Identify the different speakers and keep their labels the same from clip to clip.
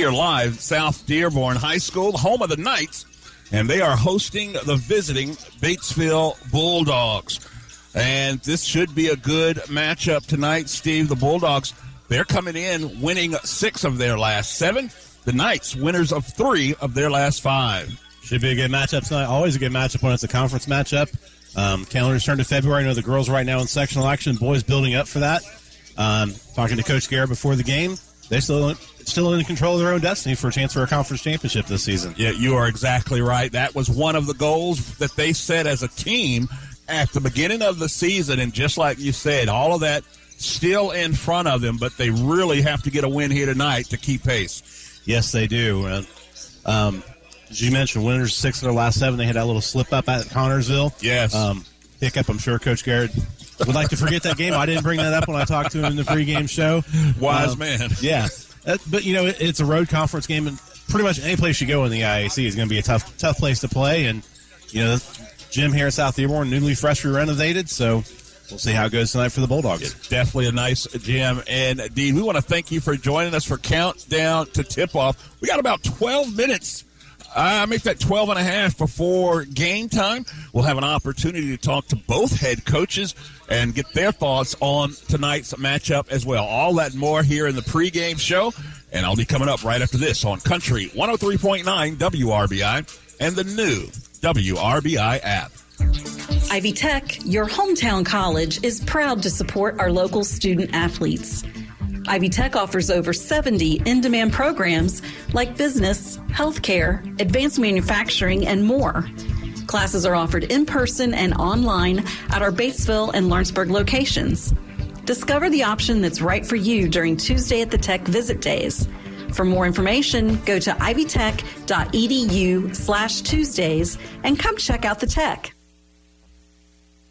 Speaker 1: here live, South Dearborn High School, home of the Knights, and they are hosting the visiting Batesville Bulldogs. And this should be a good matchup tonight, Steve. The Bulldogs, they're coming in winning six of their last seven. The Knights, winners of three of their last five.
Speaker 2: Should be a good matchup tonight. Always a good matchup when it's a conference matchup. Um, calendars turn to February. I know the girls right now in sectional action, boys building up for that. Um, talking to Coach Garrett before the game, they still still in control of their own destiny for a chance for a conference championship this season.
Speaker 1: Yeah, you are exactly right. That was one of the goals that they set as a team at the beginning of the season, and just like you said, all of that still in front of them, but they really have to get a win here tonight to keep pace.
Speaker 2: Yes, they do. Uh, um, as you mentioned, winners six of their last seven. They had that little slip up at Connersville.
Speaker 1: Yes.
Speaker 2: Um, hiccup. I'm sure Coach Garrett would like to forget that game. I didn't bring that up when I talked to him in the pregame show.
Speaker 1: Wise
Speaker 2: Um,
Speaker 1: man.
Speaker 2: Yeah, Uh, but you know it, it's a road conference game, and pretty much any place you go in the IAC is going to be a tough, tough place to play. And you know, gym here at South Dearborn, newly freshly renovated, so we'll see how it goes tonight for the Bulldogs.
Speaker 1: Definitely a nice gym. And Dean, we want to thank you for joining us for Countdown to Tip Off. We got about 12 minutes. Uh, I make that 12 and a half before game time. We'll have an opportunity to talk to both head coaches and get their thoughts on tonight's matchup as well. All that more here in the pregame show. And I'll be coming up right after this on Country 103.9 WRBI and the new WRBI app.
Speaker 3: Ivy Tech, your hometown college, is proud to support our local student athletes. Ivy Tech offers over 70 in demand programs like business, healthcare, advanced manufacturing, and more. Classes are offered in person and online at our Batesville and Lawrenceburg locations. Discover the option that's right for you during Tuesday at the Tech visit days. For more information, go to ivytech.edu slash Tuesdays and come check out the tech.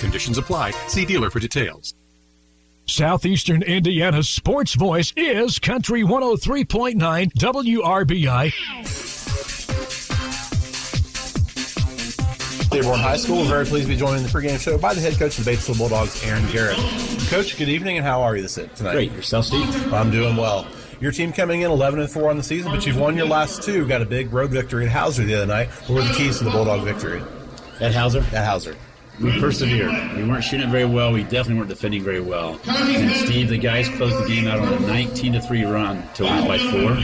Speaker 4: Conditions apply. See dealer for details.
Speaker 5: Southeastern Indiana's sports voice is Country 103.9 WRBI.
Speaker 6: Dearborn High School. We're very pleased to be joined in the pregame show by the head coach of the Batesville Bulldogs, Aaron Garrett. Coach, good evening, and how are you this tonight?
Speaker 7: Great. Yourself, Steve?
Speaker 6: I'm doing well. Your team coming in 11 and 4 on the season, but you've won your last two. Got a big road victory at Hauser the other night. What were the keys to the Bulldog victory?
Speaker 7: At Hauser?
Speaker 6: At Hauser.
Speaker 7: We persevered. We weren't shooting it very well. We definitely weren't defending very well. And Steve, the guys closed the game out on a 19 to 3 run to win by four.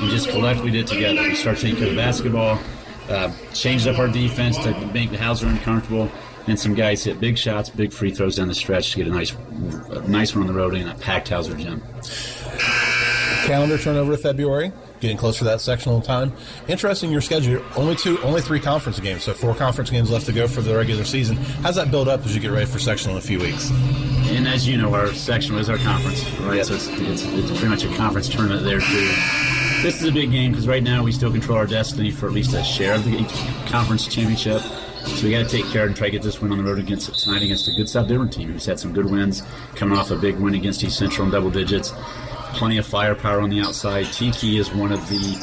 Speaker 7: We just collectively did it together. We started taking care of the basketball, uh, changed up our defense to make the Hauser uncomfortable. And some guys hit big shots, big free throws down the stretch to get a nice, a nice one on the road in a packed Hauser gym.
Speaker 6: Calendar turnover to February, getting closer to that sectional time. Interesting your schedule. Only two, only three conference games, so four conference games left to go for the regular season. How's that build up as you get ready for sectional in a few weeks?
Speaker 7: And as you know, our sectional is our conference, right? So it's, it's, it's pretty much a conference tournament there too. This is a big game because right now we still control our destiny for at least a share of the conference championship. So we got to take care and try to get this win on the road against tonight against a good South Dearborn team who's had some good wins, coming off a big win against East Central in double digits. Plenty of firepower on the outside. Tiki is one of the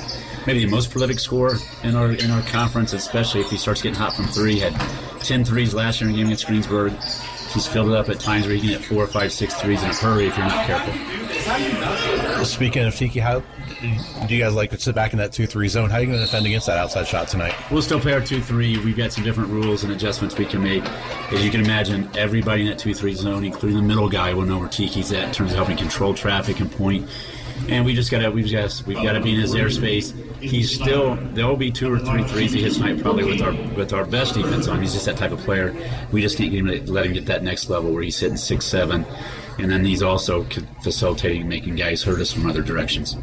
Speaker 7: maybe the most prolific scorer in our in our conference, especially if he starts getting hot from three. Had 10 threes last year in game against Greensburg. He's filled it up at times where he can get four, five, six threes in a hurry if you're not careful.
Speaker 6: Speaking of Tiki, how do you guys like to sit back in that 2 3 zone? How are you going to defend against that outside shot tonight?
Speaker 7: We'll still play our 2 3. We've got some different rules and adjustments we can make. As you can imagine, everybody in that 2 3 zone, including the middle guy, will know where Tiki's at in terms of helping control traffic and point. And we just gotta, we've just, we've got to be in his airspace. He's still, there will be two or three threes he hits tonight, probably with our with our best defense on. He's just that type of player. We just can't get him to let him get that next level where he's hitting six, seven, and then these also facilitating, making guys hurt us from other directions.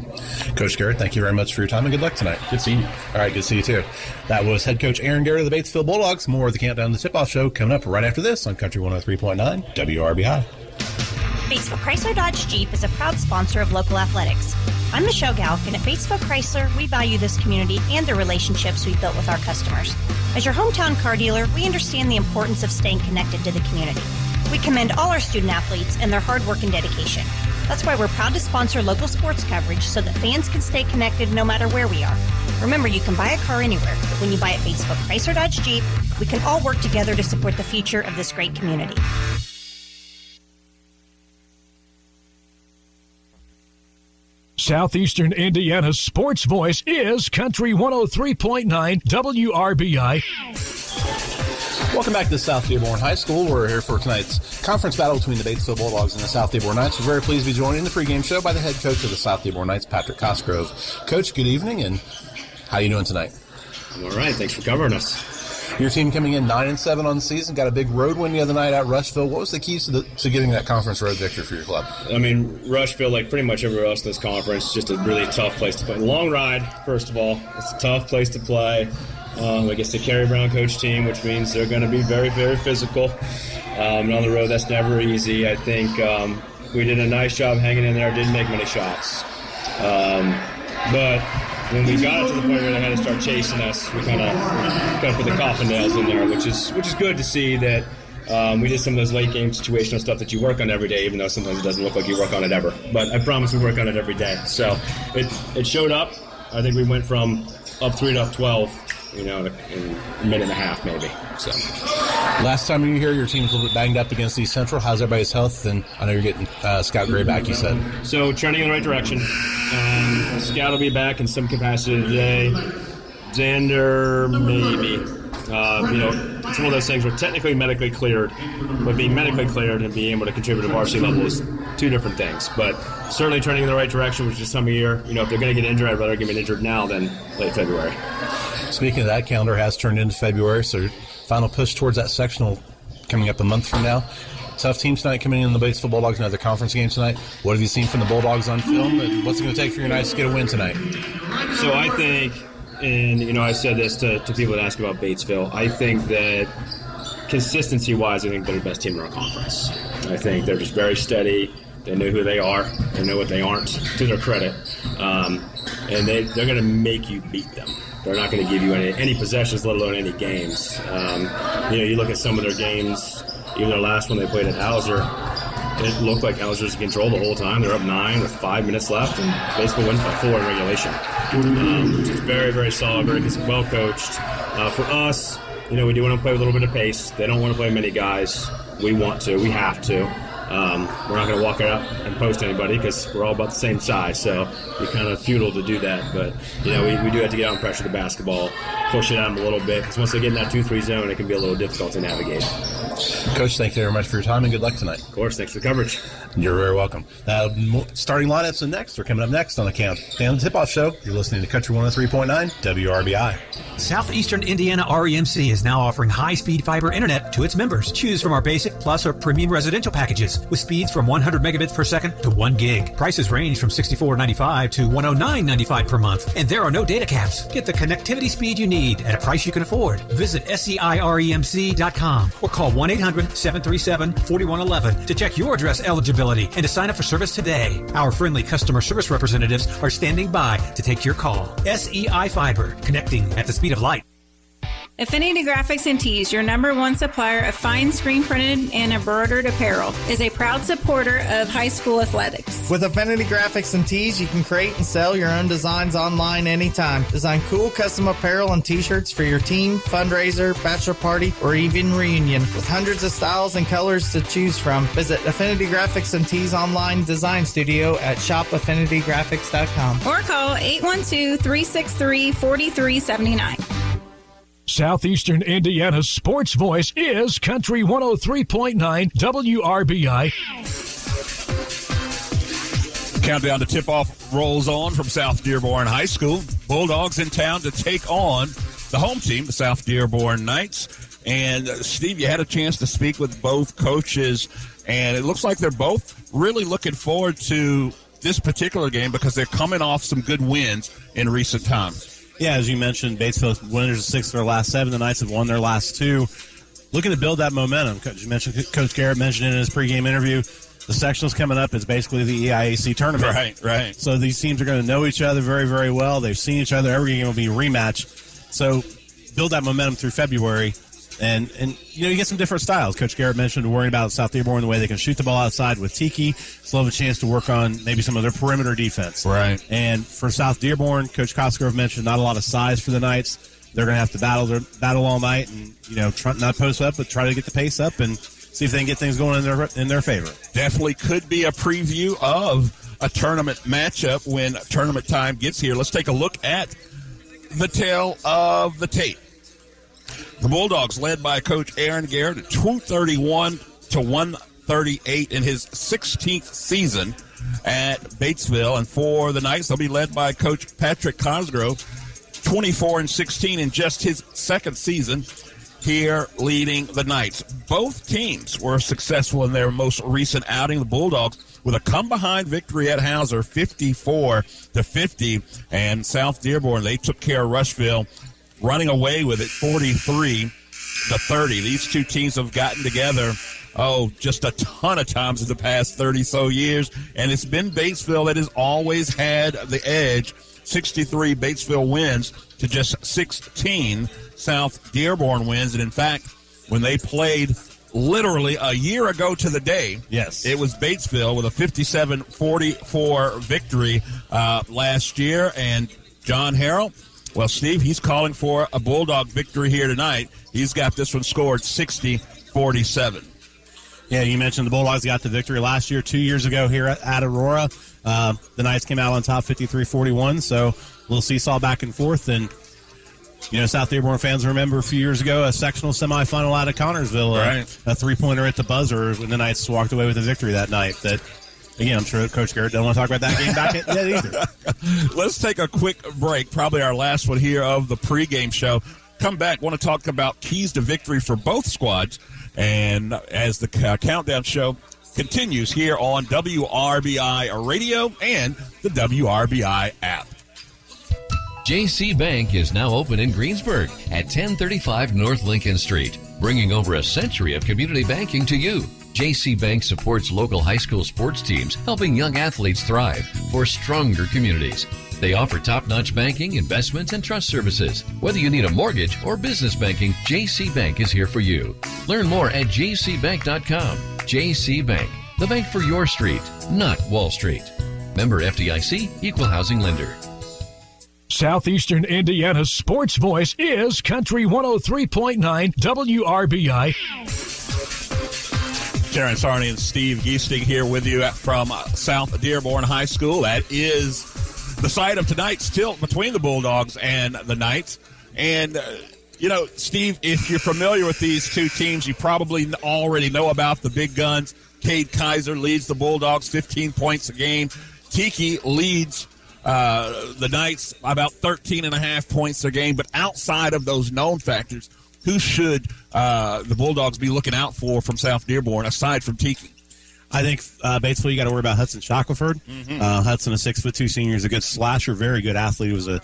Speaker 6: Coach Garrett, thank you very much for your time and good luck tonight.
Speaker 7: Good seeing you.
Speaker 6: All right, good to see you too. That was head coach Aaron Garrett of the Batesville Bulldogs. More of the Countdown to the Tip Off show coming up right after this on Country 103.9 WRBI.
Speaker 8: Batesville Chrysler Dodge Jeep is a proud sponsor of local athletics. I'm Michelle Galk, and at Batesville Chrysler, we value this community and the relationships we've built with our customers. As your hometown car dealer, we understand the importance of staying connected to the community. We commend all our student athletes and their hard work and dedication. That's why we're proud to sponsor local sports coverage so that fans can stay connected no matter where we are. Remember, you can buy a car anywhere, but when you buy at Batesville Chrysler Dodge Jeep, we can all work together to support the future of this great community.
Speaker 5: Southeastern Indiana's sports voice is Country 103.9 WRBI.
Speaker 9: Welcome back to South Dearborn High School. We're here for tonight's conference battle between the Batesville Bulldogs and the South Dearborn Knights. We're very pleased to be joined in the pregame show by the head coach of the South Dearborn Knights, Patrick Cosgrove. Coach, good evening, and how are you doing tonight?
Speaker 10: I'm all right. Thanks for covering us.
Speaker 9: Your team coming in nine and seven on the season, got a big road win the other night at Rushville. What was the keys to, the, to getting that conference road victory for your club?
Speaker 10: I mean, Rushville, like pretty much everywhere else in this conference, just a really tough place to play. Long ride, first of all. It's a tough place to play. Um, against the Kerry Brown coach team, which means they're going to be very, very physical. Um, and on the road, that's never easy. I think um, we did a nice job hanging in there. Didn't make many shots, um, but when we got to the point where they had to start chasing us, we kind of kind of put the coffin nails in there, which is which is good to see that. Um, we did some of those late game situational stuff that you work on every day, even though sometimes it doesn't look like you work on it ever. But I promise we work on it every day. So it, it showed up. I think we went from up three to up 12, you know, in a minute and a half maybe. So
Speaker 9: Last time you were here, your team's a little bit banged up against East Central. How's everybody's health? And I know you're getting uh, Scott Gray back, you said.
Speaker 10: So trending in the right direction. Um, Scout will be back in some capacity today. Xander, maybe. Uh, you know, it's one of those things where technically medically cleared, but being medically cleared and being able to contribute to varsity level is two different things. But certainly trending in the right direction, which is time of year. You know, if they're going to get injured, I'd rather get them injured now than late February.
Speaker 9: Speaking of that, calendar has turned into February, so final push towards that sectional coming up a month from now. Tough team tonight coming in the Batesville Bulldogs, another conference game tonight. What have you seen from the Bulldogs on film, and what's it going to take for your Knights to get a win tonight?
Speaker 10: So I think, and you know, I said this to, to people that ask about Batesville. I think that consistency wise, I think they're the best team in our conference. I think they're just very steady. They know who they are. They know what they aren't, to their credit. Um, and they, they're going to make you beat them. They're not going to give you any, any possessions, let alone any games. Um, you know, you look at some of their games, even their last one they played at Hauser, it looked like Hauser's in control the whole time. They're up nine with five minutes left, and basically wins by four in regulation. Um, which is very, very solid, very well coached. Uh, for us, you know, we do want to play with a little bit of pace. They don't want to play many guys. We want to. We have to. Um, we're not going to walk it up and post anybody because we're all about the same size. So it's kind of futile to do that. But, you know, we, we do have to get out and pressure the basketball, push it out a little bit because once they get in that 2 3 zone, it can be a little difficult to navigate.
Speaker 9: Coach, thank you very much for your time and good luck tonight.
Speaker 10: Of course, thanks for the coverage.
Speaker 9: You're very welcome. Now, starting lineups and next are coming up next on the Count Down the Tip Off Show. You're listening to Country 103.9 WRBI.
Speaker 11: Southeastern Indiana REMC is now offering high speed fiber internet to its members. Choose from our basic, plus, or premium residential packages with speeds from 100 megabits per second to 1 gig. Prices range from $64.95 to $109.95 per month, and there are no data caps. Get the connectivity speed you need at a price you can afford. Visit SEIREMC.com or call 1 800 737 4111 to check your address eligibility and to sign up for service today. Our friendly customer service representatives are standing by to take your call. SEI Fiber, connecting at the speed of light.
Speaker 12: Affinity Graphics and Tees, your number one supplier of fine screen printed and embroidered apparel, is a proud supporter of high school athletics.
Speaker 13: With Affinity Graphics and Tees, you can create and sell your own designs online anytime. Design cool custom apparel and t-shirts for your team, fundraiser, bachelor party, or even reunion. With hundreds of styles and colors to choose from, visit Affinity Graphics and Tees online design studio at shopaffinitygraphics.com.
Speaker 12: Or call 812 363 4379.
Speaker 5: Southeastern Indiana's sports voice is Country 103.9 WRBI.
Speaker 1: Countdown to tip off rolls on from South Dearborn High School. Bulldogs in town to take on the home team, the South Dearborn Knights. And uh, Steve, you had a chance to speak with both coaches, and it looks like they're both really looking forward to this particular game because they're coming off some good wins in recent times.
Speaker 6: Yeah, as you mentioned, Batesville winners of six of their last seven. The Knights have won their last two. Looking to build that momentum. Coach, you mentioned Coach Garrett mentioned it in his pregame interview. the sectionals coming up is basically the EIAC tournament.
Speaker 1: Right, right.
Speaker 6: So these teams are going to know each other very, very well. They've seen each other. Every game will be a rematch. So build that momentum through February. And, and you know, you get some different styles. Coach Garrett mentioned worrying about South Dearborn, the way they can shoot the ball outside with Tiki. Still have a chance to work on maybe some of their perimeter defense.
Speaker 1: Right.
Speaker 6: And for South Dearborn, Coach Cosgrove mentioned not a lot of size for the Knights. They're going to have to battle their, battle all night and, you know, try, not post up, but try to get the pace up and see if they can get things going in their, in their favor.
Speaker 1: Definitely could be a preview of a tournament matchup when tournament time gets here. Let's take a look at the tale of the tape. The Bulldogs, led by Coach Aaron Garrett, at 231 to 138 in his 16th season at Batesville. And for the Knights, they'll be led by Coach Patrick Cosgrove, 24 and 16 in just his second season here leading the Knights. Both teams were successful in their most recent outing. The Bulldogs with a come behind victory at Hauser 54 to 50 and South Dearborn they took care of Rushville running away with it 43 to 30. These two teams have gotten together oh, just a ton of times in the past 30 so years. And it's been Batesville that has always had the edge. 63 Batesville wins to just 16 South Dearborn wins. And in fact, when they played literally a year ago to the day,
Speaker 6: yes,
Speaker 1: it was Batesville with a 57 44 victory uh, last year. And John Harrell, well, Steve, he's calling for a Bulldog victory here tonight. He's got this one scored 60 47.
Speaker 6: Yeah, you mentioned the Bulldogs got the victory last year, two years ago here at, Aurora. Uh, the Knights came out on top 53 41, so a little seesaw back and forth. And, you know, South Dearborn fans remember a few years ago a sectional semifinal out of Connersville, uh,
Speaker 1: Right.
Speaker 6: a three pointer at the buzzer when the Knights walked away with a victory that night. That, again, I'm sure Coach Garrett doesn't want to talk about that game back yet either.
Speaker 1: Let's take a quick break, probably our last one here of the pregame show. Come back, want to talk about keys to victory for both squads. And as the uh, countdown show continues here on WRBI Radio and the WRBI app.
Speaker 14: JC Bank is now open in Greensburg at 1035 North Lincoln Street, bringing over a century of community banking to you. JC Bank supports local high school sports teams, helping young athletes thrive for stronger communities. They offer top notch banking, investments, and trust services. Whether you need a mortgage or business banking, JC Bank is here for you. Learn more at jcbank.com. JC Bank, the bank for your street, not Wall Street. Member FDIC, equal housing lender.
Speaker 5: Southeastern Indiana's sports voice is Country 103.9 WRBI.
Speaker 1: Terrence Harney and Steve Geesting here with you from South Dearborn High School. That is the site of tonight's tilt between the Bulldogs and the Knights. And, uh, you know, Steve, if you're familiar with these two teams, you probably already know about the big guns. Cade Kaiser leads the Bulldogs 15 points a game. Tiki leads uh, the Knights about 13 and a half points a game. But outside of those known factors, who should uh, the Bulldogs be looking out for from South Dearborn aside from Tiki?
Speaker 6: I think uh, Batesville, you got to worry about Hudson Shackelford. Uh, Hudson, a six foot two senior, is a good slasher, very good athlete. He was a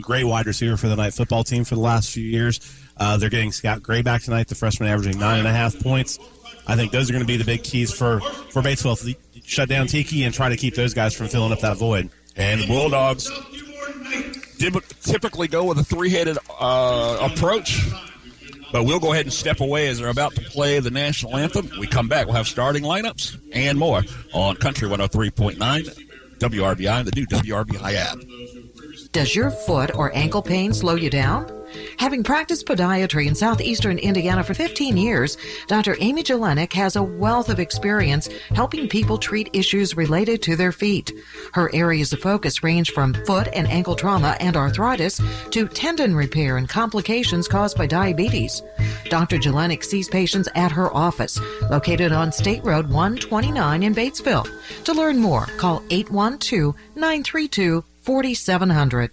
Speaker 6: great wide receiver for the Knight football team for the last few years. Uh, they're getting Scott Gray back tonight, the freshman averaging nine and a half points. I think those are going to be the big keys for for Batesville. Shut down Tiki and try to keep those guys from filling up that void.
Speaker 1: And the Bulldogs typically go with a three-headed uh, approach. But we'll go ahead and step away as they're about to play the national anthem. We come back, we'll have starting lineups and more on Country 103.9 WRBI the new WRBI app.
Speaker 15: Does your foot or ankle pain slow you down? Having practiced podiatry in southeastern Indiana for 15 years, Dr. Amy Jelenic has a wealth of experience helping people treat issues related to their feet. Her areas of focus range from foot and ankle trauma and arthritis to tendon repair and complications caused by diabetes. Dr. Jelenic sees patients at her office, located on State Road 129 in Batesville. To learn more, call 812 932 4700.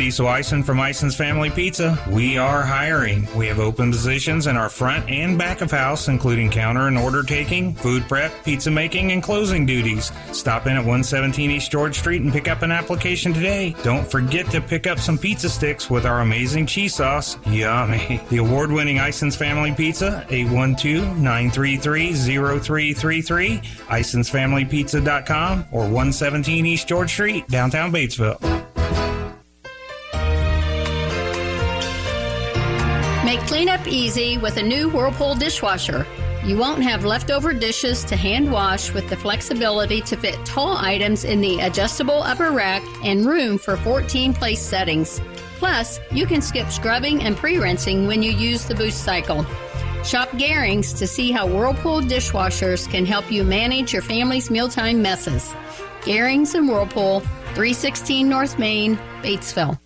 Speaker 16: Cecil Eisen from Eisen's Family Pizza. We are hiring. We have open positions in our front and back of house, including counter and order taking, food prep, pizza making, and closing duties. Stop in at 117 East George Street and pick up an application today. Don't forget to pick up some pizza sticks with our amazing cheese sauce. Yummy. The award winning Eisen's Family Pizza, 812 933 0333, IsonsFamilyPizza.com, or 117 East George Street, downtown Batesville.
Speaker 17: Make cleanup easy with a new Whirlpool dishwasher. You won't have leftover dishes to hand wash with the flexibility to fit tall items in the adjustable upper rack and room for 14 place settings. Plus, you can skip scrubbing and pre rinsing when you use the boost cycle. Shop Garings to see how Whirlpool dishwashers can help you manage your family's mealtime messes. Garings and Whirlpool, 316 North Main, Batesville.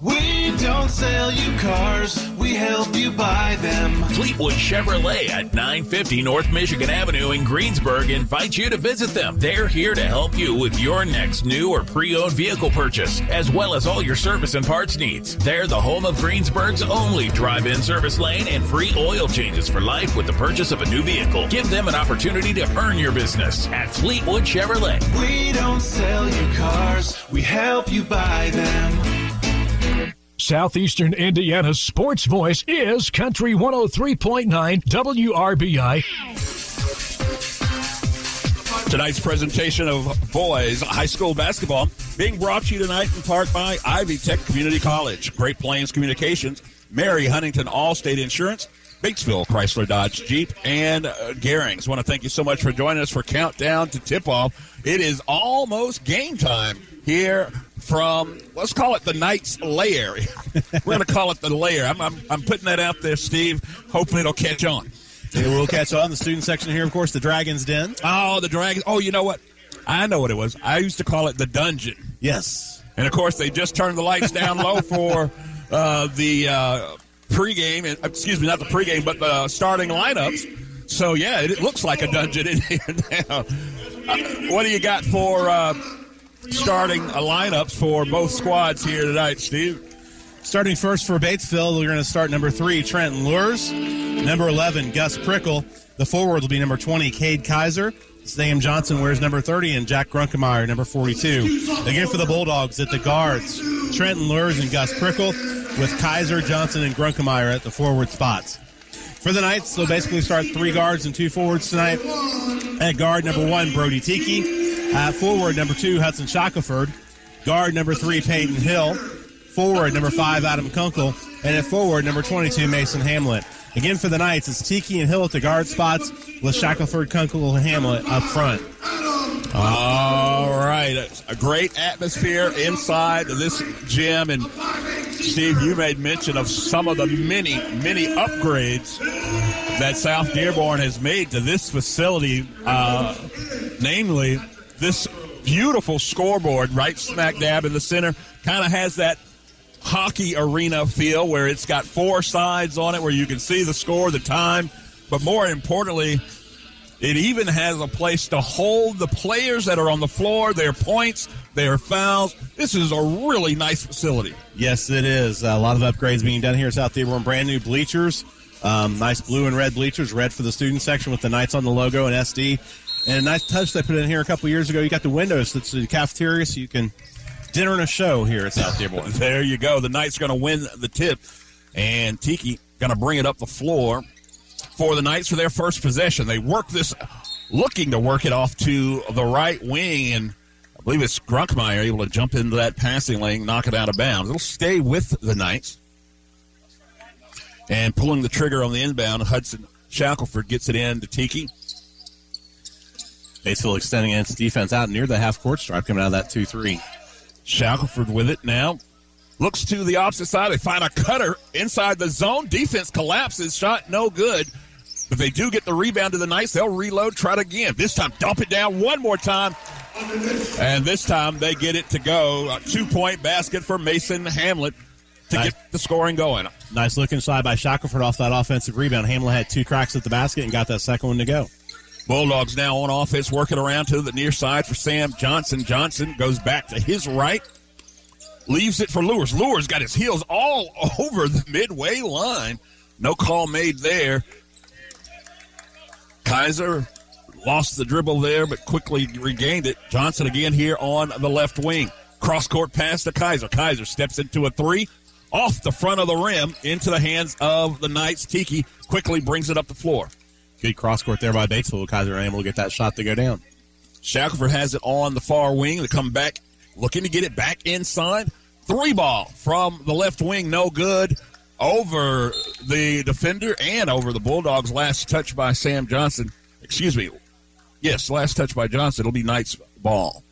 Speaker 18: We don't sell you cars, we help you buy them.
Speaker 19: Fleetwood Chevrolet at 950 North Michigan Avenue in Greensburg invites you to visit them. They're here to help you with your next new or pre owned vehicle purchase, as well as all your service and parts needs. They're the home of Greensburg's only drive in service lane and free oil changes for life with the purchase of a new vehicle. Give them an opportunity to earn your business at Fleetwood Chevrolet.
Speaker 18: We don't sell you cars, we help you buy them.
Speaker 5: Southeastern Indiana's sports voice is Country 103.9 WRBI.
Speaker 1: Tonight's presentation of boys high school basketball being brought to you tonight in part by Ivy Tech Community College, Great Plains Communications, Mary Huntington Allstate Insurance, Batesville Chrysler Dodge Jeep, and uh, Garings. want to thank you so much for joining us for Countdown to Tip Off. It is almost game time here from let's call it the Knights Lair. We're going to call it the Lair. I'm, I'm, I'm putting that out there, Steve. Hopefully it'll catch on.
Speaker 6: It will catch on. The student section here, of course, the Dragon's Den.
Speaker 1: Oh, the Dragon. Oh, you know what? I know what it was. I used to call it the Dungeon.
Speaker 6: Yes.
Speaker 1: And of course, they just turned the lights down low for uh, the uh, pregame. Excuse me, not the pregame, but the starting lineups. So yeah, it, looks like a dungeon in here now. Uh, what do you got for? Starting lineups for both squads here tonight, Steve.
Speaker 6: Starting first for Batesville, we're going to start number three, Trenton Lures. Number 11, Gus Prickle. The forward will be number 20, Cade Kaiser. Sam Johnson wears number 30, and Jack Grunkemeyer, number 42. Again for the Bulldogs at the guards, Trenton Lures and Gus Prickle, with Kaiser, Johnson, and Grunkemeyer at the forward spots. For the Knights, they'll basically start three guards and two forwards tonight. At guard number one, Brody Tiki. Uh, forward number two, Hudson Shackelford. Guard number three, Peyton Hill. Forward number five, Adam Kunkel. And at forward number 22, Mason Hamlet. Again for the Knights, it's Tiki and Hill at the guard spots with Shackelford, Kunkel, and Hamlet up front.
Speaker 1: All right. A great atmosphere inside this gym. And Steve, you made mention of some of the many, many upgrades that South Dearborn has made to this facility, uh, namely this beautiful scoreboard right smack dab in the center kind of has that hockey arena feel where it's got four sides on it where you can see the score, the time, but more importantly, it even has a place to hold the players that are on the floor, their points, their fouls. This is a really nice facility.
Speaker 6: Yes, it is. A lot of upgrades being done here at South Dearborn. Brand new bleachers, um, nice blue and red bleachers, red for the student section with the Knights on the logo and SD and a nice touch they put in here a couple years ago. You got the windows that's the cafeteria, so you can dinner and a show here at South Dearborn.
Speaker 1: there you go. The Knights are going to win the tip, and Tiki going to bring it up the floor for the Knights for their first possession. They work this, looking to work it off to the right wing, and I believe it's Grunkemeyer able to jump into that passing lane, knock it out of bounds. It'll stay with the Knights. And pulling the trigger on the inbound, Hudson Shackelford gets it in to Tiki.
Speaker 6: Batesville extending its defense out near the half court stripe, coming out of that 2 3.
Speaker 1: Shackelford with it now. Looks to the opposite side. They find a cutter inside the zone. Defense collapses. Shot no good. But they do get the rebound to the Knights. They'll reload, try it again. This time, dump it down one more time. And this time, they get it to go. A two point basket for Mason Hamlet to nice. get the scoring going.
Speaker 6: Nice look inside by Shackelford off that offensive rebound. Hamlet had two cracks at the basket and got that second one to go.
Speaker 1: Bulldogs now on offense, working around to the near side for Sam Johnson. Johnson goes back to his right. leaves it for Lures. Lures got his heels all over the midway line. No call made there. Kaiser lost the dribble there, but quickly regained it. Johnson again here on the left wing. Cross court pass to Kaiser. Kaiser steps into a three off the front of the rim into the hands of the Knights. Tiki quickly brings it up the floor.
Speaker 6: Good cross court there by Batesville. Kaiser able to get that shot to go down.
Speaker 1: Shackelford has it on the far wing to come back, looking to get it back inside. Three ball from the left wing, no good. Over the defender and over the Bulldogs. Last touch by Sam Johnson. Excuse me. Yes, last touch by Johnson. It'll be Knights ball.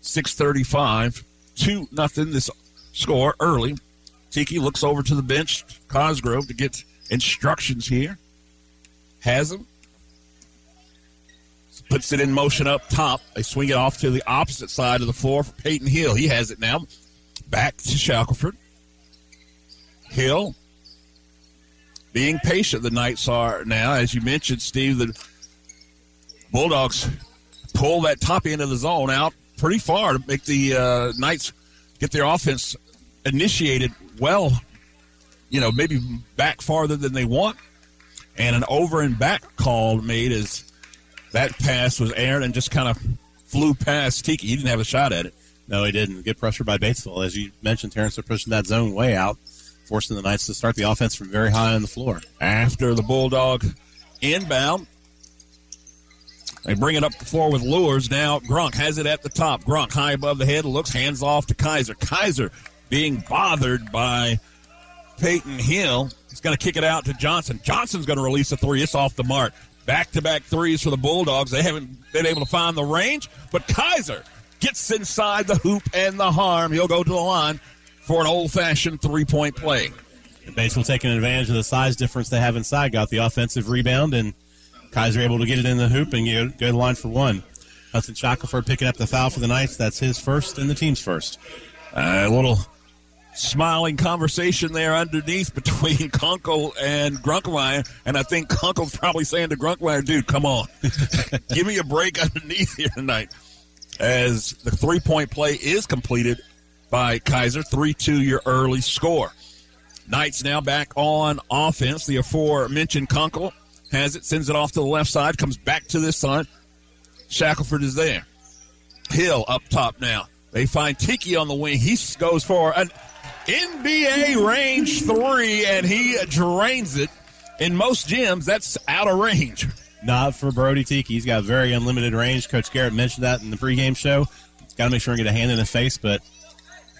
Speaker 1: 635, 2 nothing. This score early. Tiki looks over to the bench, Cosgrove, to get instructions here. Has him. Puts it in motion up top. They swing it off to the opposite side of the floor for Peyton Hill. He has it now. Back to Shackelford. Hill being patient. The Knights are now, as you mentioned, Steve. The Bulldogs pull that top end of the zone out pretty far to make the uh, Knights get their offense initiated well. You know, maybe back farther than they want, and an over and back call made as that pass was aired and just kind of flew past Tiki. He didn't have a shot at it.
Speaker 6: No, he didn't. Get pressure by Batesville. As you mentioned, Terrence, they're pushing that zone way out, forcing the Knights to start the offense from very high on the floor.
Speaker 1: After the Bulldog inbound, they bring it up the floor with Lures. Now Grunk has it at the top. Grunk high above the head, looks hands off to Kaiser. Kaiser being bothered by Peyton Hill. Going to kick it out to Johnson. Johnson's going to release a three. It's off the mark. Back to back threes for the Bulldogs. They haven't been able to find the range, but Kaiser gets inside the hoop and the harm. He'll go to the line for an old fashioned three point play.
Speaker 6: Batesville taking advantage of the size difference they have inside, got the offensive rebound, and Kaiser able to get it in the hoop and go, go to the line for one. Hudson Shackelford picking up the foul for the Knights. That's his first and the team's first.
Speaker 1: Uh, a little smiling conversation there underneath between Kunkel and Grunkemeyer, and I think Kunkel's probably saying to Grunkemeyer, dude, come on. Give me a break underneath here tonight. As the three point play is completed by Kaiser, 3 2 your early score. Knights now back on offense. The aforementioned Kunkel has it, sends it off to the left side, comes back to this side. Shackelford is there. Hill up top now. They find Tiki on the wing. He goes for an NBA range three, and he drains it. In most gyms, that's out of range.
Speaker 6: Not for Brody Tiki. He's got very unlimited range. Coach Garrett mentioned that in the pregame show. Got to make sure and get a hand in his face, but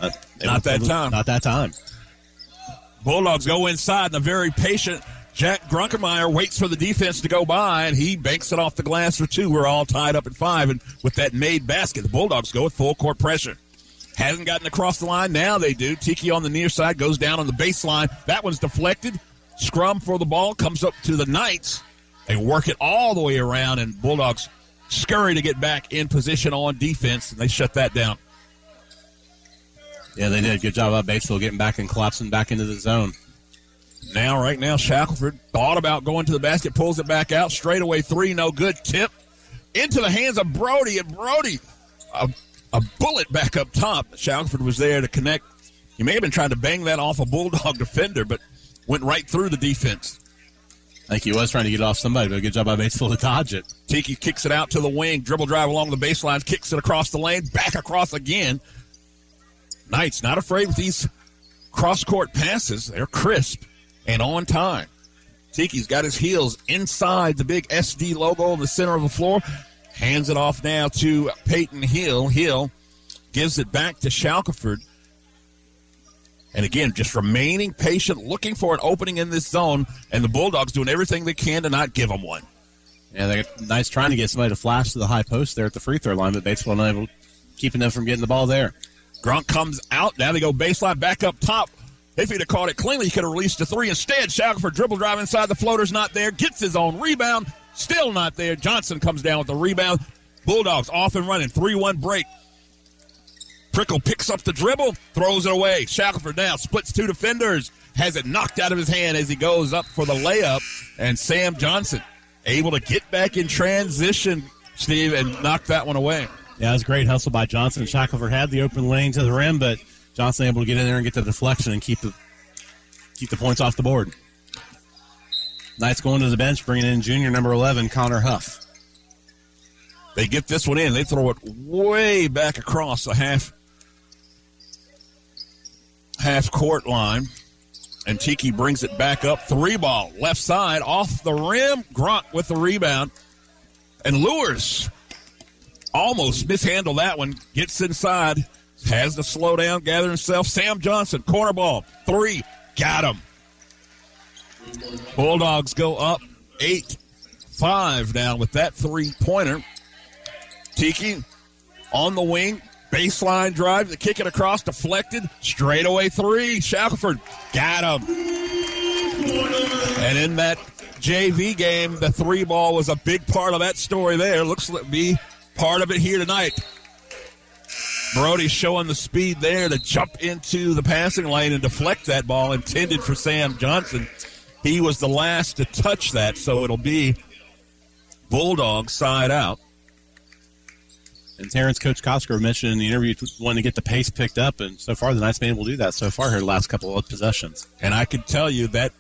Speaker 6: uh,
Speaker 1: not that time.
Speaker 6: Not that time.
Speaker 1: Bulldogs go inside, and a very patient Jack Grunkemeyer waits for the defense to go by, and he banks it off the glass for two. We're all tied up at five, and with that made basket, the Bulldogs go with full court pressure. Hasn't gotten across the line. Now they do. Tiki on the near side goes down on the baseline. That one's deflected. Scrum for the ball comes up to the Knights. They work it all the way around, and Bulldogs scurry to get back in position on defense, and they shut that down.
Speaker 6: Yeah, they did good job of Batesville getting back and collapsing back into the zone.
Speaker 1: Now, right now, Shackelford thought about going to the basket, pulls it back out, straight away three, no good. Tip into the hands of Brody, and Brody, a, a bullet back up top. Shackelford was there to connect. He may have been trying to bang that off a Bulldog defender, but went right through the defense.
Speaker 6: I think he was trying to get it off somebody, but a good job by Batesville to dodge it.
Speaker 1: Tiki kicks it out to the wing, dribble drive along the baseline, kicks it across the lane, back across again. Knights not afraid with these cross court passes. They're crisp and on time. Tiki's got his heels inside the big SD logo in the center of the floor. Hands it off now to Peyton Hill. Hill gives it back to Shackelford. And again, just remaining patient, looking for an opening in this zone, and the Bulldogs doing everything they can to not give them one.
Speaker 6: Yeah, they're nice trying to get somebody to flash to the high post there at the free throw line, but Batesville unable keeping them from getting the ball there.
Speaker 1: Grunk comes out. Now they go baseline back up top. If he'd have caught it cleanly, he could have released a three. Instead, Shackelford dribble drive inside the floater's not there. Gets his own rebound. Still not there. Johnson comes down with the rebound. Bulldogs off and running. 3 1 break. Prickle picks up the dribble, throws it away. Shackelford now splits two defenders, has it knocked out of his hand as he goes up for the layup. And Sam Johnson able to get back in transition, Steve, and knock that one away.
Speaker 6: Yeah, it was a great hustle by Johnson. Shackelford had the open lane to the rim, but Johnson able to get in there and get the deflection and keep the keep the points off the board. Knights going to the bench, bringing in junior number 11, Connor Huff.
Speaker 1: They get this one in. They throw it way back across the half half court line. And Tiki brings it back up. Three ball, left side, off the rim. Grunk with the rebound. And Lures almost mishandled that one. Gets inside, has to slow down, gather himself. Sam Johnson, corner ball, three, got him. Bulldogs go up eight five now with that three pointer. Tiki on the wing, baseline drive, the kick it across, deflected, straightaway three. Shackelford got him. And in that JV game, the three ball was a big part of that story there. Looks to be part of it here tonight. Brody showing the speed there to jump into the passing lane and deflect that ball intended for Sam Johnson. He was the last to touch that, so it'll be Bulldog side out.
Speaker 6: And Terrence, Coach Cosgrove mentioned in the interview wanting to get the pace picked up, and so far the Knights been able to do that so far here the last couple of possessions.
Speaker 1: And I can tell you that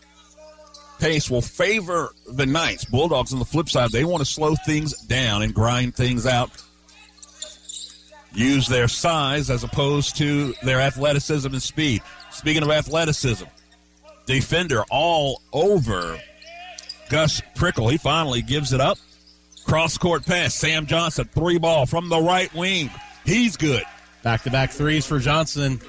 Speaker 1: pace will favor the Knights. Bulldogs on the flip side, they want to slow things down and grind things out. Use their size as opposed to their athleticism and speed. Speaking of athleticism, defender all over Gus Prickle. He finally gives it up. Cross court pass. Sam Johnson, three ball from the right wing. He's good.
Speaker 6: Back to back threes for Johnson.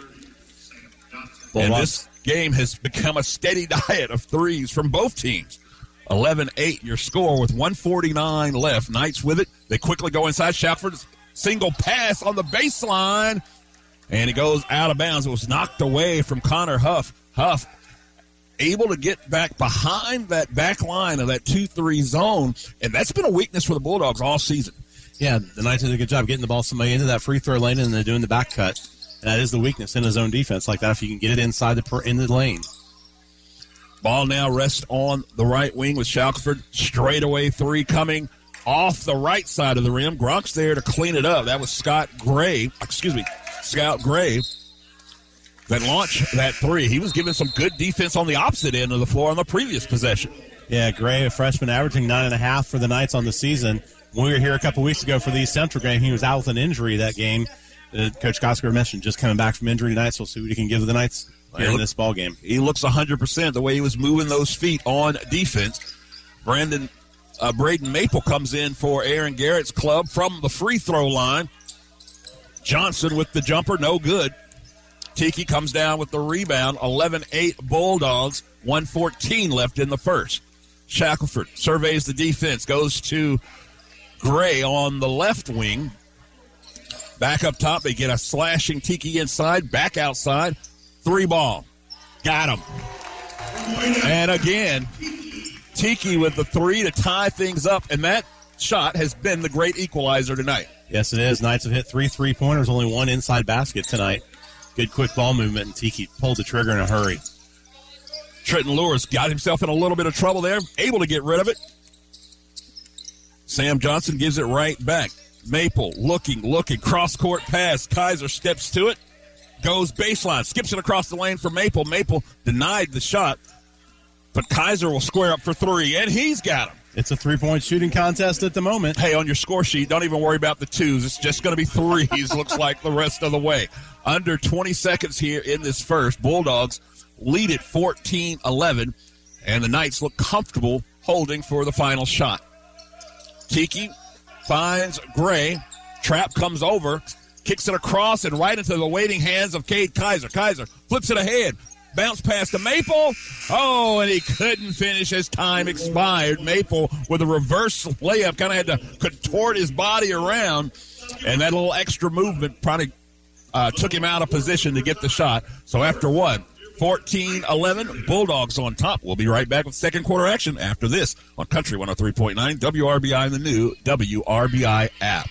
Speaker 1: And this game has become a steady diet of threes from both teams. 11 8 your score with 149 left. Knights with it. They quickly go inside. Shackelford's single pass on the baseline. And it goes out of bounds. It was knocked away from Connor Huff. Huff able to get back behind that back line of that 2 3 zone. And that's been a weakness for the Bulldogs all season.
Speaker 6: Yeah, the Knights did a good job getting the ball somebody into that free throw lane and they're doing the back cut. And that is the weakness in a zone defense like that if you can get it inside the in the lane.
Speaker 1: Ball now rests on the right wing with Shackelford. Straightaway three coming off the right side of the rim. Gronk's there to clean it up. That was Scott Gray. Excuse me, Scout Gray that launched that three. He was giving some good defense on the opposite end of the floor on the previous possession.
Speaker 6: Yeah, Gray, a freshman, averaging nine and a half for the Knights on the season. When we were here a couple weeks ago for the East Central game, he was out with an injury that game. Uh, Coach Cosgrove mentioned just coming back from injury tonight, so we'll see what he can give the Knights here in this ball game.
Speaker 1: He looks 100% the way he was moving those feet on defense. Brandon uh, Braden Maple comes in for Aaron Garrett's club from the free throw line. Johnson with the jumper, no good. Tiki comes down with the rebound. 11 8 Bulldogs, 114 left in the first. Shackelford surveys the defense, goes to Gray on the left wing. Back up top, they get a slashing Tiki inside, back outside. Three ball. Got him. And again, Tiki with the three to tie things up, and that shot has been the great equalizer tonight.
Speaker 6: Yes, it is. Knights have hit three three pointers, only one inside basket tonight. Good quick ball movement, and Tiki pulled the trigger in a hurry.
Speaker 1: Trenton Lewis got himself in a little bit of trouble there, able to get rid of it. Sam Johnson gives it right back. Maple looking, looking, cross court pass. Kaiser steps to it, goes baseline, skips it across the lane for Maple. Maple denied the shot, but Kaiser will square up for three, and he's got him.
Speaker 6: It's a three point shooting contest at the moment.
Speaker 1: Hey, on your score sheet, don't even worry about the twos. It's just going to be threes, looks like the rest of the way. Under 20 seconds here in this first. Bulldogs lead it 14 11, and the Knights look comfortable holding for the final shot. Tiki finds Gray. Trap comes over, kicks it across and right into the waiting hands of Cade Kaiser. Kaiser flips it ahead. Bounce pass to Maple. Oh, and he couldn't finish. His time expired. Maple with a reverse layup kind of had to contort his body around, and that little extra movement probably uh, took him out of position to get the shot. So after one, 14 11, Bulldogs on top. We'll be right back with second quarter action after this on Country 103.9 WRBI and the new WRBI app.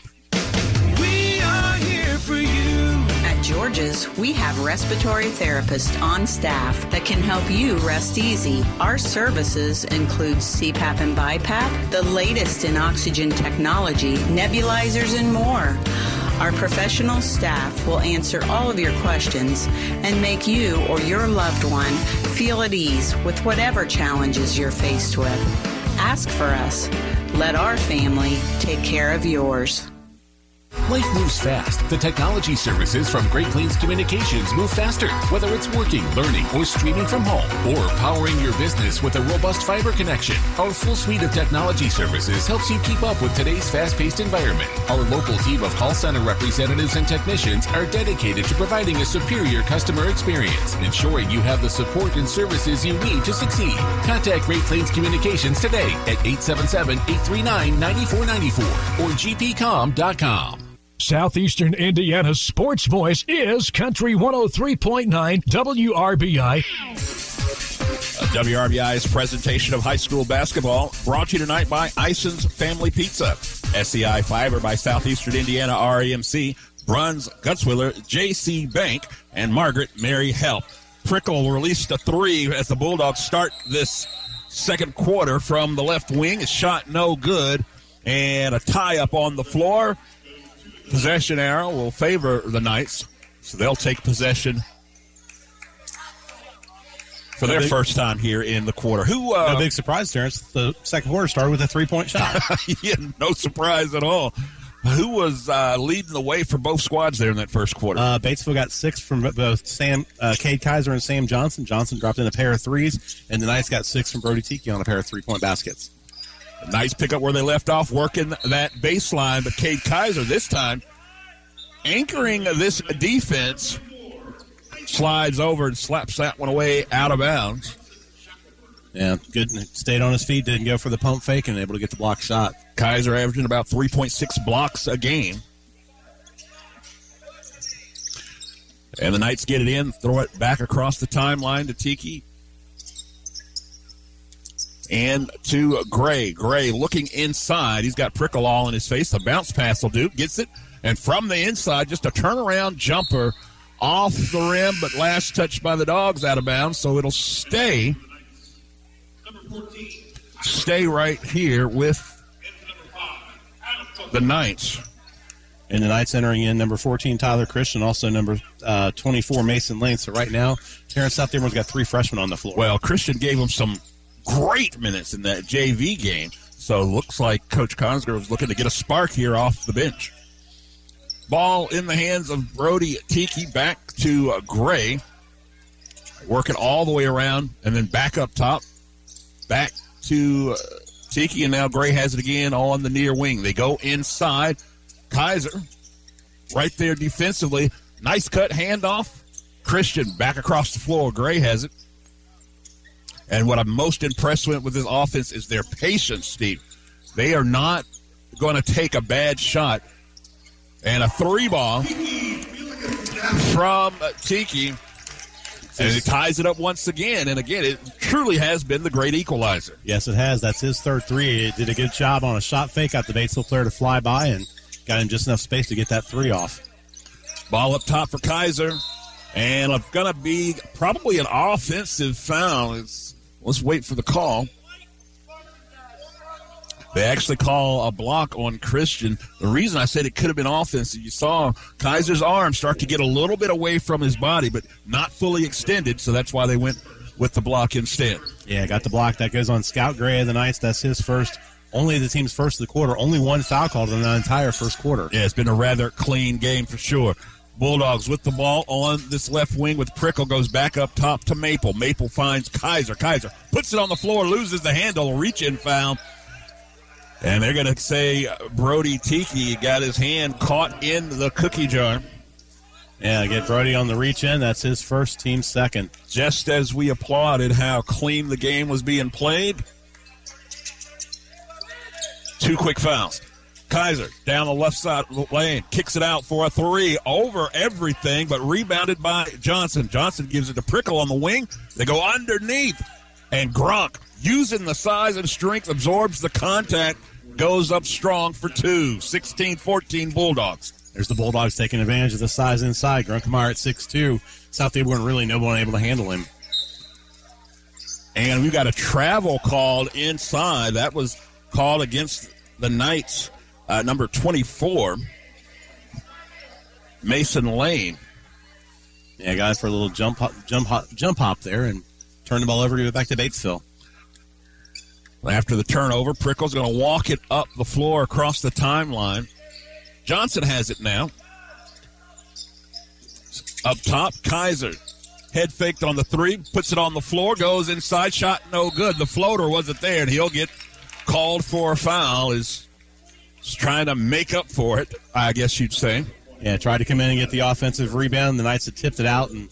Speaker 20: George's, we have respiratory therapists on staff that can help you rest easy. Our services include CPAP and BiPAP, the latest in oxygen technology, nebulizers, and more. Our professional staff will answer all of your questions and make you or your loved one feel at ease with whatever challenges you're faced with. Ask for us. Let our family take care of yours.
Speaker 21: Life moves fast. The technology services from Great Plains Communications move faster. Whether it's working, learning, or streaming from home, or powering your business with a robust fiber connection, our full suite of technology services helps you keep up with today's fast-paced environment. Our local team of call center representatives and technicians are dedicated to providing a superior customer experience, ensuring you have the support and services you need to succeed. Contact Great Plains Communications today at 877-839-9494 or gpcom.com.
Speaker 5: Southeastern Indiana's sports voice is Country 103.9 WRBI.
Speaker 1: WRBI's presentation of high school basketball brought to you tonight by Ison's Family Pizza, SEI Fiber by Southeastern Indiana REMC, Bruns Gutzwiller, JC Bank, and Margaret Mary Health. Prickle released a three as the Bulldogs start this second quarter from the left wing. A shot no good, and a tie up on the floor. Possession arrow will favor the Knights, so they'll take possession for their
Speaker 6: big-
Speaker 1: first time here in the quarter. Who? Uh,
Speaker 6: no big surprise, Terrence. The second quarter started with a three point shot.
Speaker 1: yeah, no surprise at all. Who was uh, leading the way for both squads there in that first quarter?
Speaker 6: Uh, Batesville got six from both Sam, uh, Cade Kaiser and Sam Johnson. Johnson dropped in a pair of threes, and the Knights got six from Brody Tiki on a pair of three point baskets.
Speaker 1: Nice pick up where they left off, working that baseline. But Cade Kaiser this time anchoring this defense slides over and slaps that one away out of bounds.
Speaker 6: Yeah, good. Stayed on his feet, didn't go for the pump fake, and able to get the block shot.
Speaker 1: Kaiser averaging about 3.6 blocks a game. And the Knights get it in, throw it back across the timeline to Tiki. And to Gray. Gray looking inside. He's got Prickle all in his face. The bounce pass will do. Gets it. And from the inside, just a turnaround jumper off the rim, but last touched by the dogs out of bounds. So it'll stay. Stay right here with the Knights.
Speaker 6: And the Knights entering in number 14, Tyler Christian, also number uh, 24, Mason Lane. So right now, Terrence South Dearborn's got three freshmen on the floor.
Speaker 1: Well, Christian gave him some great minutes in that JV game. So looks like Coach Cosgrove is looking to get a spark here off the bench. Ball in the hands of Brody Tiki back to uh, Gray. Working all the way around and then back up top. Back to uh, Tiki, and now Gray has it again on the near wing. They go inside. Kaiser right there defensively. Nice cut handoff. Christian back across the floor. Gray has it. And what I'm most impressed with with this offense is their patience, Steve. They are not going to take a bad shot. And a three ball from uh, Tiki. And it ties it up once again. And again, it truly has been the great equalizer.
Speaker 6: Yes, it has. That's his third three. He did a good job on a shot fake, got the Batesville player to fly by, and got him just enough space to get that three off.
Speaker 1: Ball up top for Kaiser. And it's going to be probably an offensive foul. It's, let's wait for the call. They actually call a block on Christian. The reason I said it could have been offensive, you saw Kaiser's arm start to get a little bit away from his body, but not fully extended, so that's why they went with the block instead.
Speaker 6: Yeah, got the block. That goes on Scout Gray of the Knights. That's his first, only the team's first of the quarter. Only one foul called in the entire first quarter.
Speaker 1: Yeah, it's been a rather clean game for sure. Bulldogs with the ball on this left wing with Prickle goes back up top to Maple. Maple finds Kaiser. Kaiser puts it on the floor, loses the handle, reach in foul. And they're going to say Brody Tiki got his hand caught in the cookie jar.
Speaker 6: Yeah, get Brody on the reach in. That's his first, team second.
Speaker 1: Just as we applauded how clean the game was being played, two quick fouls. Kaiser down the left side of the lane, kicks it out for a three over everything, but rebounded by Johnson. Johnson gives it to Prickle on the wing. They go underneath, and Grunk, using the size and strength, absorbs the contact, goes up strong for two. 16 14 Bulldogs.
Speaker 6: There's the Bulldogs taking advantage of the size inside. Grunkemeyer at 6'2. South Dearborn really no one able to handle him.
Speaker 1: And we've got a travel called inside. That was called against the Knights, uh, number 24. Mason Lane.
Speaker 6: Yeah, guys, for a little jump hop, jump hop, jump hop there, and turn the ball over, give it back to Batesville.
Speaker 1: After the turnover, Prickle's going to walk it up the floor across the timeline. Johnson has it now. Up top, Kaiser. Head faked on the three, puts it on the floor, goes inside, shot no good. The floater wasn't there, and he'll get called for a foul. Is trying to make up for it, I guess you'd say.
Speaker 6: Yeah, tried to come in and get the offensive rebound. The Knights had tipped it out, and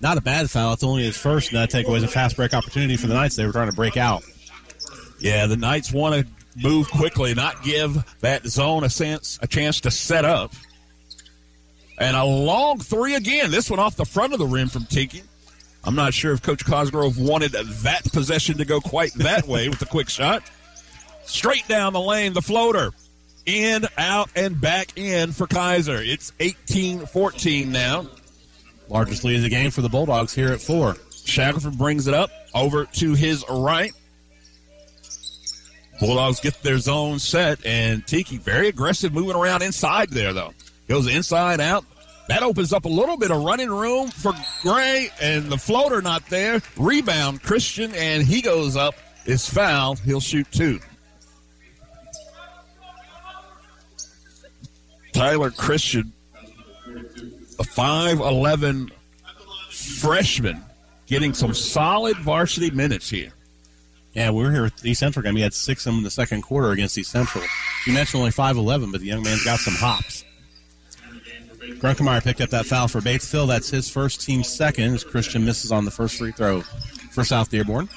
Speaker 6: not a bad foul. It's only his first, and that takeaway is a fast break opportunity for the Knights. They were trying to break out.
Speaker 1: Yeah, the Knights want to move quickly, not give that zone a sense a chance to set up. And a long three again. This one off the front of the rim from Tiki. I'm not sure if Coach Cosgrove wanted that possession to go quite that way with the quick shot. Straight down the lane, the floater. In, out, and back in for Kaiser. It's 18 14 now.
Speaker 6: Largest lead of the game for the Bulldogs here at four.
Speaker 1: Shackelford brings it up over to his right. Bulldogs get their zone set, and Tiki very aggressive moving around inside there, though. Goes inside out. That opens up a little bit of running room for Gray, and the floater not there. Rebound, Christian, and he goes up, is fouled. He'll shoot two. Tyler Christian, a 5'11 freshman, getting some solid varsity minutes here.
Speaker 6: Yeah, we are here with East Central game. He had six of them in the second quarter against East Central. You mentioned only 5'11, but the young man's got some hops. Grunkemeyer picked up that foul for Batesville. That's his first team second as Christian misses on the first free throw for South Dearborn.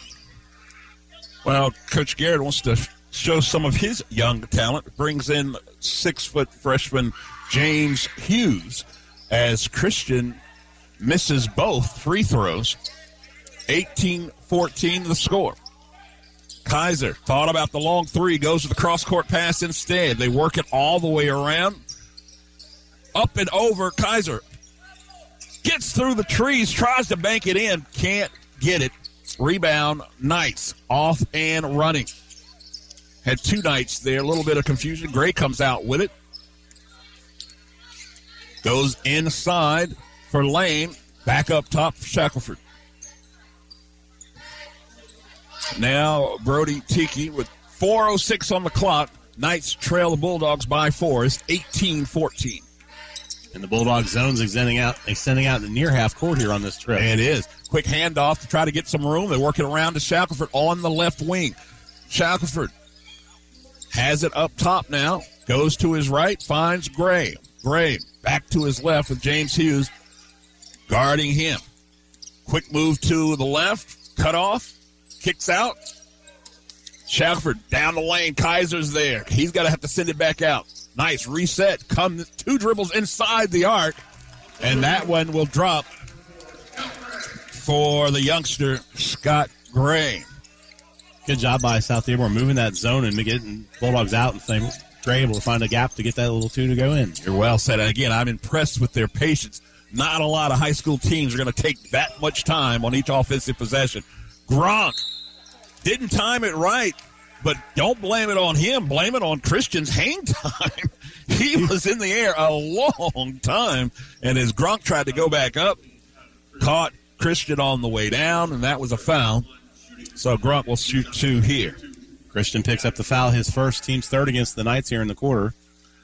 Speaker 1: Well, Coach Garrett wants to show some of his young talent. Brings in six foot freshman James Hughes as Christian misses both free throws. 18 14 the score. Kaiser thought about the long three, goes to the cross court pass instead. They work it all the way around. Up and over. Kaiser gets through the trees, tries to bank it in, can't get it. Rebound, Knights off and running. Had two nights there, a little bit of confusion. Gray comes out with it. Goes inside for Lane. Back up top for Shackelford. Now Brody Tiki with 4.06 on the clock. Knights trail the Bulldogs by four. It's 18 14.
Speaker 6: And the Bulldog zone's extending out, extending out the near half court here on this trip.
Speaker 1: It is. Quick handoff to try to get some room. They work it around to Shackelford on the left wing. Shackelford has it up top now. Goes to his right, finds Gray. Gray back to his left with James Hughes guarding him. Quick move to the left, cut off, kicks out. Shackelford down the lane. Kaiser's there. He's got to have to send it back out. Nice reset. Come two dribbles inside the arc, and that one will drop for the youngster Scott Gray.
Speaker 6: Good job by South Dearborn moving that zone and getting Bulldogs out and saying Gray able to find a gap to get that little two to go in.
Speaker 1: You're well said. And again, I'm impressed with their patience. Not a lot of high school teams are going to take that much time on each offensive possession. Grunk didn't time it right, but don't blame it on him. Blame it on Christian's hang time. he was in the air a long time, and as Grunk tried to go back up, caught Christian on the way down, and that was a foul. So Grunk will shoot two here.
Speaker 6: Christian picks up the foul, his first team's third against the Knights here in the quarter.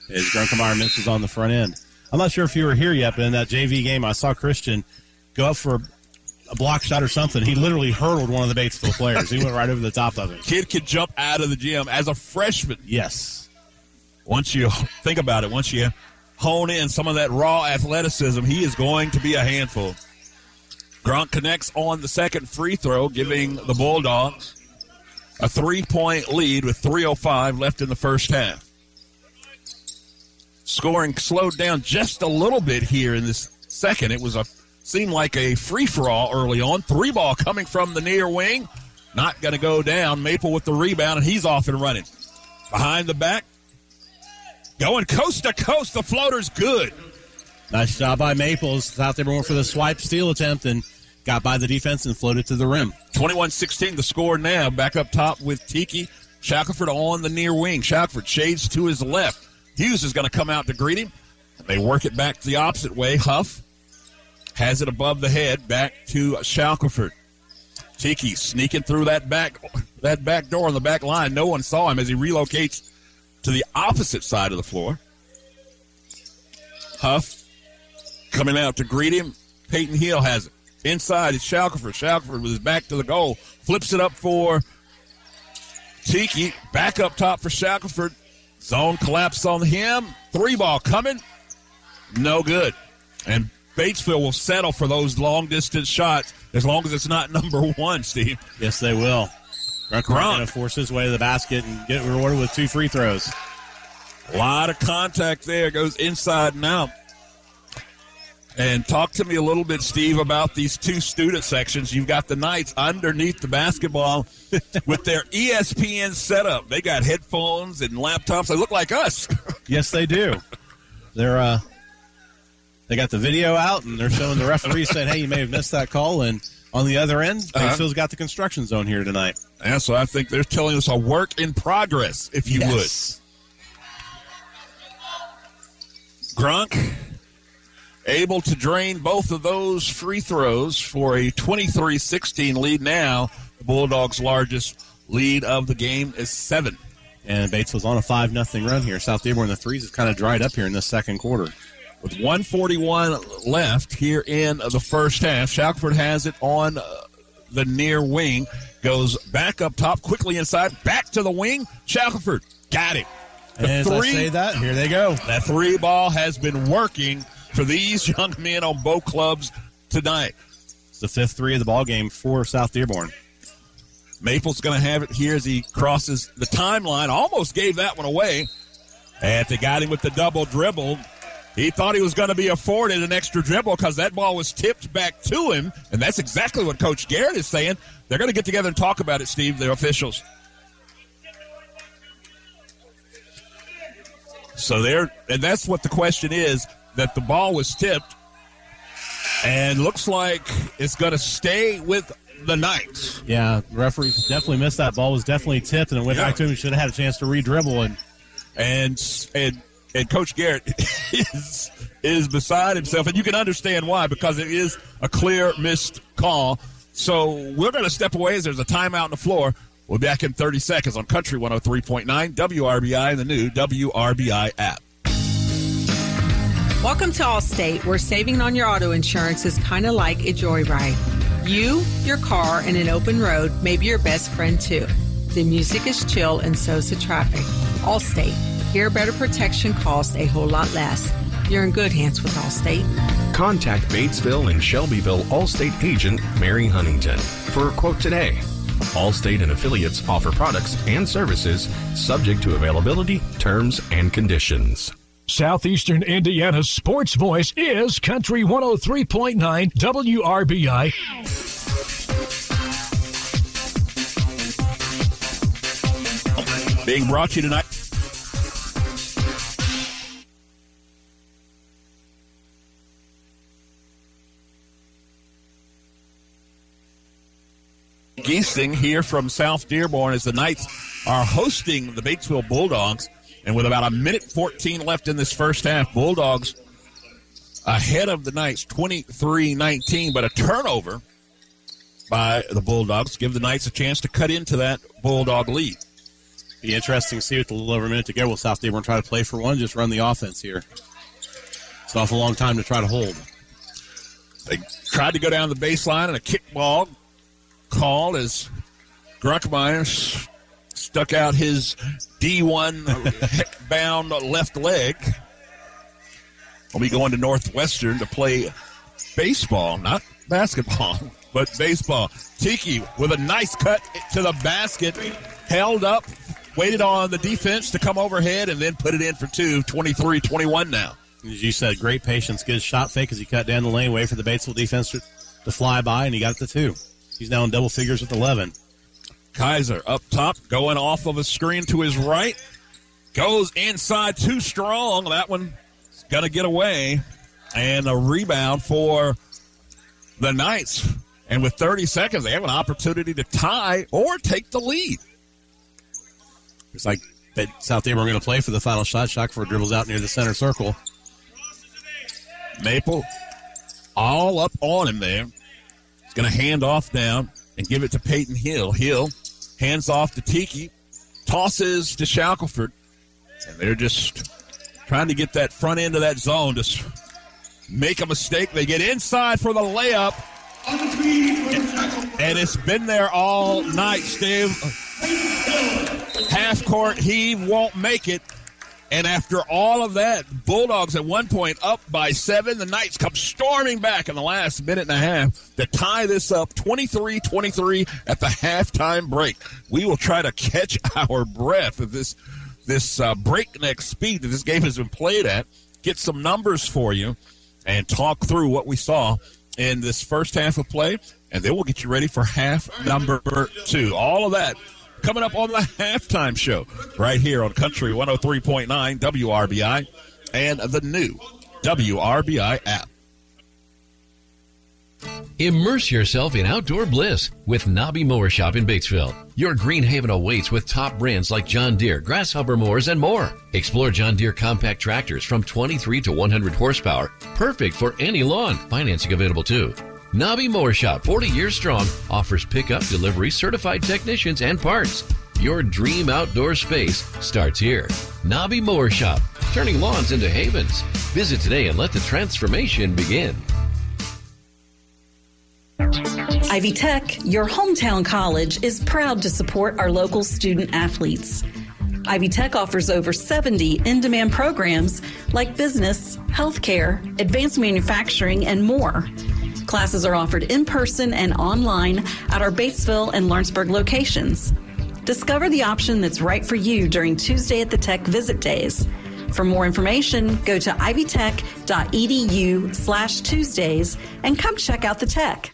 Speaker 6: As Grunkemeyer misses on the front end. I'm not sure if you were here yet, but in that JV game, I saw Christian go up for a block shot or something. He literally hurdled one of the Batesville players. He went right over the top of it.
Speaker 1: Kid could jump out of the gym as a freshman.
Speaker 6: Yes.
Speaker 1: Once you think about it, once you hone in some of that raw athleticism, he is going to be a handful. Grunk connects on the second free throw, giving the Bulldogs a three point lead with 3.05 left in the first half. Scoring slowed down just a little bit here in this second. It was a seemed like a free for all early on. Three ball coming from the near wing. Not going to go down. Maple with the rebound, and he's off and running. Behind the back. Going coast to coast. The floater's good.
Speaker 6: Nice job by Maples. Out there more for the swipe steal attempt and got by the defense and floated to the rim.
Speaker 1: 21 16 the score now. Back up top with Tiki. Shackelford on the near wing. Shackelford shades to his left. Hughes is going to come out to greet him. They work it back the opposite way. Huff has it above the head, back to Shackelford. Tiki sneaking through that back that back door on the back line. No one saw him as he relocates to the opposite side of the floor. Huff coming out to greet him. Peyton Hill has it. Inside is Shackelford. Shackelford with his back to the goal. Flips it up for Tiki. Back up top for Shackelford. Zone collapse on him. Three ball coming. No good. And Batesville will settle for those long distance shots as long as it's not number one, Steve.
Speaker 6: Yes, they will. Going to force his way to the basket and get rewarded with two free throws.
Speaker 1: A lot of contact there. Goes inside and out. And talk to me a little bit, Steve, about these two student sections. You've got the Knights underneath the basketball with their ESPN setup. They got headphones and laptops. They look like us.
Speaker 6: yes, they do. They're uh, they got the video out and they're showing the referee saying, "Hey, you may have missed that call." And on the other end,
Speaker 1: Uh-huh.
Speaker 6: Batesville's got the construction zone here tonight.
Speaker 1: Yeah, so I think they're telling us a work in progress, if you
Speaker 6: Yes.
Speaker 1: would. Grunk able to drain both of those free throws for a 23 16 lead now. The Bulldogs' largest lead of the game is seven.
Speaker 6: And Bates was on a five nothing run here. South Dearborn, the threes have kind of dried up here in the second quarter.
Speaker 1: With 141 left here in the first half, Shackelford has it on uh, the near wing. Goes back up top, quickly inside, back to the wing. Shackelford got it.
Speaker 6: And as I say that, here they go.
Speaker 1: That three ball has been working for these young men on both clubs tonight.
Speaker 6: It's the fifth three of the ball game for South Dearborn.
Speaker 1: Maple's going to have it here as he crosses the timeline. Almost gave that one away. And they got him with the double dribble. He thought he was going to be afforded an extra dribble because that ball was tipped back to him. And that's exactly what Coach Garrett is saying. They're going to get together and talk about it, Steve, the officials. So there, and that's what the question is that the ball was tipped and looks like it's going to stay with the Knights.
Speaker 6: Yeah, the referee definitely missed that ball. Was definitely tipped and it went
Speaker 1: Yeah.
Speaker 6: back to him. He should have had a chance to re-dribble and
Speaker 1: and and and Coach Garrett is is beside himself, and you can understand why because it is a clear missed call. So we're going to step away as there's a timeout on the floor. We'll be back in 30 seconds on Country 103.9 WRBI and the new WRBI app.
Speaker 22: Welcome to Allstate, where saving on your auto insurance is kind of like a joyride. You, your car, and an open road may be your best friend too. The music is chill and so's the traffic. Allstate, here better protection costs a whole lot less. You're in good hands with Allstate.
Speaker 23: Contact Batesville and Shelbyville Allstate agent Mary Huntington for a quote today. Allstate and affiliates offer products and services subject to availability, terms, and conditions.
Speaker 5: Southeastern Indiana's sports voice is Country 103.9 WRBI.
Speaker 1: Being brought to you tonight. Geesting here from South Dearborn as the Knights are hosting the Batesville Bulldogs. And with about a minute 14 left in this first half, Bulldogs ahead of the Knights 23 19, but a turnover by the Bulldogs give the Knights a chance to cut into that Bulldog lead.
Speaker 6: be interesting to see with a little over a minute to go. Will South Dearborn try to play for one, just run the offense here? It's an awful long time to try to hold.
Speaker 1: They tried to go down the baseline and a kickball called as Grunkemeyer stuck out his D1 bound left leg. We'll be going to Northwestern to play baseball, not basketball, but baseball. Tiki with a nice cut to the basket, held up, waited on the defense to come overhead, and then put it in for two, 23 21 now.
Speaker 6: As you said, great patience, good shot fake as he cut down the lane, wait for the Batesville defense to fly by, and he got it to two. He's now in double figures with 11.
Speaker 1: Kaiser up top, going off of a screen to his right. Goes inside too strong. That one going to get away. And a rebound for the Knights. And with 30 seconds, they have an opportunity to tie or take the lead.
Speaker 6: It's like that South Dearborn going to play for the final shot. Shackelford dribbles out near the center circle.
Speaker 1: Maple all up on him there. He's going to hand off down and give it to Peyton Hill. Hill hands off to Tiki, tosses to Shackelford, and they're just trying to get that front end of that zone to make a mistake. They get inside for the layup, and it's been there all night, Steve. Half court heave won't make it. And after all of that, Bulldogs at one point up by seven. The Knights come storming back in the last minute and a half to tie this up 23 23 at the halftime break. We will try to catch our breath of this, this uh, breakneck speed that this game has been played at, get some numbers for you, and talk through what we saw in this first half of play. And then we'll get you ready for half number two. All of that coming up on the halftime show right here on Country 103.9 WRBI and the new WRBI app.
Speaker 14: Immerse yourself in outdoor bliss with Nobby Mower Shop in Batesville. Your green haven awaits with top brands like John Deere, Grasshopper mowers, and more. Explore John Deere compact tractors from 23 to 100 horsepower, perfect for any lawn. Financing available too. Nobby Mower Shop, 40 years strong, offers pickup, delivery, certified technicians, and parts. Your dream outdoor space starts here. Nobby Mower Shop, turning lawns into havens. Visit today and let the transformation begin.
Speaker 3: Ivy Tech, your hometown college, is proud to support our local student athletes. Ivy Tech offers over 70 in demand programs like business, healthcare, advanced manufacturing, and more. Classes are offered in person and online at our Batesville and Lawrenceburg locations. Discover the option that's right for you during Tuesday at the Tech Visit Days. For more information, go to ivytech.edu slash Tuesdays and come check out the tech.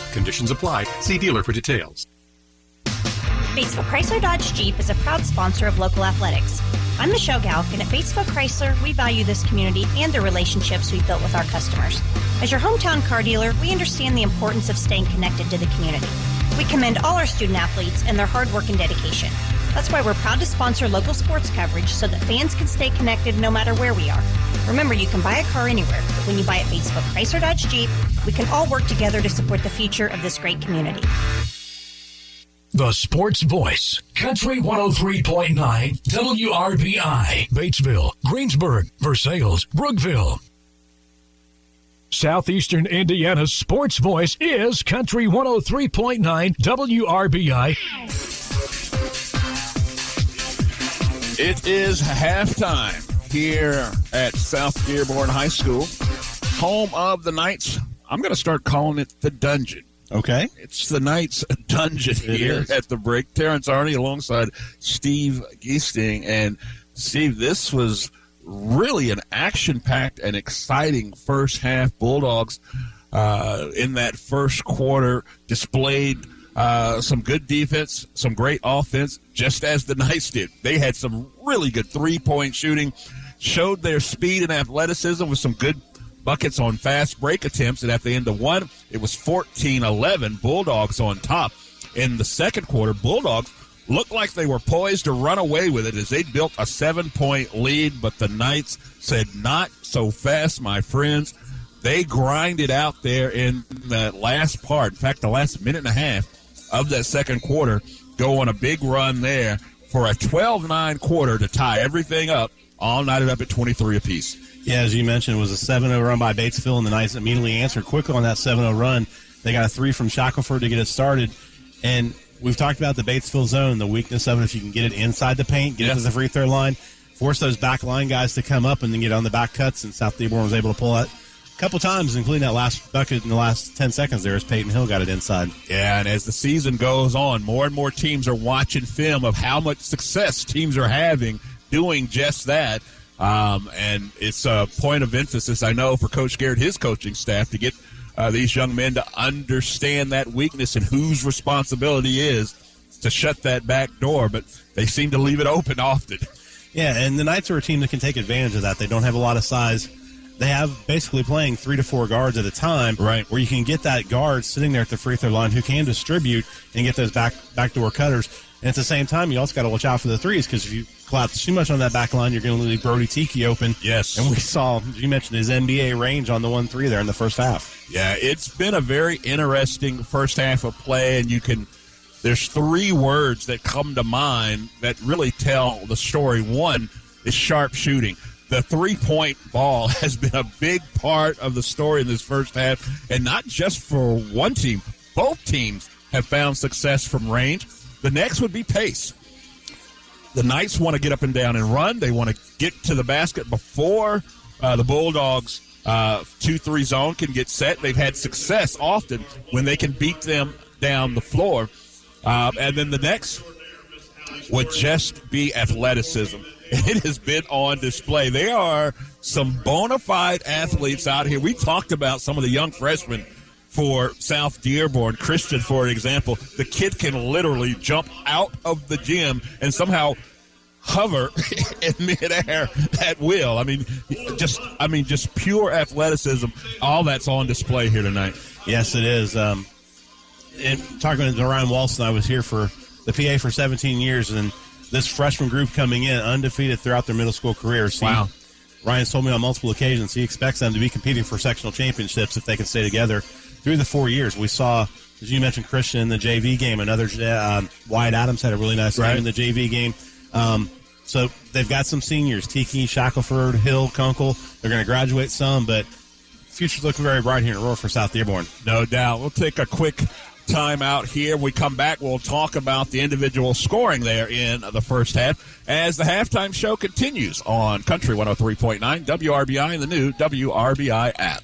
Speaker 24: Conditions apply. See dealer for details.
Speaker 8: Batesville Chrysler Dodge Jeep is a proud sponsor of local athletics. I'm Michelle Galk, and at Batesville Chrysler, we value this community and the relationships we've built with our customers. As your hometown car dealer, we understand the importance of staying connected to the community. We commend all our student athletes and their hard work and dedication. That's why we're proud to sponsor local sports coverage so that fans can stay connected no matter where we are. Remember, you can buy a car anywhere, but when you buy at Batesville Chrysler Dodge Jeep, we can all work together to support the future of this great community.
Speaker 5: The Sports Voice, Country 103.9 WRBI, Batesville, Greensburg, Versailles, Brookville. Southeastern Indiana's Sports Voice is Country 103.9 WRBI.
Speaker 1: It is halftime here at South Dearborn High School, home of the Knights. I'm going to start calling it the dungeon.
Speaker 6: Okay.
Speaker 1: It's the Knights dungeon
Speaker 6: It
Speaker 1: here
Speaker 6: is.
Speaker 1: at the break. Terrence Arney alongside Steve Geesting. And Steve, this was really an action packed and exciting first half. Bulldogs uh, in that first quarter displayed uh, some good defense, some great offense, just as the Knights did. They had some really good three point shooting, showed their speed and athleticism with some good buckets on fast break attempts. And at the end of one, it was 14 11, Bulldogs on top. In the second quarter, Bulldogs looked like they were poised to run away with it as they built a seven point lead, but the Knights said, Not so fast, my friends. They grinded out there in the last part. In fact, the last minute and a half of that second quarter, go on a big run there for a 12 9 quarter to tie everything up, all knotted up at 23 apiece.
Speaker 6: Yeah, as you mentioned, it was a 7 0 run by Batesville, and the Knights immediately answered quickly on that 7 0 run. They got a three from Shackelford to get it started. And we've talked about the Batesville zone, the weakness of it. If you can get it inside the paint, get it to the free throw line, force those back line guys to come up and then get on the back cuts. And South Dearborn was able to pull that a couple times, including that last bucket in the last 10 seconds there as Peyton Hill got it inside.
Speaker 1: Yeah, and as the season goes on, more and more teams are watching film of how much success teams are having doing just that. Um, and it's a point of emphasis, I know, for Coach Garrett, his coaching staff, to get uh, these young men to understand that weakness and whose responsibility is to shut that back door. But they seem to leave it open often.
Speaker 6: Yeah, and the Knights are a team that can take advantage of that. They don't have a lot of size. They have basically playing three to four guards at a time,
Speaker 1: right?
Speaker 6: Where you can get that guard sitting there at the free throw line who can distribute and get those back backdoor cutters. And at the same time, you also got to watch out for the threes because if you collapse too much on that back line, you're going to leave Brody Tiki open.
Speaker 1: Yes.
Speaker 6: And we saw, you mentioned his NBA range on the 1 3 there in the first half.
Speaker 1: Yeah, it's been a very interesting first half of play, and you can. There's three words that come to mind that really tell the story. One is sharp shooting. The three point ball has been a big part of the story in this first half, and not just for one team. Both teams have found success from range. The next would be pace. The Knights want to get up and down and run. They want to get to the basket before uh, the Bulldogs' uh, 2 3 zone can get set. They've had success often when they can beat them down the floor. Uh, and then the next would just be athleticism. It has been on display. There are some bona fide athletes out here. We talked about some of the young freshmen for South Dearborn. Christian, for example, the kid can literally jump out of the gym and somehow hover in midair at will. I mean, just I mean, just pure athleticism. All that's on display here tonight.
Speaker 6: Yes, it is. Um, and talking to Ryan Walston, I was here for the PA for 17 years, and this freshman group coming in undefeated throughout their middle school careers.
Speaker 1: Wow.
Speaker 6: Ryan's told me on multiple occasions he expects them to be competing for sectional championships if they can stay together through the four years. We saw, as you mentioned, Christian in the JV game. Another uh, Wyatt Adams had a really nice
Speaker 1: Right.
Speaker 6: game in the JV game. Um, so they've got some seniors: Tiki, Shackelford, Hill, Kunkel. They're going to graduate some, but future's looking very bright here in Aurora for South Dearborn.
Speaker 1: No doubt. We'll take a quick time out here. When we come back, we'll talk about the individual scoring there in the first half as the halftime show continues on Country 103.9 WRBI and the new WRBI app.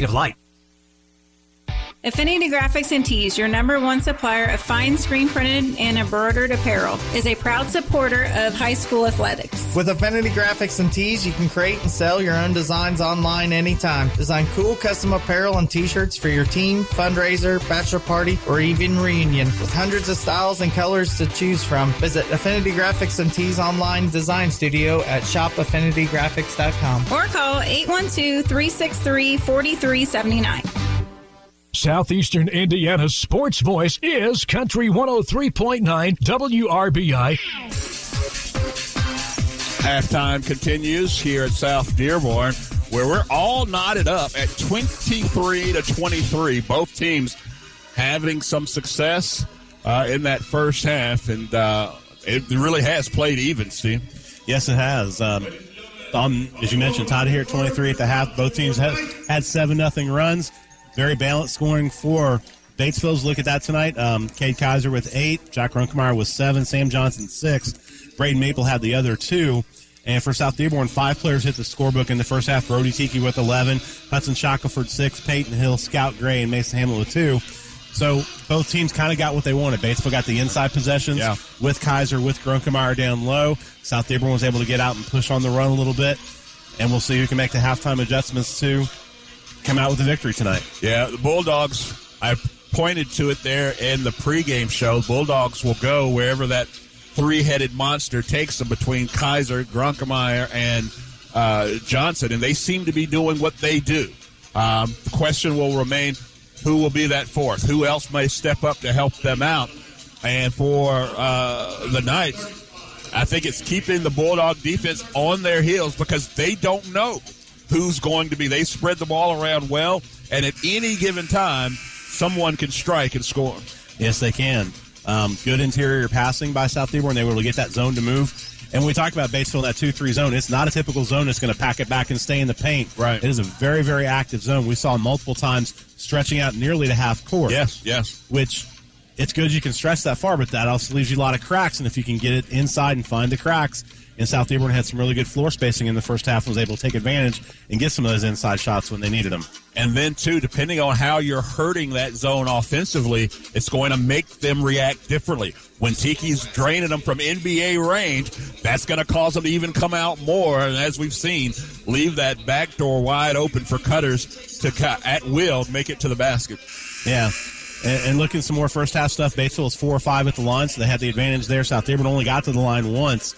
Speaker 11: of light.
Speaker 12: Affinity Graphics and Tees, your number one supplier of fine screen printed and embroidered apparel, is a proud supporter of high school athletics.
Speaker 13: With Affinity Graphics and Tees, you can create and sell your own designs online anytime. Design cool custom apparel and t-shirts for your team, fundraiser, bachelor party, or even reunion. With hundreds of styles and colors to choose from, visit Affinity Graphics and Tees online design studio at shopaffinitygraphics.com.
Speaker 12: Or call 812 363 4379.
Speaker 5: Southeastern Indiana's sports voice is Country 103.9 WRBI.
Speaker 1: Halftime continues here at South Dearborn, where we're all knotted up at 23 to 23. Both teams having some success uh, in that first half, and uh, it really has played even, Steve.
Speaker 6: Yes, it has. Um, um, as you mentioned, tied here at 23 at the half. Both teams have had 7 nothing runs. Very balanced scoring for Batesville's. Look at that tonight. Um, Cade Kaiser with eight, Jack Grunkemeyer with seven, Sam Johnson six, Braden Maple had the other two. And for South Dearborn, five players hit the scorebook in the first half. Brody Tiki with 11, Hudson Shackelford six, Peyton Hill, Scout Gray, and Mason Hamlin with two. So both teams kind of got what they wanted. Batesville got the inside possessions
Speaker 1: Yeah.
Speaker 6: with Kaiser, with Grunkemeyer down low. South Dearborn was able to get out and push on the run a little bit. And we'll see who can make the halftime adjustments to come out with a victory tonight.
Speaker 1: Yeah, the Bulldogs, I pointed to it there in the pregame show. Bulldogs will go wherever that three headed monster takes them between Kaiser, Grunkemeyer, and uh, Johnson, and they seem to be doing what they do. Um, the question will remain who will be that fourth? Who else may step up to help them out? And for uh, the Knights, I think it's keeping the Bulldog defense on their heels because they don't know who's going to be. They spread the ball around well, and at any given time, someone can strike and score.
Speaker 6: Yes, they can. Um, good interior passing by South Dearborn. They were able to get that zone to move. And when we talk about Batesville in that 2 3 zone, it's not a typical zone that's going to pack it back and stay in the paint.
Speaker 1: Right.
Speaker 6: It is a very, very active zone. We saw multiple times stretching out nearly to half court.
Speaker 1: Yes, yes.
Speaker 6: Which it's good you can stretch that far, but that also leaves you a lot of cracks. And if you can get it inside and find the cracks, and South Dearborn had some really good floor spacing in the first half and was able to take advantage and get some of those inside shots when they needed them.
Speaker 1: And then, too, depending on how you're hurting that zone offensively, it's going to make them react differently. When Tiki's draining them from NBA range, that's going to cause them to even come out more. And as we've seen, leave that back door wide open for cutters to cut at will make it to the basket.
Speaker 6: Yeah. And, and looking some more first half stuff, Batesville is four or five at the line, so they had the advantage there. South Dearborn only got to the line once.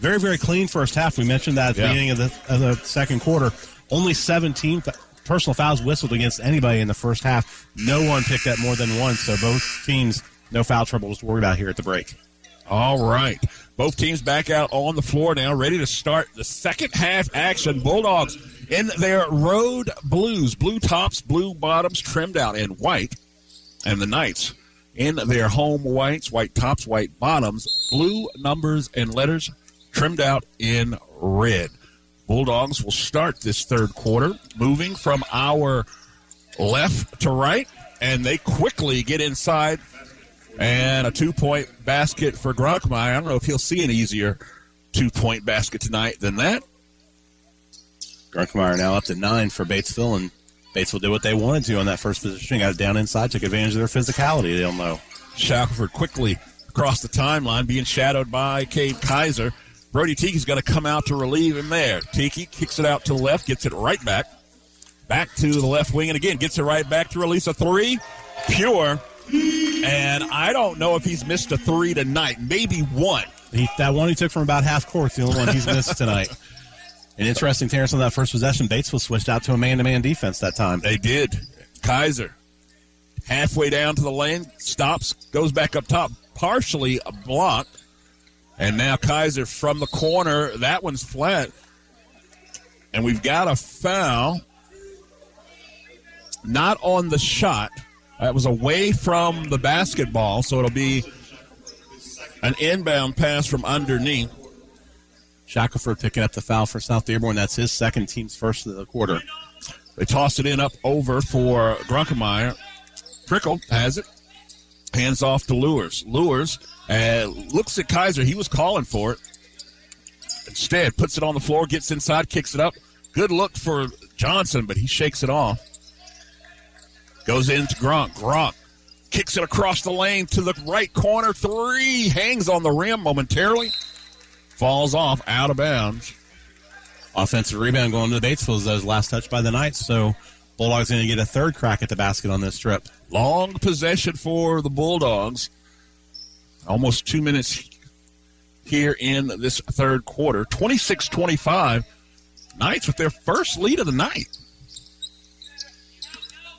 Speaker 6: Very, very clean first half. We mentioned that at the
Speaker 1: Yeah.
Speaker 6: beginning of the, of the second quarter. Only 17 fa- personal fouls whistled against anybody in the first half. No one picked up more than one, so both teams no foul troubles to worry about here at the break.
Speaker 1: All right. Both teams back out on the floor now, ready to start the second half action. Bulldogs in their road blues, blue tops, blue bottoms, trimmed out in white. And the Knights in their home whites, white tops, white bottoms, blue numbers and letters, trimmed out in red. Bulldogs will start this third quarter, moving from our left to right, and they quickly get inside and a two point basket for Grunkemeyer. I don't know if he'll see an easier two point basket tonight than that.
Speaker 6: Grunkemeyer now up to nine for Batesville, and Batesville did what they wanted to on that first position. Got it down inside, took advantage of their physicality. They'll know.
Speaker 1: Shackelford quickly across the timeline, being shadowed by Cade Kaiser. Brody Tiki's going to come out to relieve him there. Tiki kicks it out to the left, gets it right back. Back to the left wing, and again gets it right back to release a three. Pure. And I don't know if he's missed a three tonight. Maybe one.
Speaker 6: He, that one he took from about half court, the only one he's missed tonight. And interesting, Terrence, on that first possession, Bates was switched out to a man to man defense that time.
Speaker 1: They did. Kaiser halfway down to the lane, stops, goes back up top, partially a block. And now Kaiser from the corner. That one's flat. And we've got a foul. Not on the shot. That was away from the basketball, so it'll be an inbound pass from underneath.
Speaker 6: Shackelford picking up the foul for South Dearborn. That's his second team's first of the quarter.
Speaker 1: They toss it in up over for Grunkemeyer. Prickle has it. Hands off to Lures. Lures uh, looks at Kaiser. He was calling for it. Instead, puts it on the floor, gets inside, kicks it up. Good look for Johnson, but he shakes it off. Goes into Grunk. Grunk kicks it across the lane to the right corner. Three hangs on the rim momentarily. Falls off out of bounds.
Speaker 6: Offensive rebound going to the Batesville is those last touch by the Knights. So Bulldogs going to get a third crack at the basket on this trip.
Speaker 1: Long possession for the Bulldogs. Almost two minutes here in this third quarter. 26 25. Knights with their first lead of the night.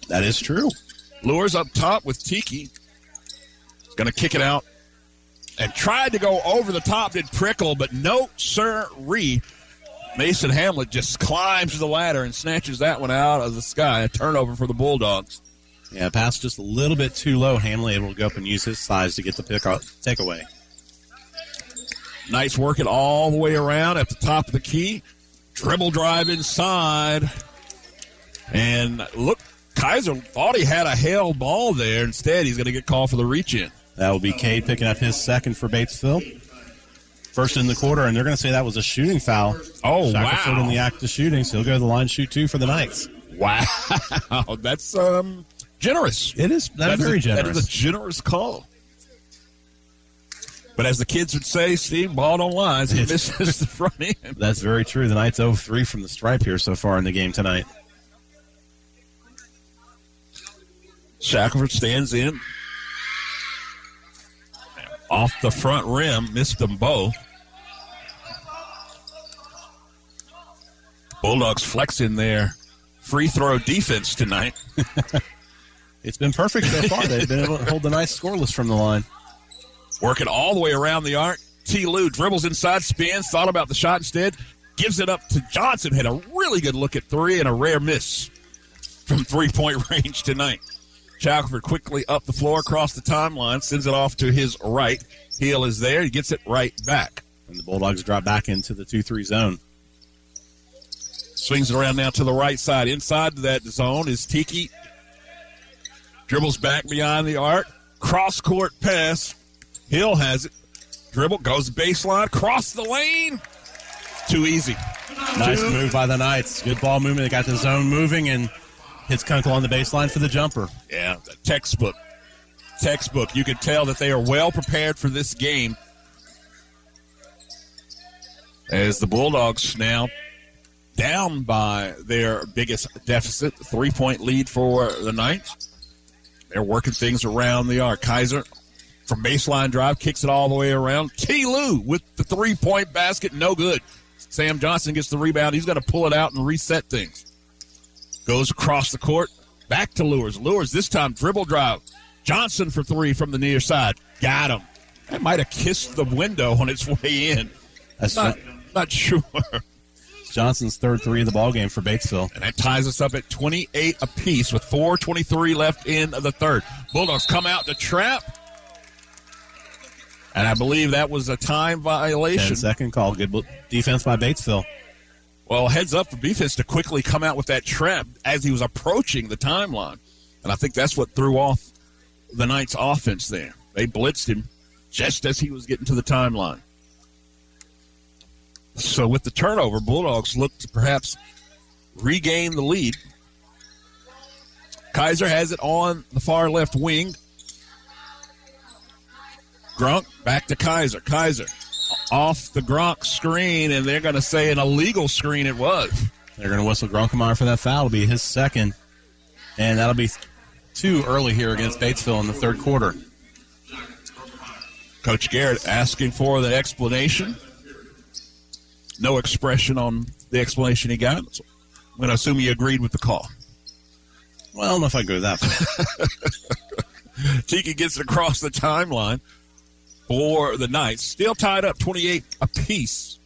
Speaker 6: That is true.
Speaker 1: Lures up top with Tiki. Going to kick it out. And tried to go over the top, did Prickle, but no, sir, Ree. Mason Hamlin just climbs the ladder and snatches that one out of the sky. A turnover for the Bulldogs.
Speaker 6: Yeah, pass just a little bit too low. Hamlin able to go up and use his size to get the pick up, takeaway.
Speaker 1: Nice work it all the way around at the top of the key. Dribble drive inside. And look, Kaiser thought he had a held ball there. Instead, he's going to get called for the reach in.
Speaker 6: That will be Cade picking up his second for Batesville. First in the quarter, and they're going to say that was a shooting foul.
Speaker 1: Oh,
Speaker 6: Shackelford
Speaker 1: wow.
Speaker 6: in the act of shooting, so he'll go to the line shoot two for the Knights.
Speaker 1: Wow. That's um, generous.
Speaker 6: It is. That is very
Speaker 1: a,
Speaker 6: generous.
Speaker 1: is a generous call. But as the kids would say, Steve, ball don't lie. He misses the front end.
Speaker 6: That's very true. The Knights 0 3 from the stripe here so far in the game tonight.
Speaker 1: Shackelford stands in. Off the front rim, missed them both. Bulldogs flexing their free throw defense tonight.
Speaker 6: It's been perfect so far. They've been able to hold the nice scoreless from the line.
Speaker 1: Working all the way around the arc. T. Lou dribbles inside, spins, thought about the shot instead, gives it up to Johnson. Had a really good look at three and a rare miss from three point range tonight. Shackelford quickly up the floor, across the timeline, sends it off to his right. Hill is there. He gets it right back.
Speaker 6: And the Bulldogs drop back into the 2 3 zone.
Speaker 1: Swings it around now to the right side. Inside that zone is Tiki. Dribbles back behind the arc. Cross court pass. Hill has it. Dribble goes baseline. Cross the lane. Too easy.
Speaker 6: Nice move by the Knights. Good ball movement. They got the zone moving and hits Kunkel on the baseline for the jumper.
Speaker 1: Yeah, the textbook. Textbook. You can tell that they are well prepared for this game. As the Bulldogs now down by their biggest deficit, three point lead for the Knights. They're working things around the arc. Kaiser from baseline drive kicks it all the way around. T. Lou with the three point basket, no good. Sam Johnson gets the rebound. He's got to pull it out and reset things. Goes across the court, back to Lures. Lures this time dribble drive. Johnson for three from the near side. Got him. That might have kissed the window on its way in.
Speaker 6: That's
Speaker 1: not, not sure.
Speaker 6: Johnson's third three of the ball game for Batesville.
Speaker 1: And that ties us up at 28 apiece with 4.23 left in the third. Bulldogs come out to trap. And I believe that was a time violation.
Speaker 6: 10 second call. Good defense by Batesville.
Speaker 1: Well, heads up for defense to quickly come out with that trap as he was approaching the timeline. And I think that's what threw off the Knights' offense there. They blitzed him just as he was getting to the timeline. So with the turnover, Bulldogs look to perhaps regain the lead. Kaiser has it on the far left wing. Grunk back to Kaiser. Kaiser off the Grunk screen, and they're going to say an illegal screen it was.
Speaker 6: They're going to whistle Grunkemeyer for that foul. It'll be his second. And that'll be two early here against Batesville in the third quarter.
Speaker 1: Coach Garrett asking for the explanation. No expression on the explanation he got. So I'm going to assume he agreed with the call.
Speaker 6: Well, I don't know if I go that far.
Speaker 1: Tiki gets it across the timeline for the Knights. Still tied up 28 apiece.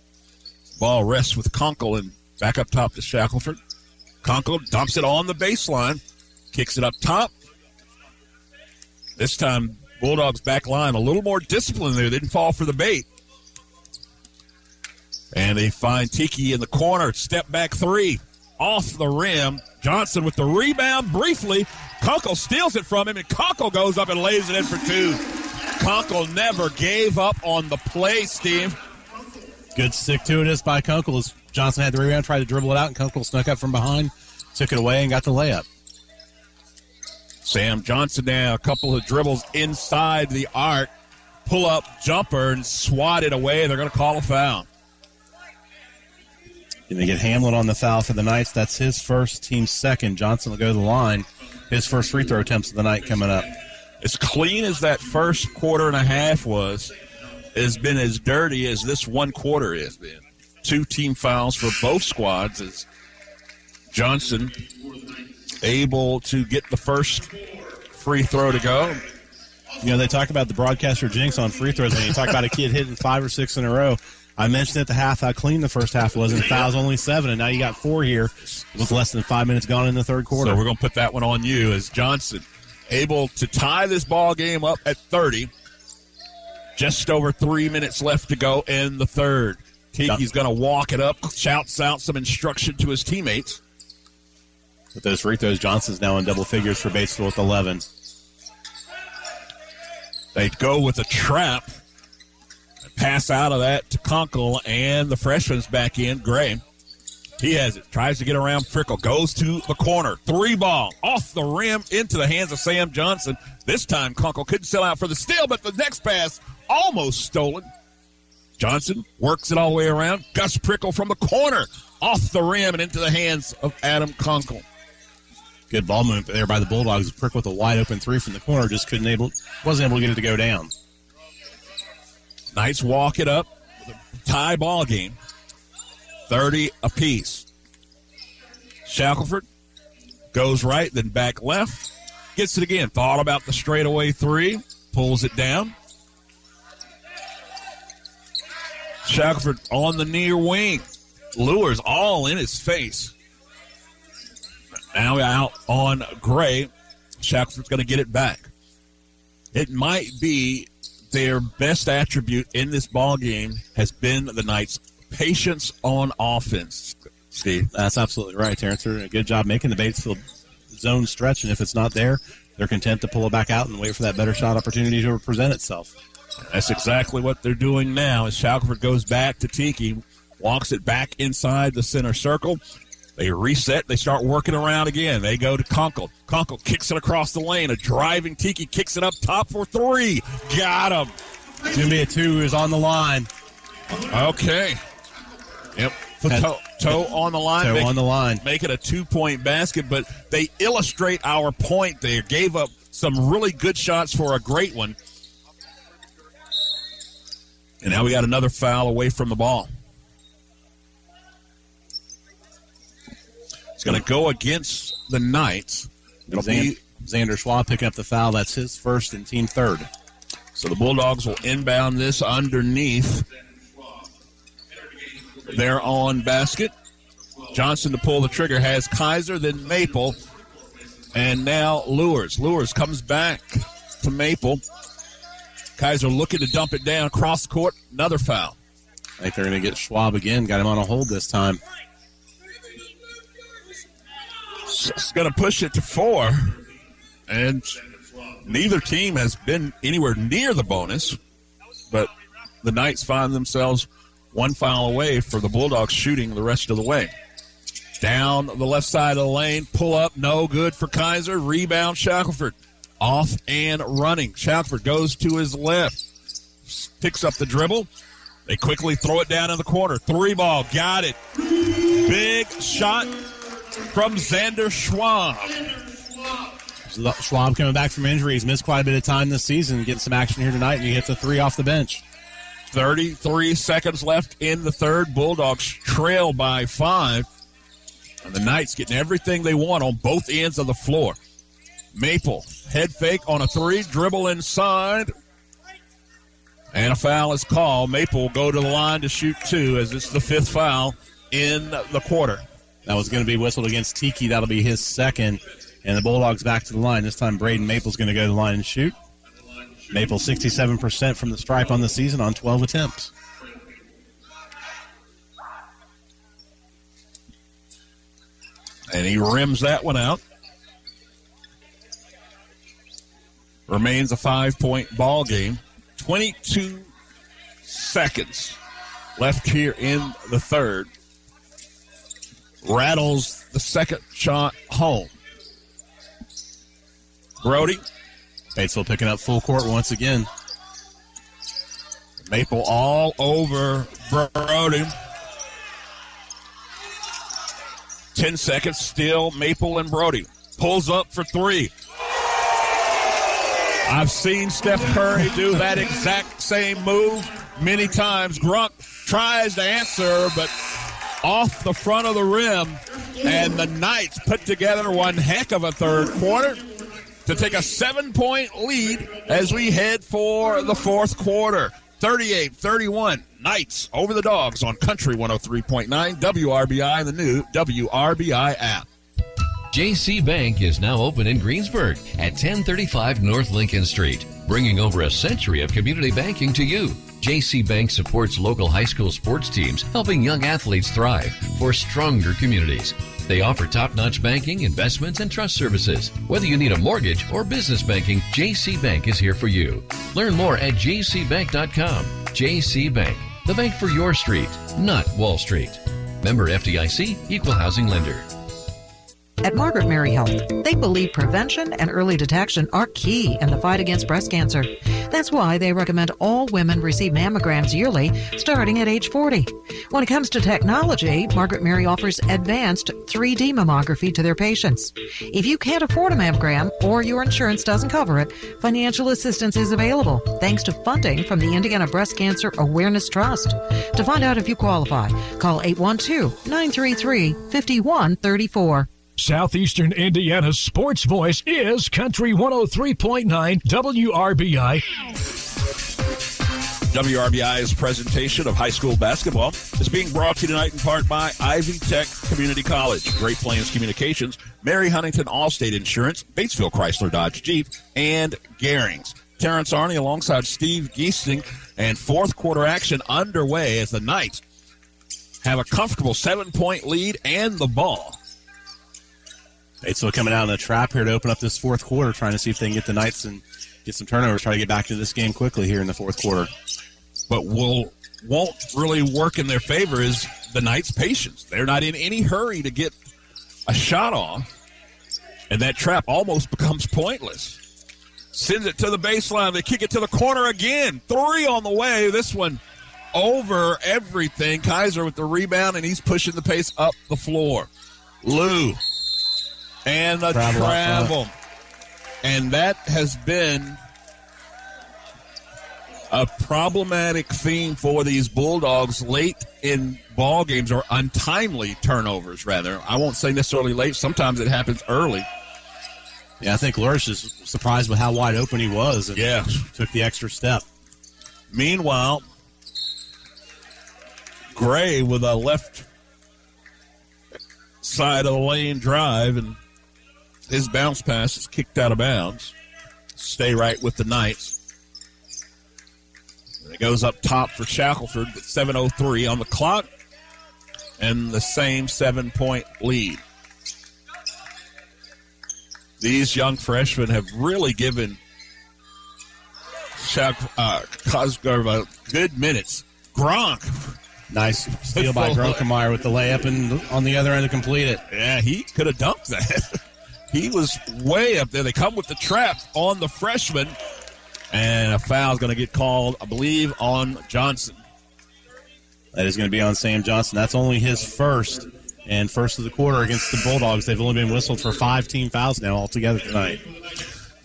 Speaker 1: Ball rests with Conkle and back up top to Shackelford. Conkle dumps it on the baseline, kicks it up top. This time, Bulldogs back line a little more disciplined there. They didn't fall for the bait. And they find Tiki in the corner. Step back three. Off the rim. Johnson with the rebound briefly. Conkle steals it from him, and Conkle goes up and lays it in for two. Conkle never gave up on the play, Steve.
Speaker 6: Good stick to it is by Kunkel as Johnson had the rebound, tried to dribble it out, and Kunkel snuck up from behind, took it away, and got the layup.
Speaker 1: Sam Johnson now, a couple of dribbles inside the arc, pull up jumper and swatted away. They're going to call a foul.
Speaker 6: And they get Hamlin on the foul for the Knights. That's his first, team second. Johnson will go to the line. His first free throw attempts of the night coming up.
Speaker 1: As clean as that first quarter and a half was, has been as dirty as this one quarter has been. Two team fouls for both squads as Johnson able to get the first free throw to go.
Speaker 6: You know, they talk about the broadcaster jinx on free throws, and you talk about a kid hitting five or six in a row. I mentioned at the half how clean the first half was, and fouls only seven, and now you got four here with less than five minutes gone in the third quarter.
Speaker 1: So we're going to put that one on you as Johnson able to tie this ball game up at 30. Just over three minutes left to go in the third. Tiki's going to walk it up, shouts out some instruction to his teammates.
Speaker 6: With those free throws, Johnson's now in double figures for Batesville with 11.
Speaker 1: They go with a trap. Pass out of that to Kunkel, and the freshman's back in. Gray. He has it. Tries to get around Prickle. Goes to the corner. Three ball. Off the rim into the hands of Sam Johnson. This time Kunkel couldn't sell out for the steal, but the next pass almost stolen. Johnson works it all the way around. Gus Prickle from the corner. Off the rim and into the hands of Adam Kunkel.
Speaker 6: Good ball movement there by the Bulldogs. Prick with a wide open three from the corner, just couldn't able, wasn't able to get it to go down.
Speaker 1: Knights walk it up. Tie ball game. 30 apiece. Shackelford goes right, then back left. Gets it again. Thought about the straightaway three. Pulls it down. Shackelford on the near wing. Lures all in his face. Now out on Gray. Shackelford's going to get it back. It might be their best attribute in this ball game has been the Knights' patience on offense. Steve,
Speaker 6: that's absolutely right, Terrence. A good job making the Batesville zone stretch, and if it's not there, they're content to pull it back out and wait for that better shot opportunity to present itself.
Speaker 1: That's exactly what they're doing now. As Shackelford goes back to Tiki, walks it back inside the center circle. They reset. They start working around again. They go to Conkle. Conkle kicks it across the lane. A driving Tiki kicks it up top for three. Got him.
Speaker 6: Jimmy a two is on the line.
Speaker 1: Okay. Yep. Toe, toe on the line.
Speaker 6: Toe
Speaker 1: make,
Speaker 6: on the line.
Speaker 1: Make it a two point basket, but they illustrate our point there. Gave up some really good shots for a great one. And now we got another foul away from the ball. Going to go against the Knights.
Speaker 6: It'll be Xander Schwab picking up the foul. That's his first and team third.
Speaker 1: So the Bulldogs will inbound this underneath their on basket. Johnson to pull the trigger has Kaiser, then Maple, and now Lures. Lures comes back to Maple. Kaiser looking to dump it down cross court. Another foul.
Speaker 6: I think they're going to get Schwab again. Got him on a hold this time.
Speaker 1: It's going to push it to four, and neither team has been anywhere near the bonus, but the Knights find themselves one foul away for the Bulldogs shooting the rest of the way. Down the left side of the lane, pull up, no good for Kaiser. Rebound, Shackelford. Off and running. Shackelford goes to his left, picks up the dribble. They quickly throw it down in the corner. Three ball, got it. Big shot from Xander Schwab.
Speaker 6: Schwab coming back from injuries, missed quite a bit of time this season. Getting some action here tonight, and he hits a three off the bench.
Speaker 1: 33 seconds left in the third. Bulldogs trail by five. And the Knights getting everything they want on both ends of the floor. Maple, head fake on a three, dribble inside. And a foul is called. Maple will go to the line to shoot two as it's the fifth foul in the quarter.
Speaker 6: That was going to be whistled against Tiki. That'll be his second. And the Bulldogs back to the line. This time Braden Maple's going to go to the line and shoot. Maple 67% from the stripe on the season on 12 attempts.
Speaker 1: And he rims that one out. Remains a five point ball game. 22 seconds left here in the third. Rattles the second shot home. Brody.
Speaker 6: Batesville picking up full court once again.
Speaker 1: Maple all over Brody. 10 seconds still. Maple and Brody. Pulls up for three. I've seen Steph Curry do that exact same move many times. Grunk tries to answer, but off the front of the rim. And the Knights put together one heck of a third quarter to take a seven point lead as we head for the fourth quarter. 38 31. Knights over the dogs on Country 103.9 WRBI, the new WRBI app.
Speaker 14: JC Bank is now open in Greensburg at 1035 North Lincoln Street, bringing over a century of community banking to you. JC Bank supports local high school sports teams, helping young athletes thrive for stronger communities. They offer top notch banking, investments, and trust services. Whether you need a mortgage or business banking, JC Bank is here for you. Learn more at jcbank.com. JC Bank, the bank for your street, not Wall Street. Member FDIC, equal housing lender.
Speaker 15: At Margaret Mary Health, they believe prevention and early detection are key in the fight against breast cancer. That's why they recommend all women receive mammograms yearly, starting at age 40. When it comes to technology, Margaret Mary offers advanced 3D mammography to their patients. If you can't afford a mammogram or your insurance doesn't cover it, financial assistance is available thanks to funding from the Indiana Breast Cancer Awareness Trust. To find out if you qualify, call 812 933 5134.
Speaker 5: Southeastern Indiana's sports voice is Country 103.9 WRBI.
Speaker 1: WRBI's presentation of high school basketball is being brought to you tonight in part by Ivy Tech Community College, Great Plains Communications, Mary Huntington Allstate Insurance, Batesville Chrysler Dodge Jeep, and Garings. Terrence Arney alongside Steve Geesting, and fourth quarter action underway as the Knights have a comfortable seven point lead and the ball.
Speaker 6: Batesville coming out in the trap here to open up this fourth quarter, trying to see if they can get the Knights and get some turnovers, try to get back to this game quickly here in the fourth quarter.
Speaker 1: But will won't really work in their favor is the Knights' patience. They're not in any hurry to get a shot off, and that trap almost becomes pointless. Sends it to the baseline. They kick it to the corner again. Three on the way. This one over everything. Kaiser with the rebound, and he's pushing the pace up the floor. Lou and the
Speaker 6: Travel
Speaker 1: travel. And that has been a problematic theme for these Bulldogs late in ball games or untimely turnovers, rather. I won't say necessarily late. Sometimes it happens early.
Speaker 6: Yeah, I think Lures is surprised with how wide open he was and
Speaker 1: Yeah.
Speaker 6: took the extra step.
Speaker 1: Meanwhile, Gray with a left side of the lane drive, and his bounce pass is kicked out of bounds. Stay right with the Knights. And it goes up top for Shackelford with 7.03 on the clock and the same seven point lead. These young freshmen have really given Shack, uh, Cosgrove good minutes. Grunk.
Speaker 6: Nice steal by Grunkemeyer with the layup and on the other end to complete it.
Speaker 1: Yeah, he could have dunked that. he was way up there. They come with the trap on the freshman, and a foul is going to get called, I believe, on Johnson.
Speaker 6: That is going to be on Sam Johnson. That's only his first and first of the quarter against the Bulldogs. They've only been whistled for five team fouls now altogether tonight.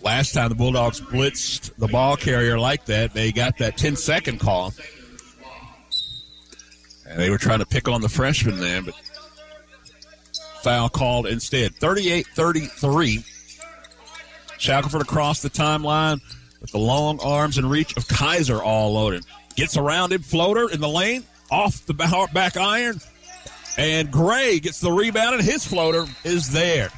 Speaker 1: Last time the Bulldogs blitzed the ball carrier like that, they got that 10 second call. And they were trying to pick on the freshman there, but foul called instead. 38 33. Shackelford across the timeline with the long arms and reach of Kaiser all loaded. Gets around him, floater in the lane, off the back iron, and Gray gets the rebound, and his floater is there.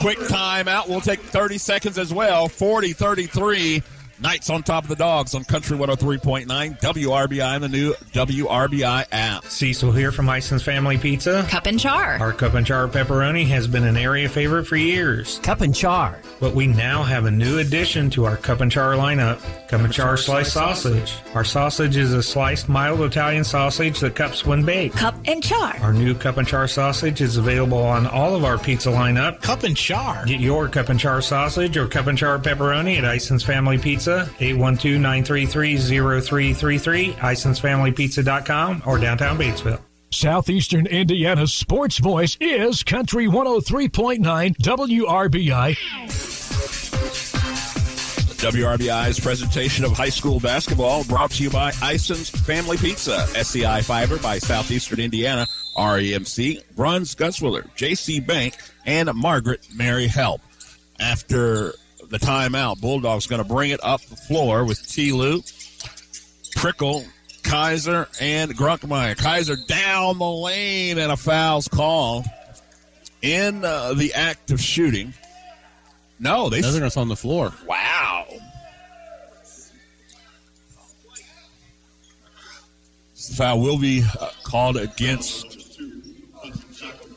Speaker 1: Quick timeout. We'll take 30 seconds as well. 40 33. Knights on top of the dogs on Country 103.9 WRBI and the new WRBI app.
Speaker 16: Cecil here from Ison's Family Pizza.
Speaker 7: Cup and char.
Speaker 16: Our cup and char pepperoni has been an area favorite for years.
Speaker 7: Cup and char.
Speaker 16: But we now have a new addition to our cup and char lineup cup and char sliced sausage. Our sausage is a sliced mild Italian sausage that cups when baked.
Speaker 7: Cup and char.
Speaker 16: Our new cup and char sausage is available on all of our pizza lineup.
Speaker 25: Cup and char.
Speaker 16: Get your cup and char sausage or cup and char pepperoni at Ison's Family Pizza, 812-933-0333, isonsfamilypizza.com, or downtown Batesville.
Speaker 5: Southeastern Indiana's sports voice is Country 103.9 WRBI.
Speaker 1: WRBI's presentation of high school basketball brought to you by Ison's Family Pizza, SCI Fiber by Southeastern Indiana, REMC, Bruns Gutzwiller, JC Bank, and Margaret Mary Health. After the timeout, Bulldogs going to bring it up the floor with T. Lou, Prickle, Kaiser, and Grunkemeyer. Kaiser down the lane, and a foul's called in uh, the act of shooting. No, they
Speaker 6: Nothing else on the floor.
Speaker 1: Wow. The foul will be uh, called against.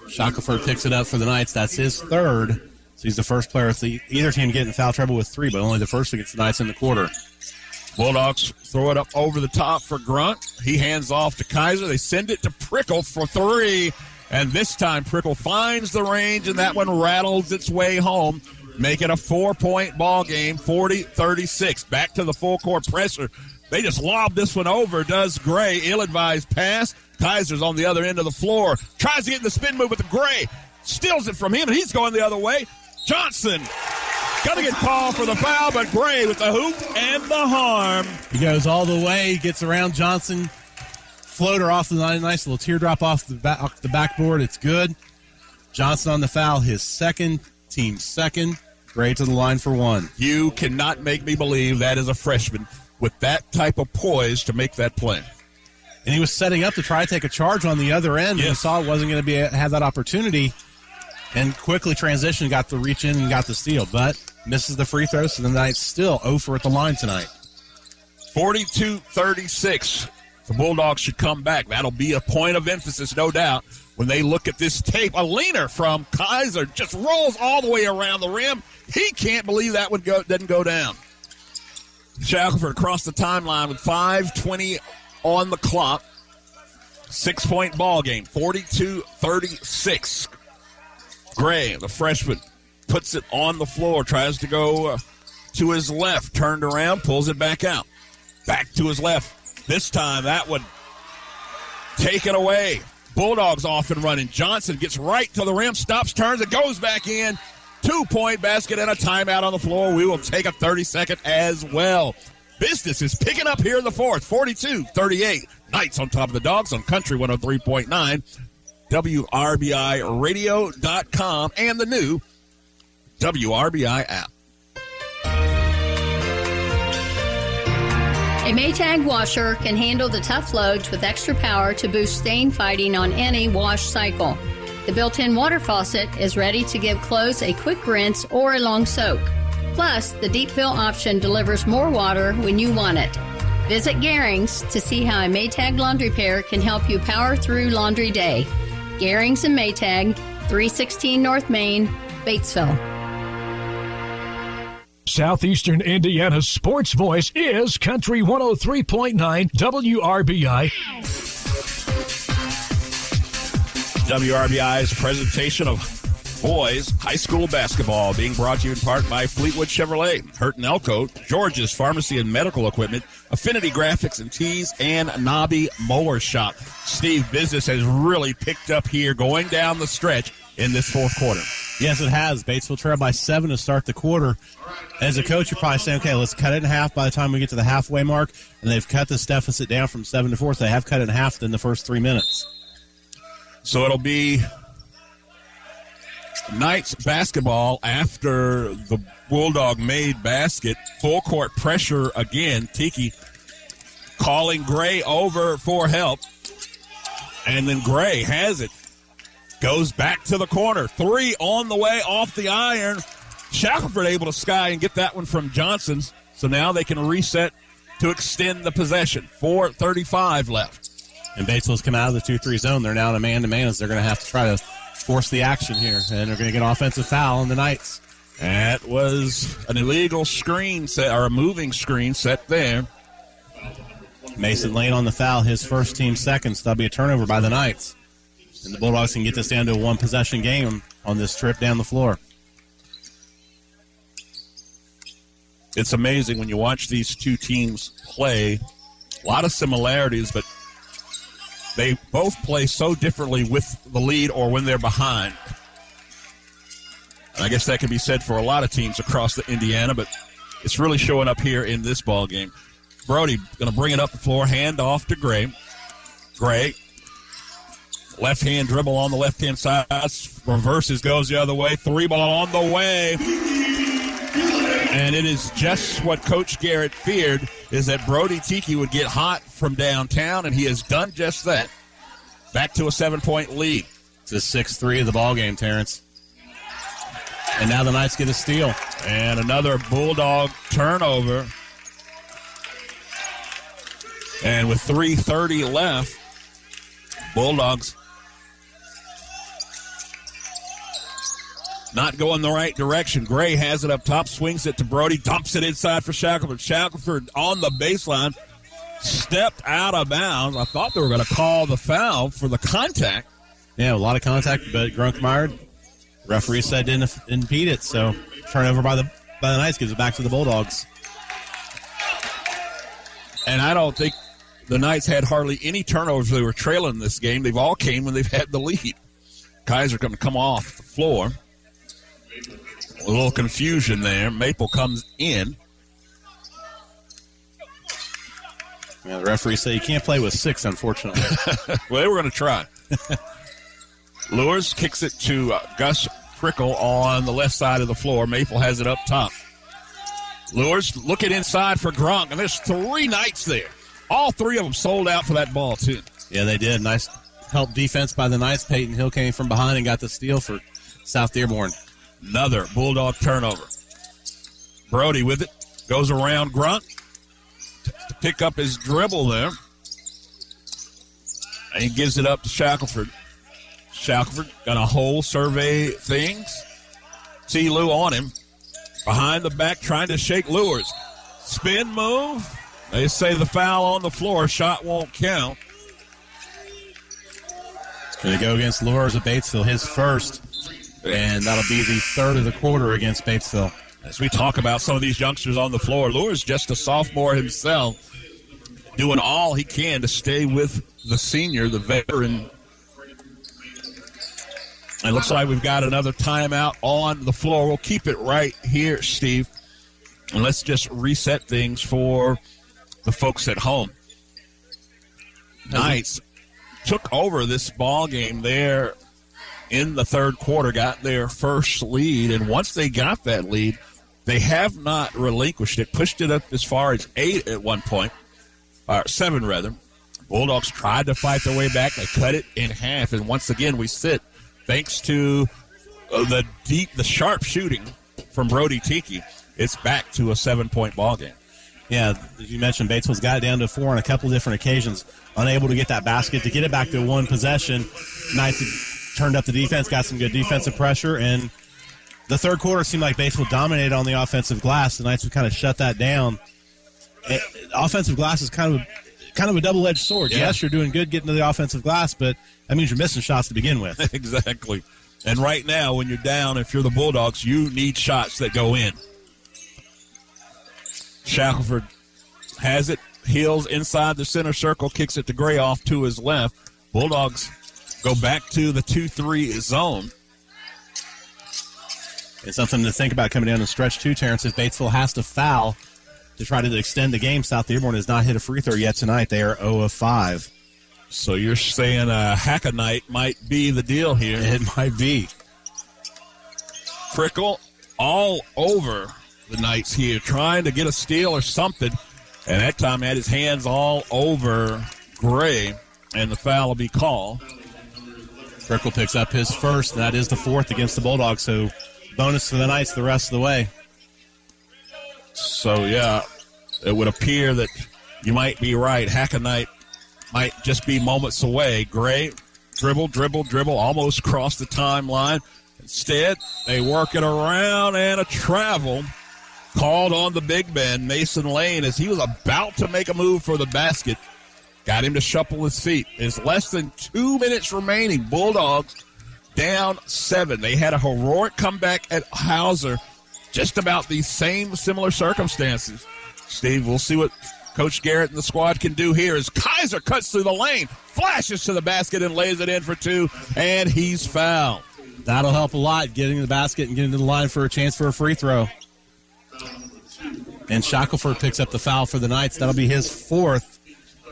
Speaker 6: Shackelford picks it up for the Knights. That's his third. So he's the first player with the, either team to get in foul trouble with three, but only the first against the Knights in the quarter.
Speaker 1: Bulldogs throw it up over the top for Grunk. He hands off to Kaiser. They send it to Prickle for three. And this time, Prickle finds the range, and that one rattles its way home, make it a four point ball game, 40 36. Back to the full court pressure. They just lob this one over, does Gray. Ill advised pass. Kaiser's on the other end of the floor. Tries to get in the spin move with the Gray. Steals it from him, and he's going the other way. Johnson Gonna get called for the foul, but Gray with the hoop and the harm.
Speaker 6: He goes all the way, gets around Johnson, floater off the line, nice little teardrop off the back, off the backboard. It's good. Johnson on the foul, his second, team second. Gray to the line for one.
Speaker 1: You cannot make me believe that is a freshman with that type of poise to make that play.
Speaker 6: And he was setting up to try to take a charge on the other end. Yes. He saw it wasn't going to be have that opportunity, and quickly transitioned, got the reach in and got the steal. But misses the free throw, so the Knights still over at the line tonight.
Speaker 1: 42 36. The Bulldogs should come back. That'll be a point of emphasis, no doubt, when they look at this tape. A leaner from Kaiser just rolls all the way around the rim. He can't believe that would go didn't go down. Shackelford across the timeline with 5.20 on the clock. Six point ball game, 42 36. Gray, the freshman, puts it on the floor, tries to go uh, to his left, turned around, pulls it back out. Back to his left. This time that would take it away. Bulldogs off and running. Johnson gets right to the rim, stops, turns, it goes back in. Two point basket and a timeout on the floor. We will take a 30 second as well. Business is picking up here in the fourth, 42 38. Knights on top of the dogs on Country 103.9, WRBIRadio.com, and the new WRBI app.
Speaker 26: A Maytag washer can handle the tough loads with extra power to boost stain fighting on any wash cycle. The built in water faucet is ready to give clothes a quick rinse or a long soak. Plus, the deep fill option delivers more water when you want it. Visit Garings to see how a Maytag laundry pair can help you power through laundry day. Garings and Maytag, 316 North Main, Batesville.
Speaker 5: Southeastern Indiana's sports voice is Country 103.9 WRBI.
Speaker 1: WRBI's presentation of boys high school basketball being brought to you in part by Fleetwood Chevrolet, Hurton Elko, George's Pharmacy and Medical Equipment, Affinity Graphics and Tees, and Nobby Mower Shop. Steve, business has really picked up here going down the stretch in this fourth quarter.
Speaker 6: Yes, it has. Batesville trail by seven to start the quarter. As a coach, you're probably saying, okay, let's cut it in half by the time we get to the halfway mark. And they've cut this deficit down from seven to four. So they have cut it in half in the first three minutes.
Speaker 1: So it'll be Knights basketball after the Bulldog made basket. Full court pressure again. Tiki calling Gray over for help. And then Gray has it. Goes back to the corner. Three on the way off the iron. Shackelford able to sky and get that one from Johnson's. So now they can reset to extend the possession. 4.35 left.
Speaker 6: And Batesville's come out of the 2 3 zone. They're now in a man to man as they're going to have to try to force the action here. And they're going to get an offensive foul on the Knights.
Speaker 1: That was an illegal screen set, or a moving screen set there.
Speaker 6: Mason Lane on the foul, his first team seconds. That'll be a turnover by the Knights. And the Bulldogs can get this down to a one possession game on this trip down the floor.
Speaker 1: It's amazing when you watch these two teams play. A lot of similarities, but they both play so differently with the lead or when they're behind. And I guess that can be said for a lot of teams across the Indiana, but it's really showing up here in this ball game. Brody going to bring it up the floor, hand off to Gray. Gray, left hand dribble on the left hand side, reverses, goes the other way. Three ball on the way. And it is just what Coach Garrett feared is that Brody Tiki would get hot from downtown, and he has done just that. Back to a seven point lead.
Speaker 6: It's a 6 3 of the ball game, Terrence. And now the Knights get a steal.
Speaker 1: And another Bulldog turnover. And with 3.30 left, Bulldogs not going the right direction. Gray has it up top, swings it to Brody, dumps it inside for Shackelford. Shackelford on the baseline, stepped out of bounds. I thought they were going to call the foul for the contact.
Speaker 6: Yeah, a lot of contact, but Grunkemeyer, referee said didn't impede it, so turnover by the by the Knights gives it back to the Bulldogs.
Speaker 1: And I don't think the Knights had hardly any turnovers. They were trailing this game. They've all came when they've had the lead. Kaiser going to come off the floor. A little confusion there. Maple comes in.
Speaker 6: Yeah, the referee said you can't play with six, unfortunately.
Speaker 1: well, they were going to try. Lures kicks it to uh, Gus Prickle on the left side of the floor. Maple has it up top. Lures looking inside for Grunk, and there's three Knights there. All three of them sold out for that ball, too.
Speaker 6: Yeah, they did. Nice help defense by the Knights. Peyton Hill came from behind and got the steal for South Dearborn.
Speaker 1: Another Bulldog turnover. Brody with it. Goes around Grunk to pick up his dribble there. And he gives it up to Shackelford. Shackelford gonna hold, survey things. See Lou on him. Behind the back, trying to shake Lures. Spin move. They say the foul on the floor. Shot won't count.
Speaker 6: Going to go against Lures of Batesville, his first. And that'll be the third of the quarter against Batesville.
Speaker 1: As we talk about some of these youngsters on the floor, Lures just a sophomore himself, doing all he can to stay with the senior, the veteran. It looks like we've got another timeout on the floor. We'll keep it right here, Steve. And let's just reset things for the folks at home. Knights took over this ball game there in the third quarter, got their first lead, and once they got that lead, they have not relinquished it. Pushed it up as far as eight at one point, or seven rather. Bulldogs tried to fight their way back. They cut it in half, and once again we sit thanks to uh, the deep, the sharp shooting from Brody Tiki. It's back to a seven-point ball game.
Speaker 6: Yeah, as you mentioned, Batesville's got it down to four on a couple different occasions. Unable to get that basket to get it back to one possession. Knights turned up the defense, got some good defensive pressure, and the third quarter seemed like Batesville dominated on the offensive glass. The Knights would kind of shut that down. It, offensive glass is kind of kind of a double edged sword.
Speaker 1: Yeah.
Speaker 6: Yes, you're doing good getting to the offensive glass, but that means you're missing shots to begin with.
Speaker 1: exactly. And right now, when you're down, if you're the Bulldogs, you need shots that go in. Shackelford has it, heels inside the center circle, kicks it to Gray off to his left. Bulldogs go back to the 2 3 zone.
Speaker 6: It's something to think about coming down the stretch too, Terrence. If Batesville has to foul to try to extend the game, South Dearborn has not hit a free throw yet tonight. They are 0 of 5.
Speaker 1: So you're saying uh, Hackanite might be the deal here.
Speaker 6: It might be.
Speaker 1: Prickle all over the Knights here, trying to get a steal or something. And that time had his hands all over Gray, and the foul will be called.
Speaker 6: Prickle picks up his first, that is the fourth against the Bulldogs. So bonus for the Knights the rest of the way.
Speaker 1: So, yeah, it would appear that you might be right. Hackanite might just be moments away. Gray, dribble, dribble, dribble, almost cross the timeline. Instead, they work it around and a travel called on the big man, Mason Lane, as he was about to make a move for the basket. Got him to shuffle his feet. There's less than two minutes remaining. Bulldogs down seven. They had a heroic comeback at Hauser, just about these same similar circumstances. Steve, we'll see what Coach Garrett and the squad can do here as Kaiser cuts through the lane, flashes to the basket, and lays it in for two, and he's fouled.
Speaker 6: That'll help a lot getting the basket and getting to the line for a chance for a free throw. And Shackelford picks up the foul for the Knights. That'll be his fourth,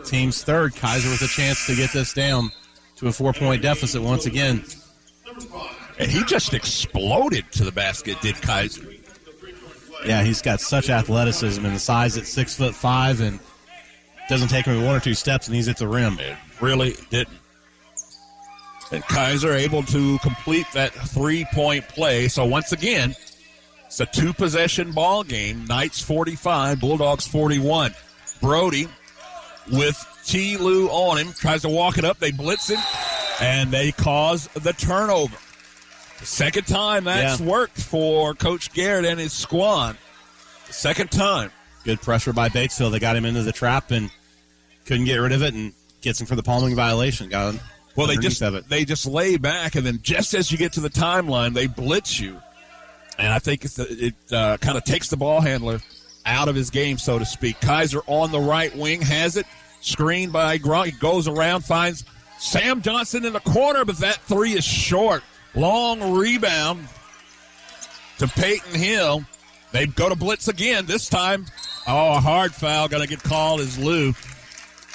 Speaker 6: team's third. Kaiser with a chance to get this down to a four point deficit once again.
Speaker 1: And he just exploded to the basket, did Kaiser.
Speaker 6: Yeah, he's got such athleticism and the size at six foot five, and doesn't take him one or two steps, and he's at the rim.
Speaker 1: It really didn't. And Kaiser able to complete that three point play. So once again, it's a two possession ball game. Knights 45, Bulldogs 41. Brody with T. Lou on him, tries to walk it up. They blitz him, and they cause the turnover. The second time that's
Speaker 6: Yeah.
Speaker 1: worked for Coach Garrett and his squad. The second time.
Speaker 6: Good pressure by Batesville. They got him into the trap and couldn't get rid of it, and gets him for the palming violation. Got him.
Speaker 1: Well, they just they just lay back, and then just as you get to the timeline, they blitz you, and I think it's it uh, kind of takes the ball handler out of his game, so to speak. Kaiser on the right wing has it, screened by Grunk. He goes around, finds Sam Johnson in the corner, but that three is short. Long rebound to Peyton Hill. They go to blitz again. This time, oh, a hard foul going to get called as Lou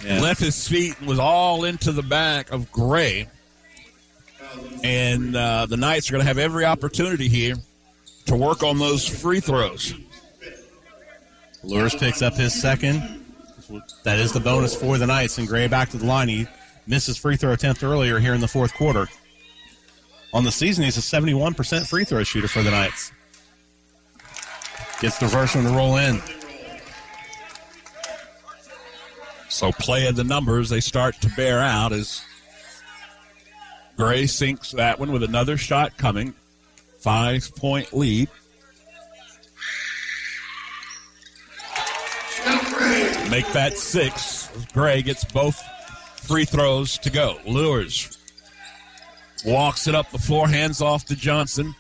Speaker 1: left his feet and was all into the back of Gray. And uh, the Knights are going to have every opportunity here to work on those free throws.
Speaker 6: Lures picks up his second. That is the bonus for the Knights, and Gray back to the line. He missed his free throw attempt earlier here in the fourth quarter. On the season, he's a 71% free throw shooter for the Knights. Gets the first one to roll in.
Speaker 1: So play of the numbers, they start to bear out as Gray sinks that one with another shot coming. Five point lead. Make that six. Gray gets both free throws to go. Lures. Walks it up the floor, hands off to Johnson.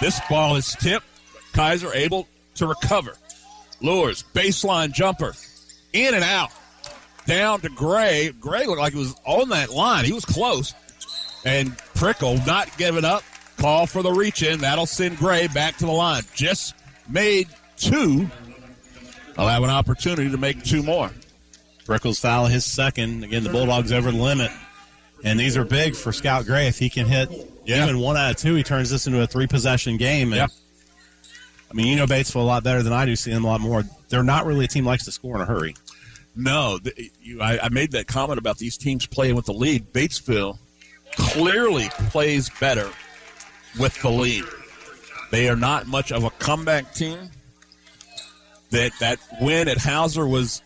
Speaker 1: This ball is tipped. Kaiser able to recover. Lures, baseline jumper. In and out. Down to Gray. Gray looked like he was on that line. He was close. And Prickle not giving up. Call for the reach in. That'll send Gray back to the line. Just made two. I'll have an opportunity to make two more.
Speaker 6: Prickles foul his second. Again, the Bulldogs over the limit. And these are big for Scout Gray. If he can hit
Speaker 1: Yeah.
Speaker 6: even one out of two, he turns this into a three possession game. And,
Speaker 1: Yeah.
Speaker 6: I mean, you know Batesville a lot better than I do, see them a lot more. They're not really a team that likes to score in a hurry.
Speaker 1: No, th- you, I, I made that comment about these teams playing with the lead. Batesville clearly plays better with the lead. They are not much of a comeback team. That that win at Hauser was,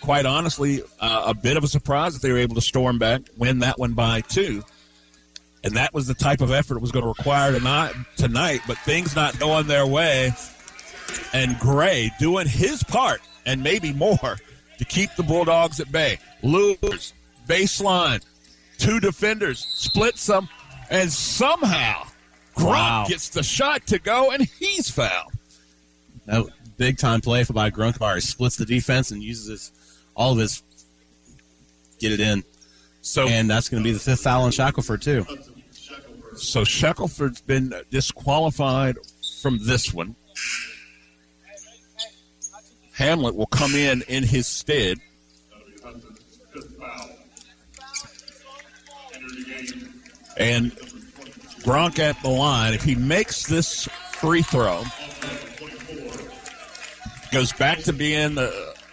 Speaker 1: quite honestly, uh, a bit of a surprise that they were able to storm back, win that one by two. And that was the type of effort it was going to require tonight, tonight. But things not going their way, and Gray doing his part and maybe more to keep the Bulldogs at bay. Lures, baseline, two defenders, split some, and somehow Grunk
Speaker 6: Wow.
Speaker 1: gets the shot to go, and he's fouled.
Speaker 6: That big time play for by Grunkemeyer. He splits the defense and uses his, all of his get it in.
Speaker 1: So
Speaker 6: and that's going to be the fifth foul on Shackelford too.
Speaker 1: So Shackelford's been disqualified from this one. Hamlin will come in in his stead. And Grunk at the line, if he makes this free throw, goes back to being a,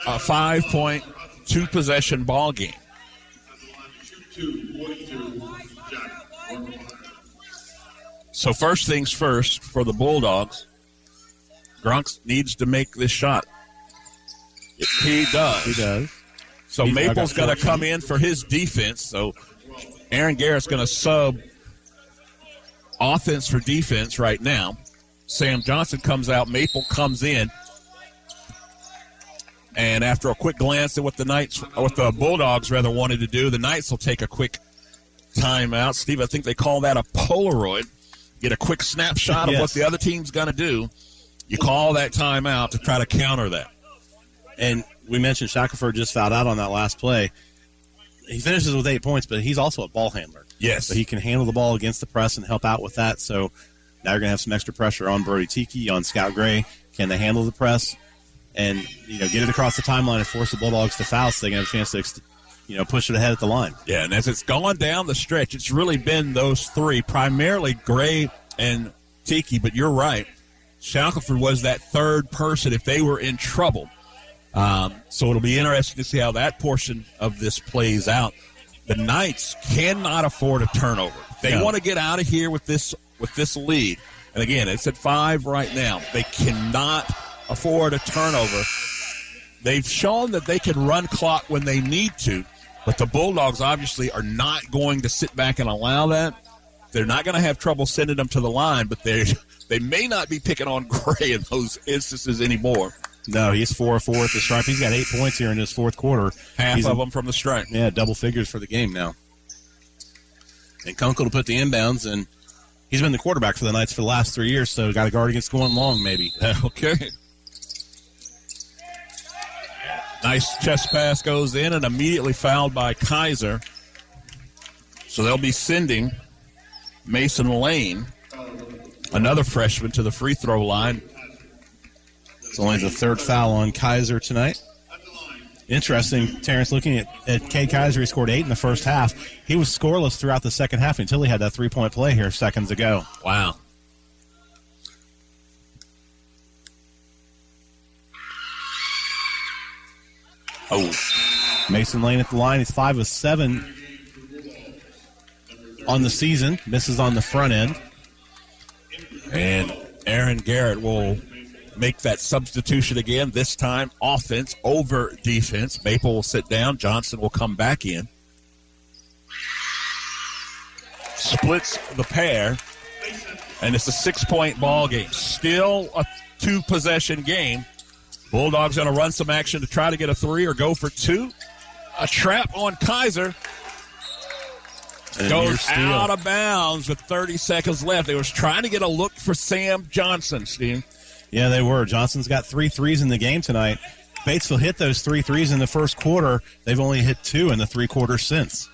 Speaker 1: a five point, two possession ball game. So first things first for the Bulldogs, Grunk needs to make this shot. He does.
Speaker 6: He does.
Speaker 1: So
Speaker 6: He's- got
Speaker 1: Maple's going to come in for his defense. So Aaron Garrett's going to sub offense for defense right now. Sam Johnson comes out. Maple comes in. And after a quick glance at what the Knights, what the Bulldogs rather wanted to do, the Knights will take a quick timeout. Steve, I think they call that a Polaroid. Get a quick snapshot of what the other team's going to do. You call that timeout to try to counter that.
Speaker 6: And we mentioned Shackelford just fouled out on that last play. He finishes with eight points, but he's also a ball handler.
Speaker 1: Yes.
Speaker 6: So he can handle the ball against the press and help out with that. So now you're going to have some extra pressure on Brody Tiki, on Scout Gray. Can they handle the press and you know get it across the timeline and force the Bulldogs to foul so they can have a chance to ex- you know push it ahead at the line?
Speaker 1: Yeah, and as it's gone down the stretch, it's really been those three, primarily Gray and Tiki. But you're right. Shackelford was that third person if they were in trouble. Um, so it'll be interesting to see how that portion of this plays out. The Knights cannot afford a turnover. They
Speaker 6: No.
Speaker 1: want to get out of here with this with this lead. And again, it's at five right now. They cannot afford a turnover. They've shown that they can run clock when they need to, but the Bulldogs obviously are not going to sit back and allow that. They're not going to have trouble sending them to the line, but they they may not be picking on Gray in those instances anymore.
Speaker 6: No, he's four or four at the stripe. He's got eight points here in his fourth quarter.
Speaker 1: Half
Speaker 6: He's
Speaker 1: of them from the stripe.
Speaker 6: Yeah, double figures for the game now. And Kunkel to put the inbounds, and he's been the quarterback for the Knights for the last three years, so got to guard against going long, maybe.
Speaker 1: Okay. Nice chest pass goes in and immediately fouled by Kaiser. So they'll be sending Mason Lane, another freshman, to the free throw line.
Speaker 6: It's only the third foul on Kaiser tonight. Interesting, Terrence, looking at, at Kay Kaiser, he scored eight in the first half. He was scoreless throughout the second half until he had that three point play here seconds ago.
Speaker 1: Wow.
Speaker 6: Mason Lane at the line. He's five of seven on the season. Misses on the front end.
Speaker 1: And Aaron Garrett will make that substitution again. This time, offense over defense. Maple will sit down. Johnson will come back in. Splits the pair, and it's a six point ball game. Still a two possession game. Bulldogs going to run some action to try to get a three or go for two. A trap on Kaiser.
Speaker 6: And
Speaker 1: Goes out of bounds with 30 seconds left. They was trying to get a look for Sam Johnson, Steve.
Speaker 6: Yeah, they were. Johnson's got three threes in the game tonight. Batesville hit those three threes in the first quarter. They've only hit two in the three quarters since.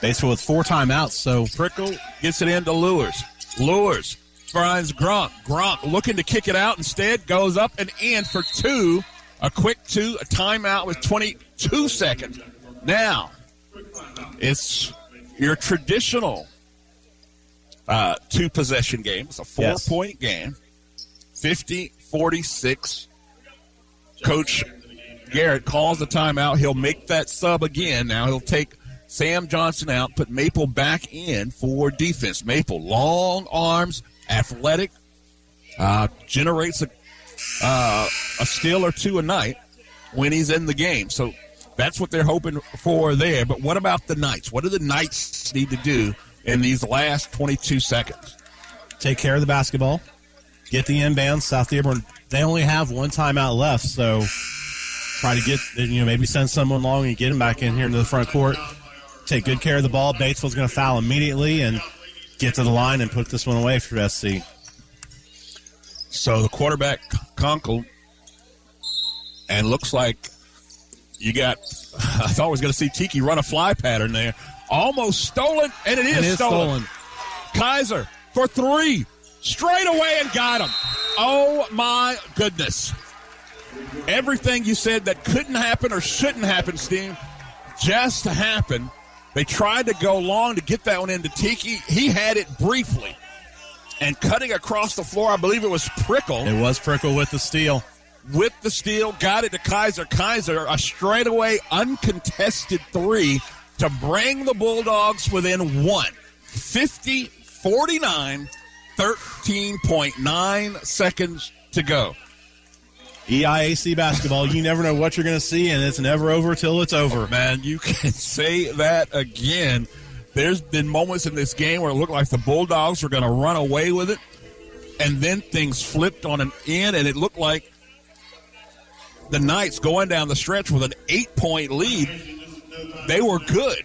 Speaker 6: Batesville with four timeouts, so
Speaker 1: Prickle gets it into Lures. Lures finds Grunk. Grunk looking to kick it out instead goes up and in for two. A quick two, a timeout with 22 seconds. Now, it's your traditional uh, two possession game. It's a four
Speaker 6: Yes.
Speaker 1: point game. 50 46. Coach Garrett calls the timeout. He'll make that sub again. Now he'll take Sam Johnson out, put Maple back in for defense. Maple, long arms, athletic, uh, generates a, uh, a steal or two a night when he's in the game. So that's what they're hoping for there. But what about the Knights? What do the Knights need to do in these last 22 seconds?
Speaker 6: take care of the basketball, get the inbound. South Dearborn, they only have one timeout left, so try to get, you know, maybe send someone long and get him back in here into the front court. Take good care of the ball. Batesville's going to foul immediately and get to the line and put this one away for SC.
Speaker 1: So the quarterback Kunkel, and looks like you got. I thought I was going to see Tiki run a fly pattern there. Almost stolen, and it is,
Speaker 6: It is
Speaker 1: stolen.
Speaker 6: stolen.
Speaker 1: Kaiser for three, straight away and got him. Oh my goodness! Everything you said that couldn't happen or shouldn't happen, Steve, just happened. They tried to go long to get that one into Tiki. He had it briefly. And cutting across the floor, I believe it was Prickle
Speaker 6: It was Prickle with the steal.
Speaker 1: with the steal, got it to Kaiser. Kaiser, a straightaway, uncontested three to bring the Bulldogs within one. 50 49, 13.9 seconds to go.
Speaker 6: EIAC basketball, you never know what you're going to see, and it's never over till it's over.
Speaker 1: Man, you can say that again. There's been moments in this game where it looked like the Bulldogs were going to run away with it, and then things flipped on an end, and it looked like the Knights going down the stretch with an eight point lead. They were good.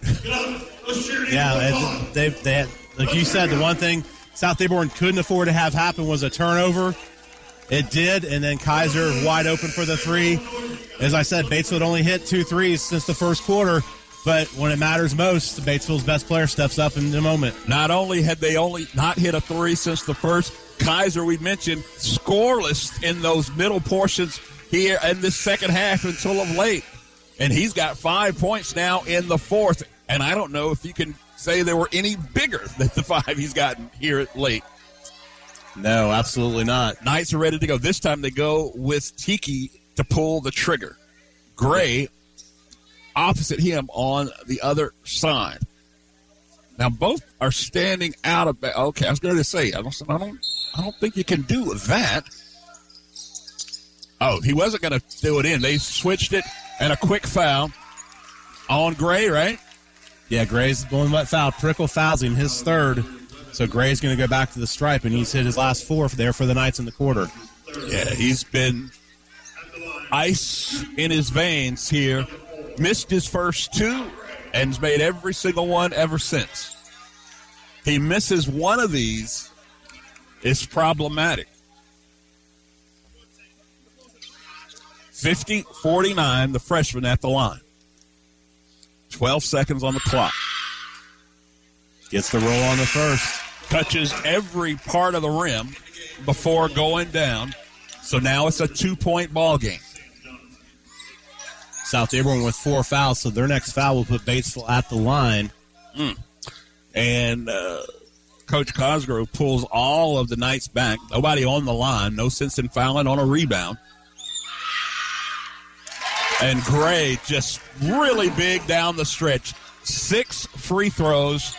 Speaker 6: Yeah, they, they had, like you said, the one thing South Dearborn couldn't afford to have happen was a turnover. It did, and then Kaiser wide open for the three. As I said, Batesville only hit two threes since the first quarter, but when it matters most, Batesville's best player steps up in the moment.
Speaker 1: Not only had they only not hit a three since the first, Kaiser, we mentioned, scoreless in those middle portions here in the second half until of late. And he's got five points now in the fourth. And I don't know if you can say they were any bigger than the five he's gotten here late.
Speaker 6: No, absolutely not.
Speaker 1: Knights are ready to go. This time they go with Tiki to pull the trigger. Gray opposite him on the other side. Now both are standing out of. Okay, I was going to say I don't. I don't. I don't think you can do that. Oh, he wasn't going to do it in. They switched it and a quick foul on Gray, right?
Speaker 6: Yeah, Gray's the one that foul. Prickle fouls him, his third. So Gray's going to go back to the stripe, and he's hit his last four there for the Knights in the quarter.
Speaker 1: Yeah, he's been ice in his veins here. Missed his first two and has made every single one ever since. He misses one of these, it's problematic. 50 49, the freshman at the line. 12 seconds on the clock.
Speaker 6: Gets the roll on the first.
Speaker 1: Touches every part of the rim before going down. So now it's a two point ball game.
Speaker 6: South Dearborn with four fouls, so their next foul will put Batesville at the line.
Speaker 1: Mm. And uh, Coach Cosgrove pulls all of the Knights back. Nobody on the line. No sense in fouling on a rebound. And Gray just really big down the stretch. Six free throws.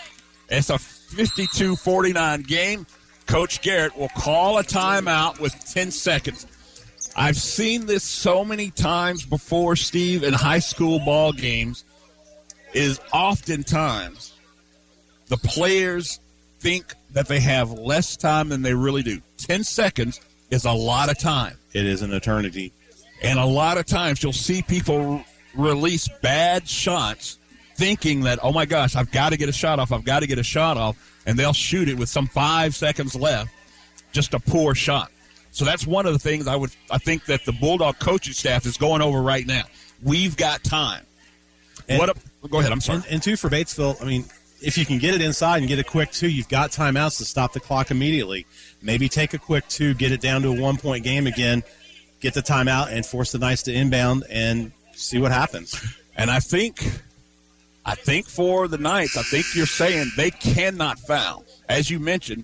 Speaker 1: It's a 52 49 game. Coach Garrett will call a timeout with 10 seconds. I've seen this so many times before, Steve, in high school ball games, is oftentimes the players think that they have less time than they really do. 10 seconds is a lot of time.
Speaker 6: It is an eternity.
Speaker 1: And a lot of times you'll see people release bad shots thinking that, oh my gosh, I've got to get a shot off, I've got to get a shot off, and they'll shoot it with some five seconds left, just a poor shot. So that's one of the things I would I think that the Bulldog coaching staff is going over right now. We've got time.
Speaker 6: And,
Speaker 1: what? A, go ahead. I'm sorry.
Speaker 6: And, and two for Batesville. I mean, if you can get it inside and get a quick two, you've got timeouts to stop the clock immediately. Maybe take a quick two, get it down to a one point game again, get the timeout, and force the Knights to inbound and see what happens.
Speaker 1: And I think, I think for the Knights, I think you're saying they cannot foul. As you mentioned,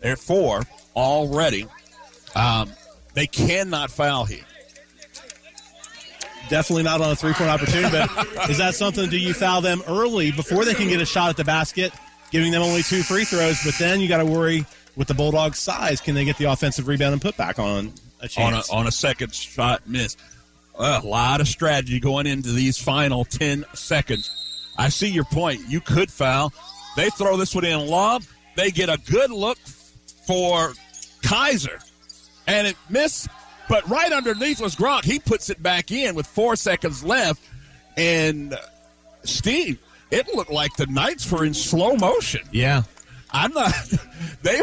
Speaker 1: they're four already. Um, they cannot foul here.
Speaker 6: Definitely not on a three point opportunity, but is that something? Do you foul them early before they can get a shot at the basket, giving them only two free throws? But then you got to worry with the Bulldogs' size, can they get the offensive rebound and put back on a chance?
Speaker 1: On a, on a second shot miss. A lot of strategy going into these final 10 seconds. I see your point. You could foul. They throw this one in lob. They get a good look for Kaiser. And it missed, but right underneath was Grunk. He puts it back in with four seconds left. And uh, Steve, it looked like the Knights were in slow motion.
Speaker 6: Yeah.
Speaker 1: I'm not. They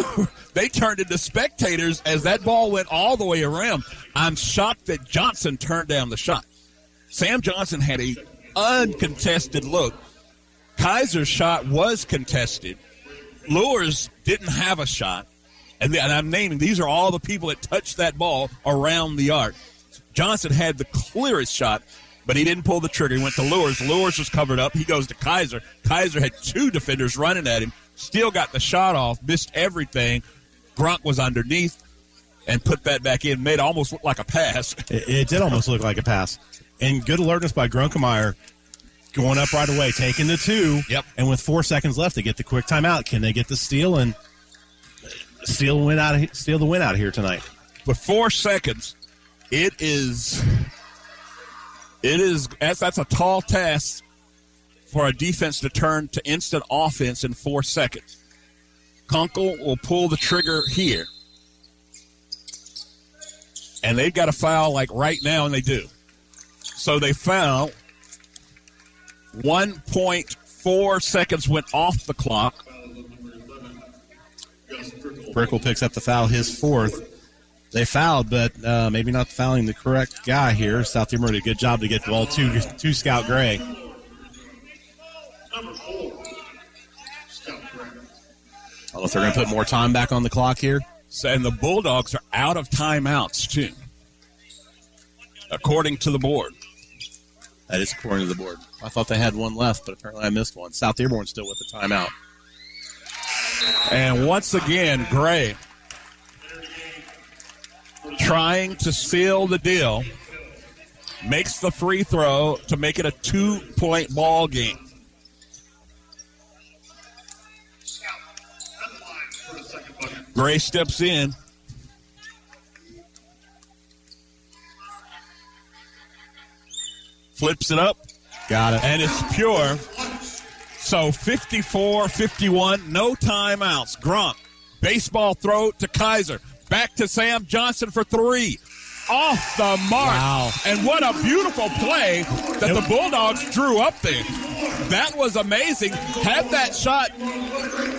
Speaker 1: they turned into spectators as that ball went all the way around. I'm shocked that Johnson turned down the shot. Sam Johnson had a uncontested look. Kaiser's shot was contested. Lures didn't have a shot, and, and I'm naming these are all the people that touched that ball around the arc. Johnson had the clearest shot, but he didn't pull the trigger. He went to Lures. Lures was covered up. He goes to Kaiser. Kaiser had two defenders running at him still got the shot off, missed everything. Grunk was underneath and put that back in, made almost look like a pass.
Speaker 6: It, it did almost look like a pass. And good alertness by Grunkemeyer going up right away, taking the two.
Speaker 1: Yep.
Speaker 6: And with four seconds left, they get the quick timeout. Can they get the steal and steal win out of, steal the win out of here tonight?
Speaker 1: With four seconds, it is it is that's, that's a tall task for a defense to turn to instant offense in four seconds. Kunkel will pull the trigger here. And they've got a foul like right now, and they do. So they foul. 1.4 seconds went off the clock.
Speaker 6: Prickle picks up the foul, his fourth. They fouled, but uh, maybe not fouling the correct guy here. South Dearborn did a good job to get the ball to, to Scout Gray. I don't know if they're going to put more time back on the clock here.
Speaker 1: And the Bulldogs are out of timeouts, too, according to the board.
Speaker 6: That is according to the board. I thought they had one left, but apparently I missed one. South Dearborn still with the timeout.
Speaker 1: And once again, Gray trying to seal the deal makes the free throw to make it a two point ball game. Gray steps in. Flips it up.
Speaker 6: Got it.
Speaker 1: And it's pure. So 54 51, no timeouts. Grunk, baseball throw to Kaiser. Back to Sam Johnson for three. Off the mark.
Speaker 6: Wow.
Speaker 1: And what a beautiful play that the Bulldogs drew up there. That was amazing. Had that shot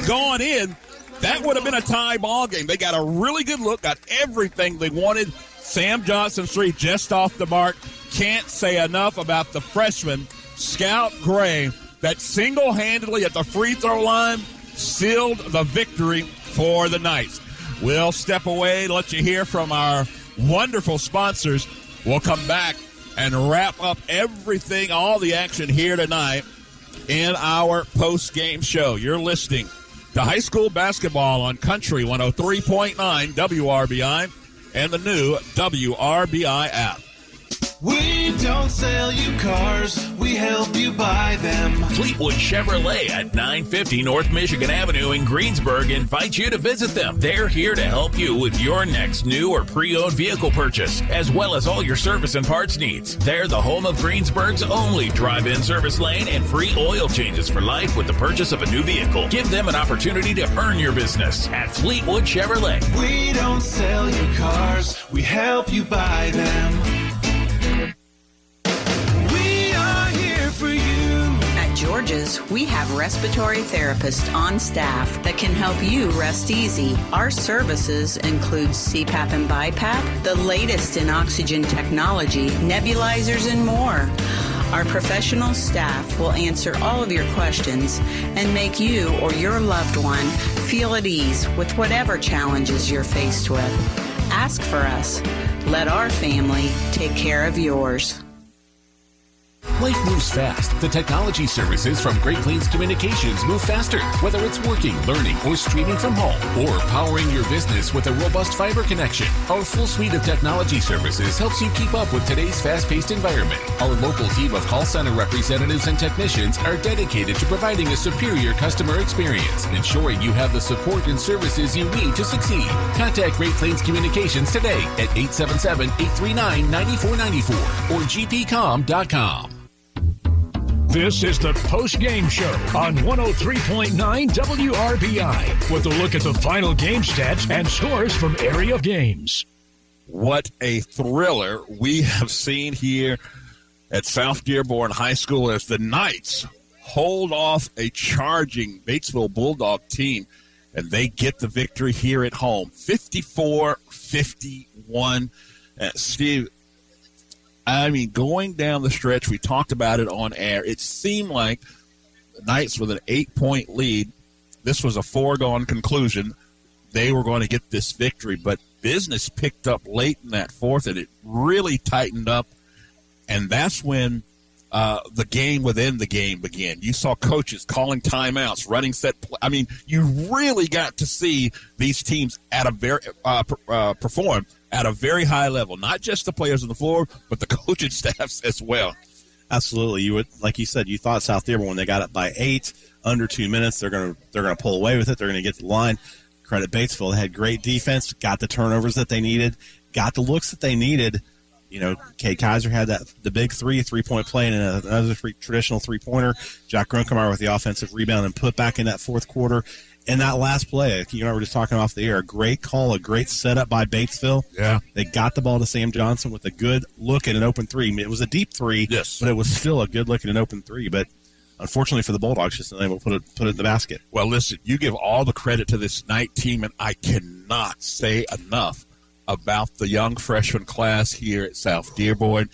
Speaker 1: gone in, that would have been a tie ball game. They got a really good look, got everything they wanted. Sam Johnson three just off the mark. Can't say enough about the freshman Scout Gray that single handedly at the free throw line sealed the victory for the Knights. We'll step away, let you hear from our wonderful sponsors. We'll come back and wrap up everything, all the action here tonight in our post game show. You're listening to high school basketball on Country 103.9 WRBI and the new WRBI app.
Speaker 18: We don't sell you cars, we help you buy them.
Speaker 27: Fleetwood Chevrolet at 950 North Michigan Avenue in Greensburg invites you to visit them. They're here to help you with your next new or pre-owned vehicle purchase, as well as all your service and parts needs. They're the home of Greensburg's only drive-in service lane and free oil changes for life with the purchase of a new vehicle. Give them an opportunity to earn your business at Fleetwood Chevrolet.
Speaker 18: We don't sell you cars, we help you buy them.
Speaker 20: George's, we have respiratory therapists on staff that can help you rest easy. Our services include CPAP and BiPAP, the latest in oxygen technology, nebulizers, and more. Our professional staff will answer all of your questions and make you or your loved one feel at ease with whatever challenges you're faced with. Ask for us. Let our family take care of yours.
Speaker 21: Life moves fast. The technology services from Great Plains Communications move faster. Whether it's working, learning, or streaming from home, or powering your business with a robust fiber connection, our full suite of technology services helps you keep up with today's fast-paced environment. Our local team of call center representatives and technicians are dedicated to providing a superior customer experience, ensuring you have the support and services you need to succeed. Contact Great Plains Communications today at 877-839-9494 or gpcom.com.
Speaker 5: This is the post game show on 103.9 WRBI with a look at the final game stats and scores from area games.
Speaker 1: What a thriller we have seen here at South Dearborn High School as the Knights hold off a charging Batesville Bulldog team and they get the victory here at home 54 51. Uh, Steve, I mean, going down the stretch, we talked about it on air. It seemed like Knights with an eight point lead. This was a foregone conclusion. They were going to get this victory, but business picked up late in that fourth, and it really tightened up. And that's when uh, the game within the game began. You saw coaches calling timeouts, running set. Play. I mean, you really got to see these teams at a very uh, uh, perform at a very high level. Not just the players on the floor, but the coaching staffs as well.
Speaker 6: Absolutely, you would like you said. You thought South Dearborn when they got it by eight under two minutes, they're gonna they're gonna pull away with it. They're gonna get the line. Credit Batesville they had great defense, got the turnovers that they needed, got the looks that they needed. You know, Kay Kaiser had that the big three, three point play, and another three, traditional three pointer. Jack Grunkemeyer with the offensive rebound and put back in that fourth quarter. And that last play, you and I were just talking off the air. A great call, a great setup by Batesville.
Speaker 1: Yeah,
Speaker 6: they got the ball to Sam Johnson with a good look at an open three. It was a deep three,
Speaker 1: yes,
Speaker 6: but it was still a good look at an open three. But unfortunately for the Bulldogs, just unable to put it put it in the basket.
Speaker 1: Well, listen, you give all the credit to this night team, and I cannot say enough about the young freshman class here at South Dearborn.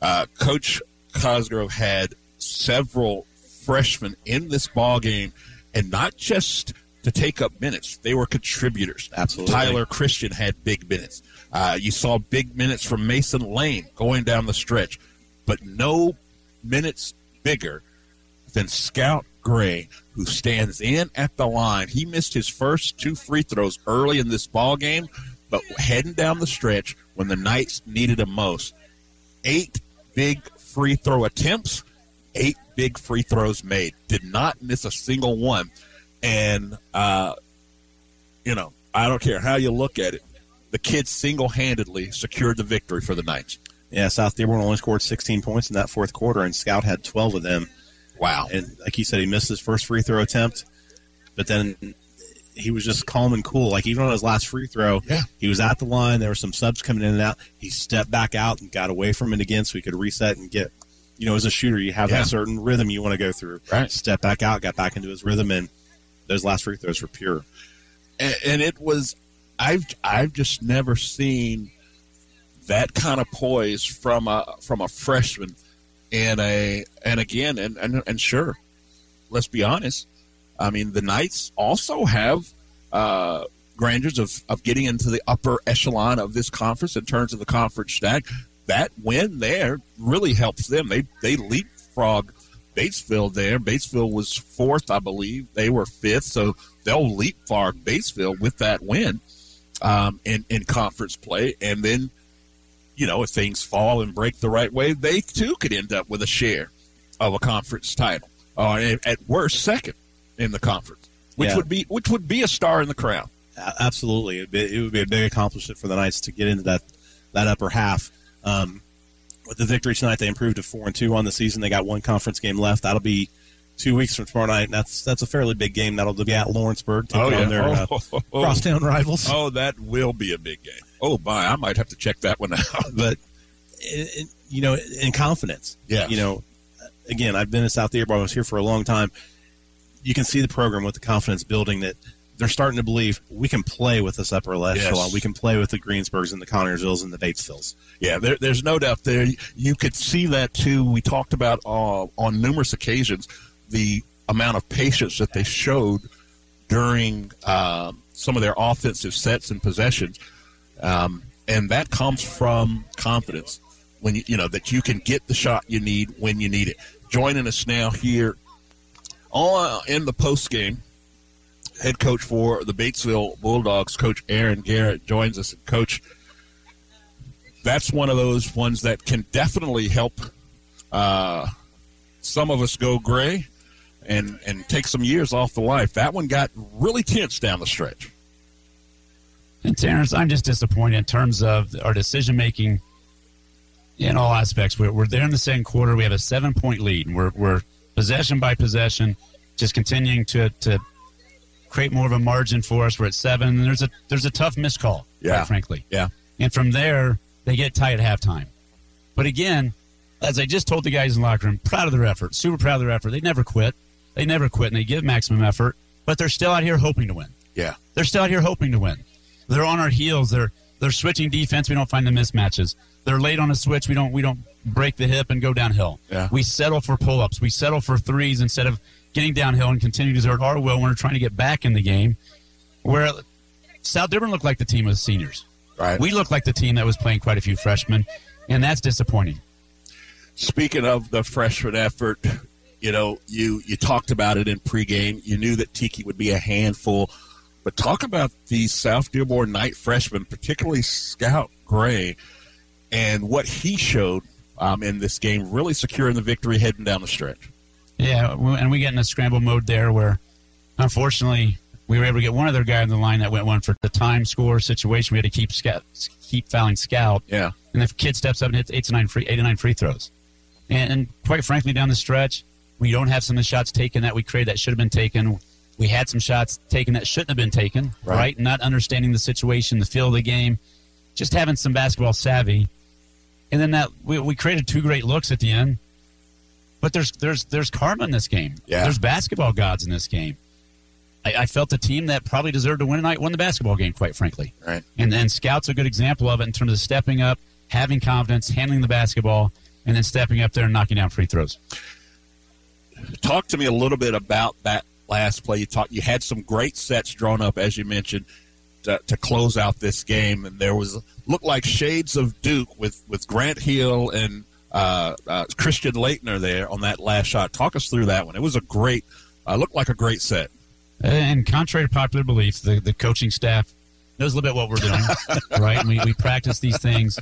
Speaker 1: Uh, Coach Cosgrove had several freshmen in this ball game, and not just to take up minutes; they were contributors.
Speaker 6: Absolutely,
Speaker 1: Tyler Christian had big minutes. Uh, you saw big minutes from Mason Lane going down the stretch, but no minutes bigger than Scout Gray, who stands in at the line. He missed his first two free throws early in this ball game, but heading down the stretch when the Knights needed him most, eight big free throw attempts, eight big free throws made. Did not miss a single one. And, uh, you know, I don't care how you look at it. The kid single handedly secured the victory for the Knights.
Speaker 6: Yeah, South Dearborn only scored 16 points in that fourth quarter, and Scout had 12 of them.
Speaker 1: Wow.
Speaker 6: And like you said, he missed his first free throw attempt, but then he was just calm and cool. Like even on his last free throw,
Speaker 1: yeah.
Speaker 6: he was at the line. There were some subs coming in and out. He stepped back out and got away from it again so he could reset and get, you know, as a shooter, you have
Speaker 1: Yeah.
Speaker 6: that certain rhythm you want to go through.
Speaker 1: Right.
Speaker 6: Step back out, got back into his rhythm, and those last free throws were pure.
Speaker 1: and, and it was I've I've just never seen that kind of poise from a from a freshman and a and again and and, and sure let's be honest. I mean the Knights also have uh grandeurs of, of getting into the upper echelon of this conference in terms of the conference stack. That win there really helps them. They they leapfrog Batesville there. Batesville was fourth, I believe. They were fifth, so they'll leapfrog Batesville with that win um, in in conference play, and then you know, if things fall and break the right way, they too could end up with a share of a conference title, or at worst, second in the conference, which
Speaker 6: Yeah.
Speaker 1: would be which would be a star in the crowd.
Speaker 6: Absolutely, It'd be, it would be a big accomplishment for the Knights to get into that that upper half. Um, with the victory tonight, they improved to four and two on the season. They got one conference game left. That'll be two weeks from tomorrow night. And that's that's a fairly big game. That'll be at Lawrenceburg, taking on their uh, crosstown rivals.
Speaker 1: Oh, that will be a big game. Oh, my, I might have to check that one out.
Speaker 6: but you know, in confidence.
Speaker 1: yeah.
Speaker 6: You know, again, I've been in South Dearborn. I was here for a long time. You can see the program with the confidence building that they're starting to believe we can play with this upper echelon.
Speaker 1: Yes.
Speaker 6: We can play with the Greensburgs and the Connersvilles and the Batesvilles.
Speaker 1: Yeah, there, there's no doubt there. You could see that too. We talked about uh, on numerous occasions the amount of patience that they showed during um, some of their offensive sets and possessions, um, and that comes from confidence. When you you know that you can get the shot you need when you need it. Joining us now here on in the post game head coach for the Batesville Bulldogs, Coach Aaron Garrett, joins us. Coach, that's one of those ones that can definitely help uh, some of us go gray and and take some years off the life. That one got really tense down the stretch.
Speaker 7: And Terrence, I'm just disappointed in terms of our decision making in all aspects. We're, we're there in the second quarter. We have a seven point lead, and we're, we're possession by possession, just continuing to, to create more of a margin for us. We're at seven, and there's a there's a tough missed call,
Speaker 1: Yeah.
Speaker 7: quite frankly.
Speaker 1: Yeah.
Speaker 7: And from there, they get tight at halftime. But again, as I just told the guys in the locker room, proud of their effort, super proud of their effort. They never quit. They never quit, and they give maximum effort. But they're still out here hoping to win.
Speaker 1: Yeah.
Speaker 7: They're still out here hoping to win. They're on our heels. They're they're switching defense. We don't find the mismatches. They're late on a switch. We don't we don't break the hip and go downhill.
Speaker 1: Yeah.
Speaker 7: We settle for pull ups. We settle for threes instead of getting downhill and continuing to exert our will when we're trying to get back in the game. Where South Dearborn looked like the team of seniors.
Speaker 1: Right.
Speaker 7: We looked like the team that was playing quite a few freshmen, and that's disappointing.
Speaker 1: Speaking of the freshman effort, you know, you you talked about it in pregame. You knew that Tiki would be a handful, but talk about these South Dearborn Knight freshmen, particularly Scout Gray, and what he showed um, in this game, really securing the victory heading down the stretch.
Speaker 7: Yeah, and we get in a scramble mode there where, unfortunately, we were able to get one other guy on the line that went one for the time score situation. We had to keep scout, keep fouling scout.
Speaker 1: Yeah,
Speaker 7: and the kid steps up and hits eight to nine free, eight to nine free throws. And, and quite frankly, down the stretch, we don't have some of the shots taken that we created that should have been taken. We had some shots taken that shouldn't have been taken,
Speaker 1: Right.
Speaker 7: right? Not understanding the situation, the feel of the game, just having some basketball savvy. And then that we, we created two great looks at the end. But there's there's there's karma in this game.
Speaker 1: Yeah.
Speaker 7: There's basketball gods in this game. I, I felt the team that probably deserved to win tonight won the basketball game, quite frankly.
Speaker 1: Right.
Speaker 7: And then Scout's a good example of it in terms of stepping up, having confidence, handling the basketball, and then stepping up there and knocking down free throws.
Speaker 1: Talk to me a little bit about that last play. You talked. You had some great sets drawn up, as you mentioned, to, to close out this game, and there was looked like shades of Duke with with Grant Hill and uh, uh, Christian Laettner there on that last shot. Talk us through that one. It was a great. Uh, looked like a great set.
Speaker 7: And contrary to popular belief, the, the coaching staff knows a little bit what we're doing, right? And we, we practice these things.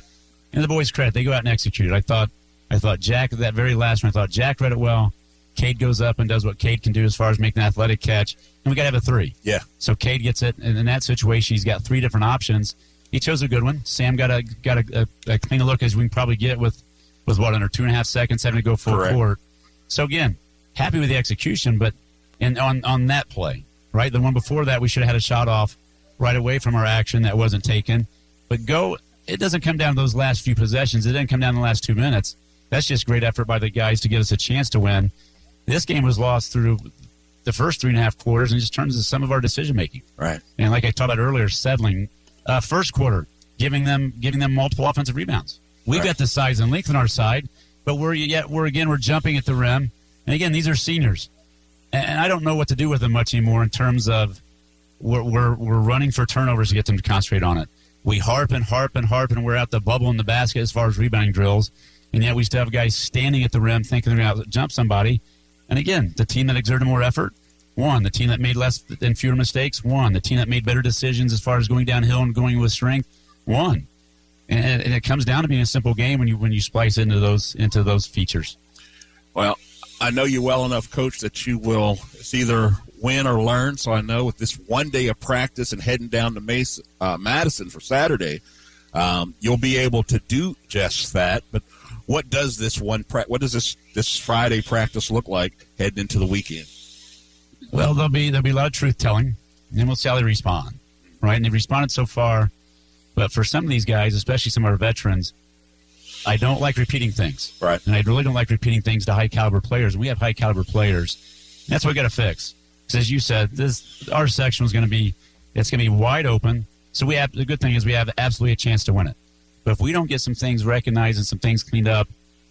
Speaker 7: And the boys' credit, they go out and execute it. I thought, I thought Jack that very last one. I thought Jack read it well. Cade goes up and does what Cade can do as far as making an athletic catch, and we got to have a three.
Speaker 1: Yeah.
Speaker 7: So Cade gets it, and in that situation, he's got three different options. He chose a good one. Sam got a got a, a, a clean look as we can probably get with with what under two and a half seconds having to go full
Speaker 1: Correct.
Speaker 7: court. So again, happy with the execution, but and on on that play, right, the one before that, we should have had a shot off right away from our action that wasn't taken. But go, it doesn't come down to those last few possessions. It didn't come down to the last two minutes. That's just great effort by the guys to give us a chance to win. This game was lost through the first three and a half quarters and just turns to some of our decision making.
Speaker 1: Right.
Speaker 7: And like I talked about earlier, settling. Uh, first quarter, giving them giving them multiple offensive rebounds. We've
Speaker 1: Right.
Speaker 7: got the size and length on our side, but we're yet we're again we're jumping at the rim. And again, these are seniors, and, I don't know what to do with them much anymore in terms of we're, we're we're running for turnovers to get them to concentrate on it. We harp and harp and harp, and we're at the bubble in the basket as far as rebounding drills, and yet we still have guys standing at the rim thinking they're going to jump somebody. And again, the team that exerted more effort won. The team that made less and fewer mistakes won. The team that made better decisions as far as going downhill and going with strength won. And, and it comes down to being a simple game when you when you splice into those into those features.
Speaker 1: Well, I know you well enough, Coach, that you will it's either win or learn. So I know with this one day of practice and heading down to Mason, uh, Madison for Saturday, um, you'll be able to do just that. But what does this one pra- what does this this Friday practice look like heading into the weekend?
Speaker 7: Well, there'll be there'll be a lot of truth telling, and then we'll see how they respond, right? And they've responded so far, but for some of these guys, especially some of our veterans, I don't like repeating things,
Speaker 1: right?
Speaker 7: And I really don't like repeating things to high caliber players. We have high caliber players. That's what we got to fix. Because as you said, this our section was going to be it's going to be wide open. So we have the good thing is we have absolutely a chance to win it. But if we don't get some things recognized and some things cleaned up,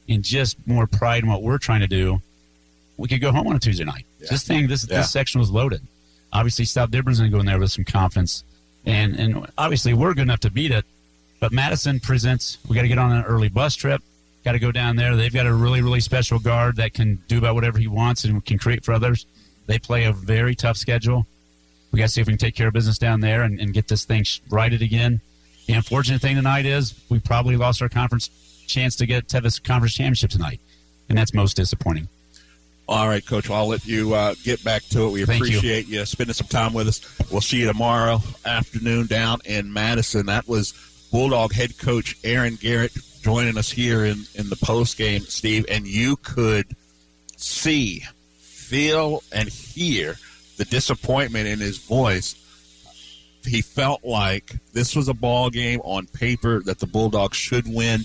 Speaker 7: and just more pride in what we're trying to do, we could go home on a Tuesday night.
Speaker 1: Yeah.
Speaker 7: This thing, this
Speaker 1: Yeah.
Speaker 7: this section was loaded. Obviously, South Dearborn's going to go in there with some confidence, and and obviously we're good enough to beat it. But Madison presents. We got to get on an early bus trip. Got to go down there. They've got a really really special guard that can do about whatever he wants and can create for others. They play a very tough schedule. We got to see if we can take care of business down there and, and get this thing righted again. The unfortunate thing tonight is we probably lost our conference chance to get Tevis Conference Championship tonight, and that's most disappointing.
Speaker 1: All right, Coach. I'll let you uh, get back to it. We
Speaker 7: Thank
Speaker 1: appreciate you. spending some time with us. We'll see you tomorrow afternoon down in Madison. That was Bulldog head coach Aaron Garrett joining us here in, in the post game, Steve. And you could see, feel, and hear the disappointment in his voice. He felt like this was a ball game on paper that the Bulldogs should win.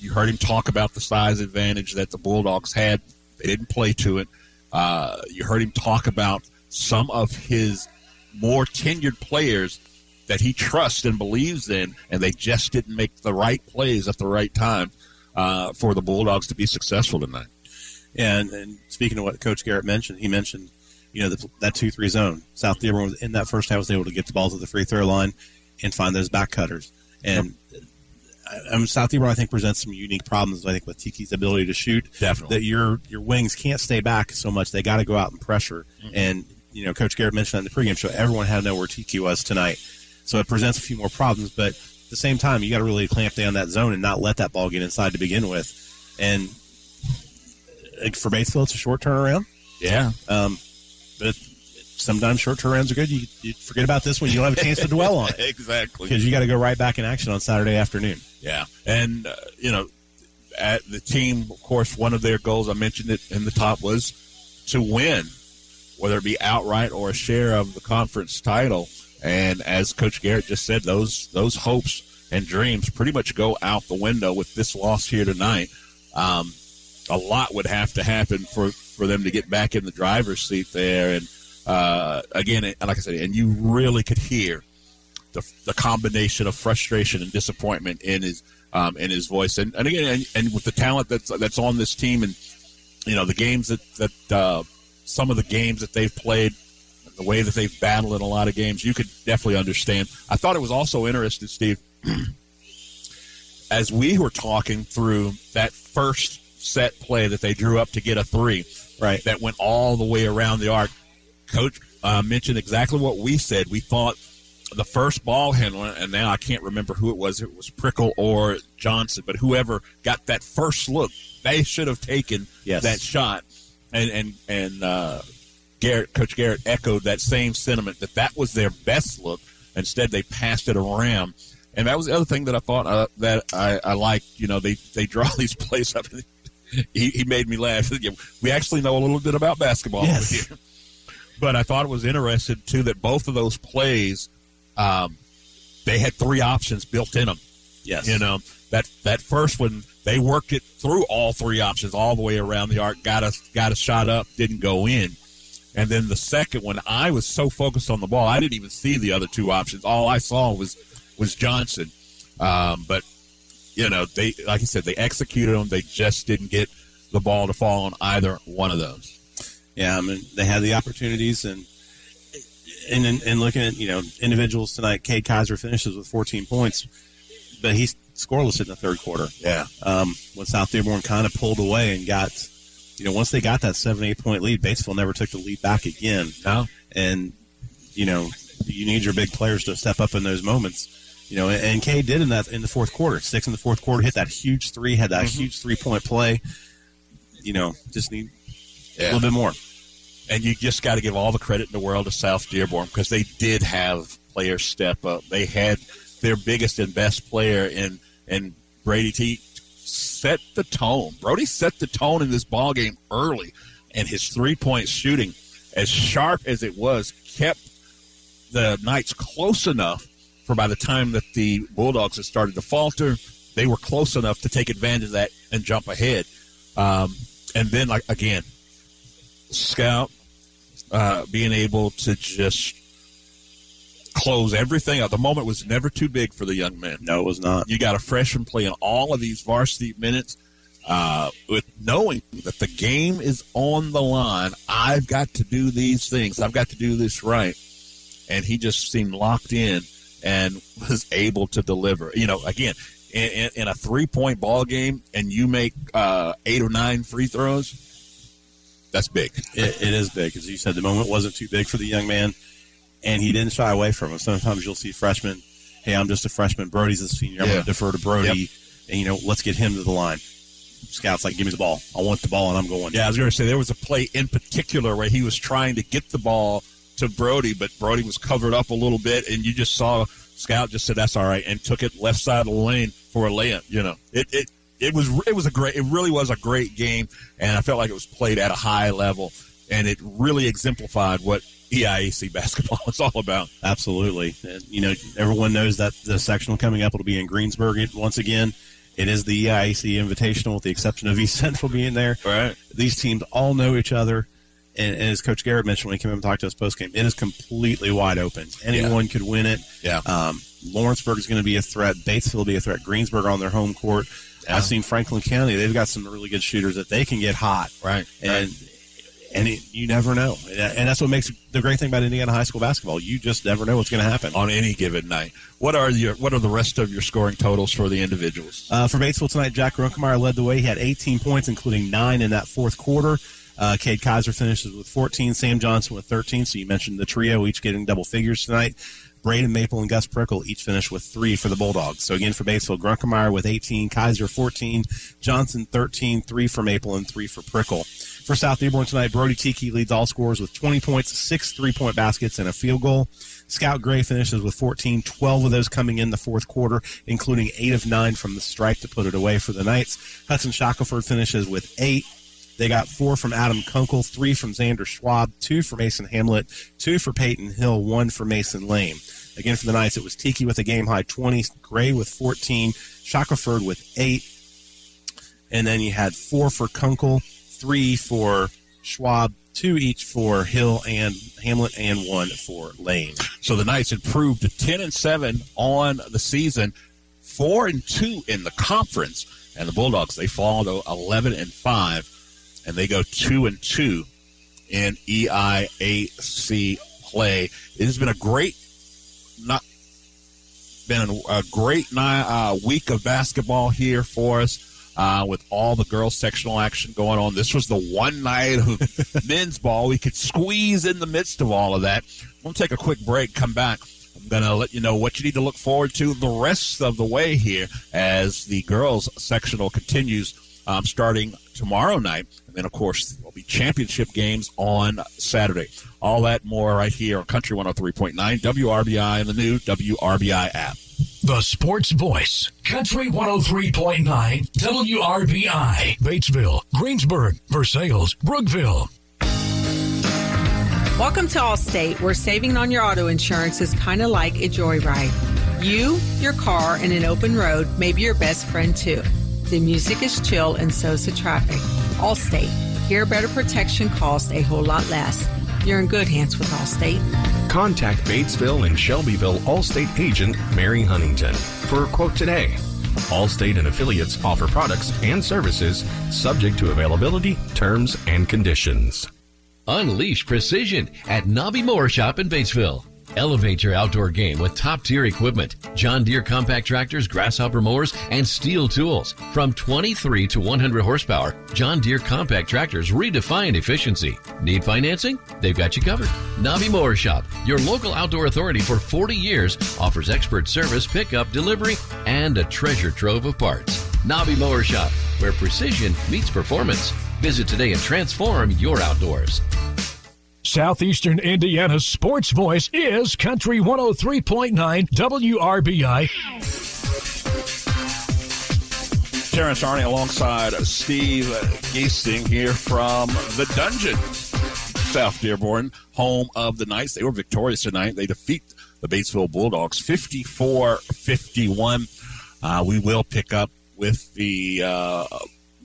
Speaker 1: You heard him talk about the size advantage that the Bulldogs had. They didn't play to it. Uh, you heard him talk about some of his more tenured players that he trusts and believes in, and they just didn't make the right plays at the right time uh, for the Bulldogs to be successful tonight.
Speaker 6: And, and speaking of what Coach Garrett mentioned, he mentioned, you know, the, that two three zone. South Dearborn was in that first half was able to get the ball to the free throw line and find those back cutters. And I, South Dearborn, I think, presents some unique problems. I think with Tiki's ability to shoot,
Speaker 1: Definitely.
Speaker 6: that your your wings can't stay back so much. They got to go out and pressure. And you know, Coach Garrett mentioned that in the pregame show. Everyone had to know where Tiki was tonight, so it presents a few more problems. But at the same time, you got to really clamp down that zone and not let that ball get inside to begin with. And for Batesville, it's a short turnaround.
Speaker 1: Yeah.
Speaker 6: Um, but sometimes short turnarounds are good. You, you forget about this one, you don't have a chance to dwell on it
Speaker 1: exactly.
Speaker 6: because you got to go right back in action on Saturday afternoon.
Speaker 1: Yeah, and uh, you know, at the team, of course, one of their goals I mentioned it in the top was to win, whether it be outright or a share of the conference title. And as Coach Garrett just said, those those hopes and dreams pretty much go out the window with this loss here tonight. Um, a lot would have to happen for for them to get back in the driver's seat there. And uh, again, like I said, and you really could hear the, the combination of frustration and disappointment in his um, in his voice, and, and again, and, and with the talent that's that's on this team, and you know the games that that uh, some of the games that they've played, the way that they've battled in a lot of games, you could definitely understand. I thought it was also interesting, Steve, as we were talking through that first set play that they drew up to get a three,
Speaker 6: right?
Speaker 1: That went all the way around the arc. Coach uh, mentioned exactly what we said. We thought the first ball handler, and now I can't remember who it was. It was Prickle or Johnson, but whoever got that first look, they should have taken
Speaker 6: Yes.
Speaker 1: that shot. And and and uh, Garrett, Coach Garrett echoed that same sentiment that that was their best look. Instead, they passed it around, and that was the other thing that I thought uh, that I, I liked. You know, they they draw these plays up. he, he made me laugh. We actually know a little bit about basketball
Speaker 6: Yes.
Speaker 1: But I thought it was interesting too that both of those plays, um, they had three options built in them.
Speaker 6: Yes.
Speaker 1: You know that that first one they worked it through all three options all the way around the arc. Got a got a shot up, didn't go in. And then the second one, I was so focused on the ball, I didn't even see the other two options. All I saw was was Johnson. Um, but you know, they like I said, they executed them. They just didn't get the ball to fall on either one of those.
Speaker 6: Yeah, I mean they had the opportunities and and and, and looking at you know individuals tonight, Cade Kaiser finishes with 14 points, but he's scoreless in the third quarter.
Speaker 1: Yeah,
Speaker 6: um, when South Dearborn kind of pulled away and got, you know, once they got that seven eight point lead, Batesville never took the lead back again.
Speaker 1: No,
Speaker 6: and you know you need your big players to step up in those moments. You know, and, and Cade did in that in the fourth quarter. Six in the fourth quarter, hit that huge three, had that
Speaker 1: Mhm.
Speaker 6: huge three point play. You know, just need a little bit more.
Speaker 1: And you just got to give all the credit in the world to South Dearborn because they did have players step up. They had their biggest and best player in and Brady T set the tone. Brody set the tone in this ball game early, and his three point shooting, as sharp as it was, kept the Knights close enough for by the time that the Bulldogs had started to falter, they were close enough to take advantage of that and jump ahead. Um, and then, like again, Scout uh, being able to just close everything out. The moment was never too big for the young men.
Speaker 6: No, it was not.
Speaker 1: You got a freshman playing all of these varsity minutes uh, with knowing that the game is on the line. I've got to do these things. I've got to do this right. And he just seemed locked in and was able to deliver. You know, again, in, in, in a three point ball game and you make uh, eight or nine free throws, that's big.
Speaker 6: It, it is big, as you said. The moment wasn't too big for the young man, and he didn't shy away from it. Sometimes you'll see freshmen, "Hey, I'm just a freshman. Brody's a senior. I'm
Speaker 1: Yeah.
Speaker 6: going to defer to Brody, and you know, let's get him to the line." Scouts like, "Give me the ball. I want the ball, and I'm going."
Speaker 1: Yeah, I was going to say there was a play in particular where he was trying to get the ball to Brody, but Brody was covered up a little bit, and you just saw Scout just said, "That's all right," and took it left side of the lane for a layup. You know, it it it was it was a great, it really was a great game, and I felt like it was played at a high level, and it really exemplified what EIAC basketball is all about.
Speaker 6: Absolutely. And, you know, everyone knows that the sectional coming up will be in Greensburg once again. It is the EIAC Invitational, with the exception of East Central being there.
Speaker 1: Right.
Speaker 6: These teams all know each other. And, and as Coach Garrett mentioned when he came in and talked to us post game, it is completely wide open. Anyone could win it.
Speaker 1: Yeah.
Speaker 6: Um, Lawrenceburg is going to be a threat. Batesville will be a threat. Greensburg on their home court.
Speaker 1: Yeah.
Speaker 6: I've seen Franklin County. They've got some really good shooters that they can get hot.
Speaker 1: Right.
Speaker 6: And and it, you never know. And, and that's what makes the great thing about Indiana high school basketball. You just never know what's going to happen.
Speaker 1: on any given night. What are your what are the rest of your scoring totals for the individuals?
Speaker 6: Uh, for Batesville tonight, Jack Grunkemeyer led the way. He had 18 points, including nine in that fourth quarter. Uh, Cade Kaiser finishes with 14. Sam Johnson with 13. So you mentioned the trio, each getting double figures tonight. Braden Maple and Gus Prickle each finished with three for the Bulldogs. So again for Batesville, Grunkemeyer with 18, Kaiser 14, Johnson 13, three for Maple and three for Prickle. For South Dearborn tonight, Brody Tiki leads all scorers with 20 points, six three-point baskets, and a field goal. Scout Gray finishes with 14, 12 of those coming in the fourth quarter, including eight of nine from the stripe to put it away for the Knights. Hudson Shackelford finishes with eight. They got four from Adam Kunkel, three from Xander Schwab, two for Mason Hamlin, two for Peyton Hill, one for Mason Lane. Again, for the Knights, it was Tiki with a game high 20, Gray with 14, Shackelford with eight, and then you had four for Kunkel, three for Schwab, two each for Hill and Hamlin, and one for Lane.
Speaker 1: So the Knights improved to ten and seven on the season, four and two in the conference, and the Bulldogs they fall to eleven and five, and they go two and two in EIAC play. It has been a great, not been a great uh, week of basketball here for us. Uh, with all the girls sectional action going on, this was the one night of men's ball we could squeeze in the midst of all of that. We'll take a quick break, come back. I'm going to let you know what you need to look forward to the rest of the way here as the girls sectional continues um, starting tomorrow night. And then, of course, there'll be championship games on Saturday. All that more right here on Country 103.9 WRBI and the new WRBI app.
Speaker 5: The Sports Voice, Country 103.9 WRBI, Batesville, Greensburg, Versailles, Brookville.
Speaker 28: Welcome to Allstate, where saving on your auto insurance is kind of like a joyride. You, your car, and an open road may be your best friend too. The music is chill and so's the traffic. Allstate, here better protection costs a whole lot less. You're in good hands with Allstate.
Speaker 23: Contact Batesville and Shelbyville Allstate agent Mary Huntington for a quote today. Allstate and affiliates offer products and services subject to availability, terms, and conditions.
Speaker 14: Unleash precision at Nobby Mower Shop in Batesville. Elevate your outdoor game with top tier equipment John Deere compact tractors, grasshopper mowers, and STIHL tools. From 23 to 100 horsepower, John Deere compact tractors redefine efficiency. Need financing? They've got you covered. Nobby Mower Shop, your local outdoor authority for 40 years, offers expert service, pickup, delivery, and a treasure trove of parts. Nobby Mower Shop, where precision meets performance. Visit today and transform your outdoors.
Speaker 5: Southeastern Indiana's sports voice is Country 103.9 WRBI.
Speaker 1: Terrence Arney alongside Steve Giesting here from the Dungeon, South Dearborn, home of the Knights. They were victorious tonight. They defeat the Batesville Bulldogs 54 51. Uh, we will pick up with the uh,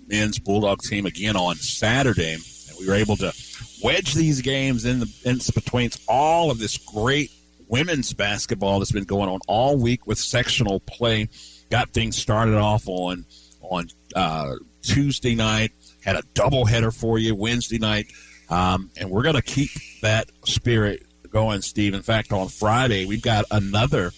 Speaker 1: men's Bulldog team again on Saturday. And we were able to wedge these games in the in between all of this great women's basketball that's been going on all week with sectional play. Got things started off on on uh, Tuesday night. Had a doubleheader for you Wednesday night, um, and we're going to keep that spirit going, Steve. In fact, on Friday we've got another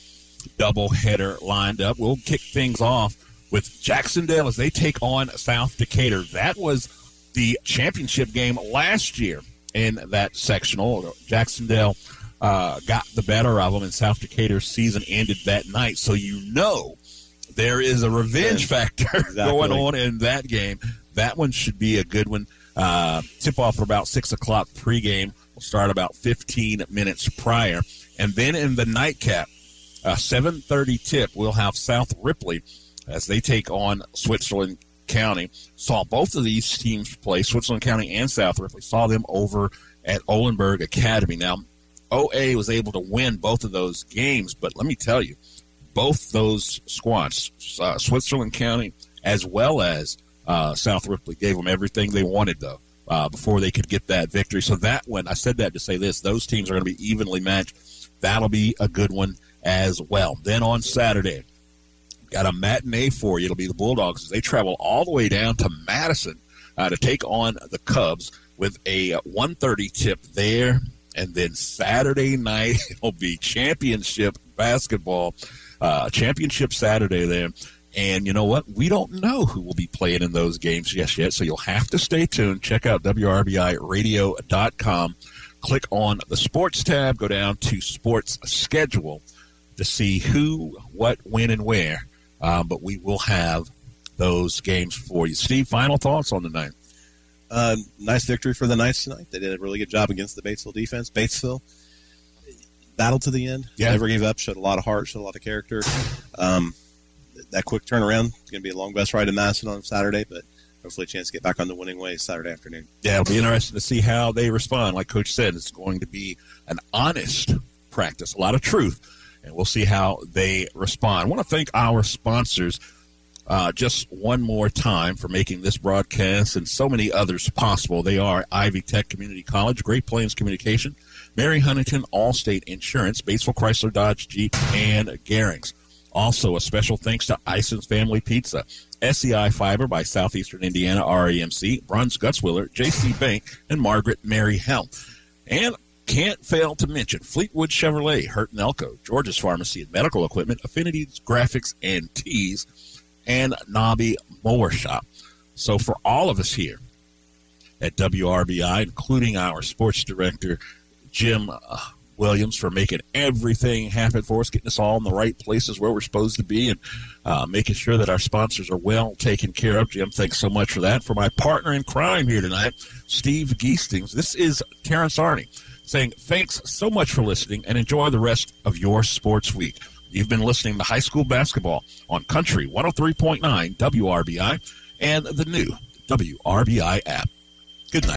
Speaker 1: doubleheader lined up. We'll kick things off with Jac-Cen-Del as they take on South Decatur. That was the championship game last year in that sectional. Jac-Cen-Del uh, got the better of them, and South Decatur's season ended that night. So you know there is a revenge factor exactly. going on in that game. That one should be a good one. Uh, tip off for about six o'clock pregame. We'll start about 15 minutes prior, and then in the nightcap, uh, 7:30 tip. We'll have South Ripley as they take on Switzerland County. Saw both of these teams play, Switzerland County and South Ripley. Saw them over at Oldenburg Academy. Now, OA was able to win both of those games, but let me tell you, both those squads, uh, Switzerland County as well as uh, South Ripley, gave them everything they wanted, though, uh, before they could get that victory. So that one, I said that to say this, those teams are going to be evenly matched. That'll be a good one as well. Then on Saturday, got a matinee for you. It'll be the Bulldogs they travel all the way down to Madison uh, to take on the Cubs with a 1:30 tip there, and then Saturday night it'll be championship basketball, uh, championship Saturday there. And you know what? We don't know who will be playing in those games just yet, so you'll have to stay tuned. Check out WRBIRadio.com. Click on the sports tab, go down to sports schedule to see who, what, when, and where. Um, but we will have those games for you. Steve, final thoughts on the night?
Speaker 6: Uh, nice victory for the Knights tonight. They did a really good job against the Batesville defense. Batesville battled to the end.
Speaker 1: Yeah.
Speaker 6: Never gave up. Showed a lot of heart. Showed a lot of character. Um, that quick turnaround is going to be a long bus ride in Madison on Saturday, but hopefully a chance to get back on the winning way Saturday afternoon.
Speaker 1: Yeah, it'll be interesting to see how they respond. Like Coach said, it's going to be an honest practice, a lot of truth, and we'll see how they respond. I want to thank our sponsors uh, just one more time for making this broadcast and so many others possible. They are Ivy Tech Community College, Great Plains Communication, Mary Huntington Allstate Insurance, Batesville Chrysler Dodge Jeep, and Garings. Also, a special thanks to Ison's Family Pizza, SEI Fiber by Southeastern Indiana REMC, Bruns Gutzwiller, JC Bank, and Margaret Mary Health. And can't fail to mention Fleetwood Chevrolet, Hurt and Elko, George's Pharmacy and Medical Equipment, Affinities Graphics and Tees, and Nobby Mower Shop. So for all of us here at WRBI, including our sports director, Jim uh, Williams, for making everything happen for us, getting us all in the right places where we're supposed to be, and uh, making sure that our sponsors are well taken care of. Jim, thanks so much for that. For my partner in crime here tonight, Steve Geestings, this is Terrence Arney saying thanks so much for listening and enjoy the rest of your sports week. You've been listening to high school basketball on Country 103.9 WRBI and the new WRBI app. Good night.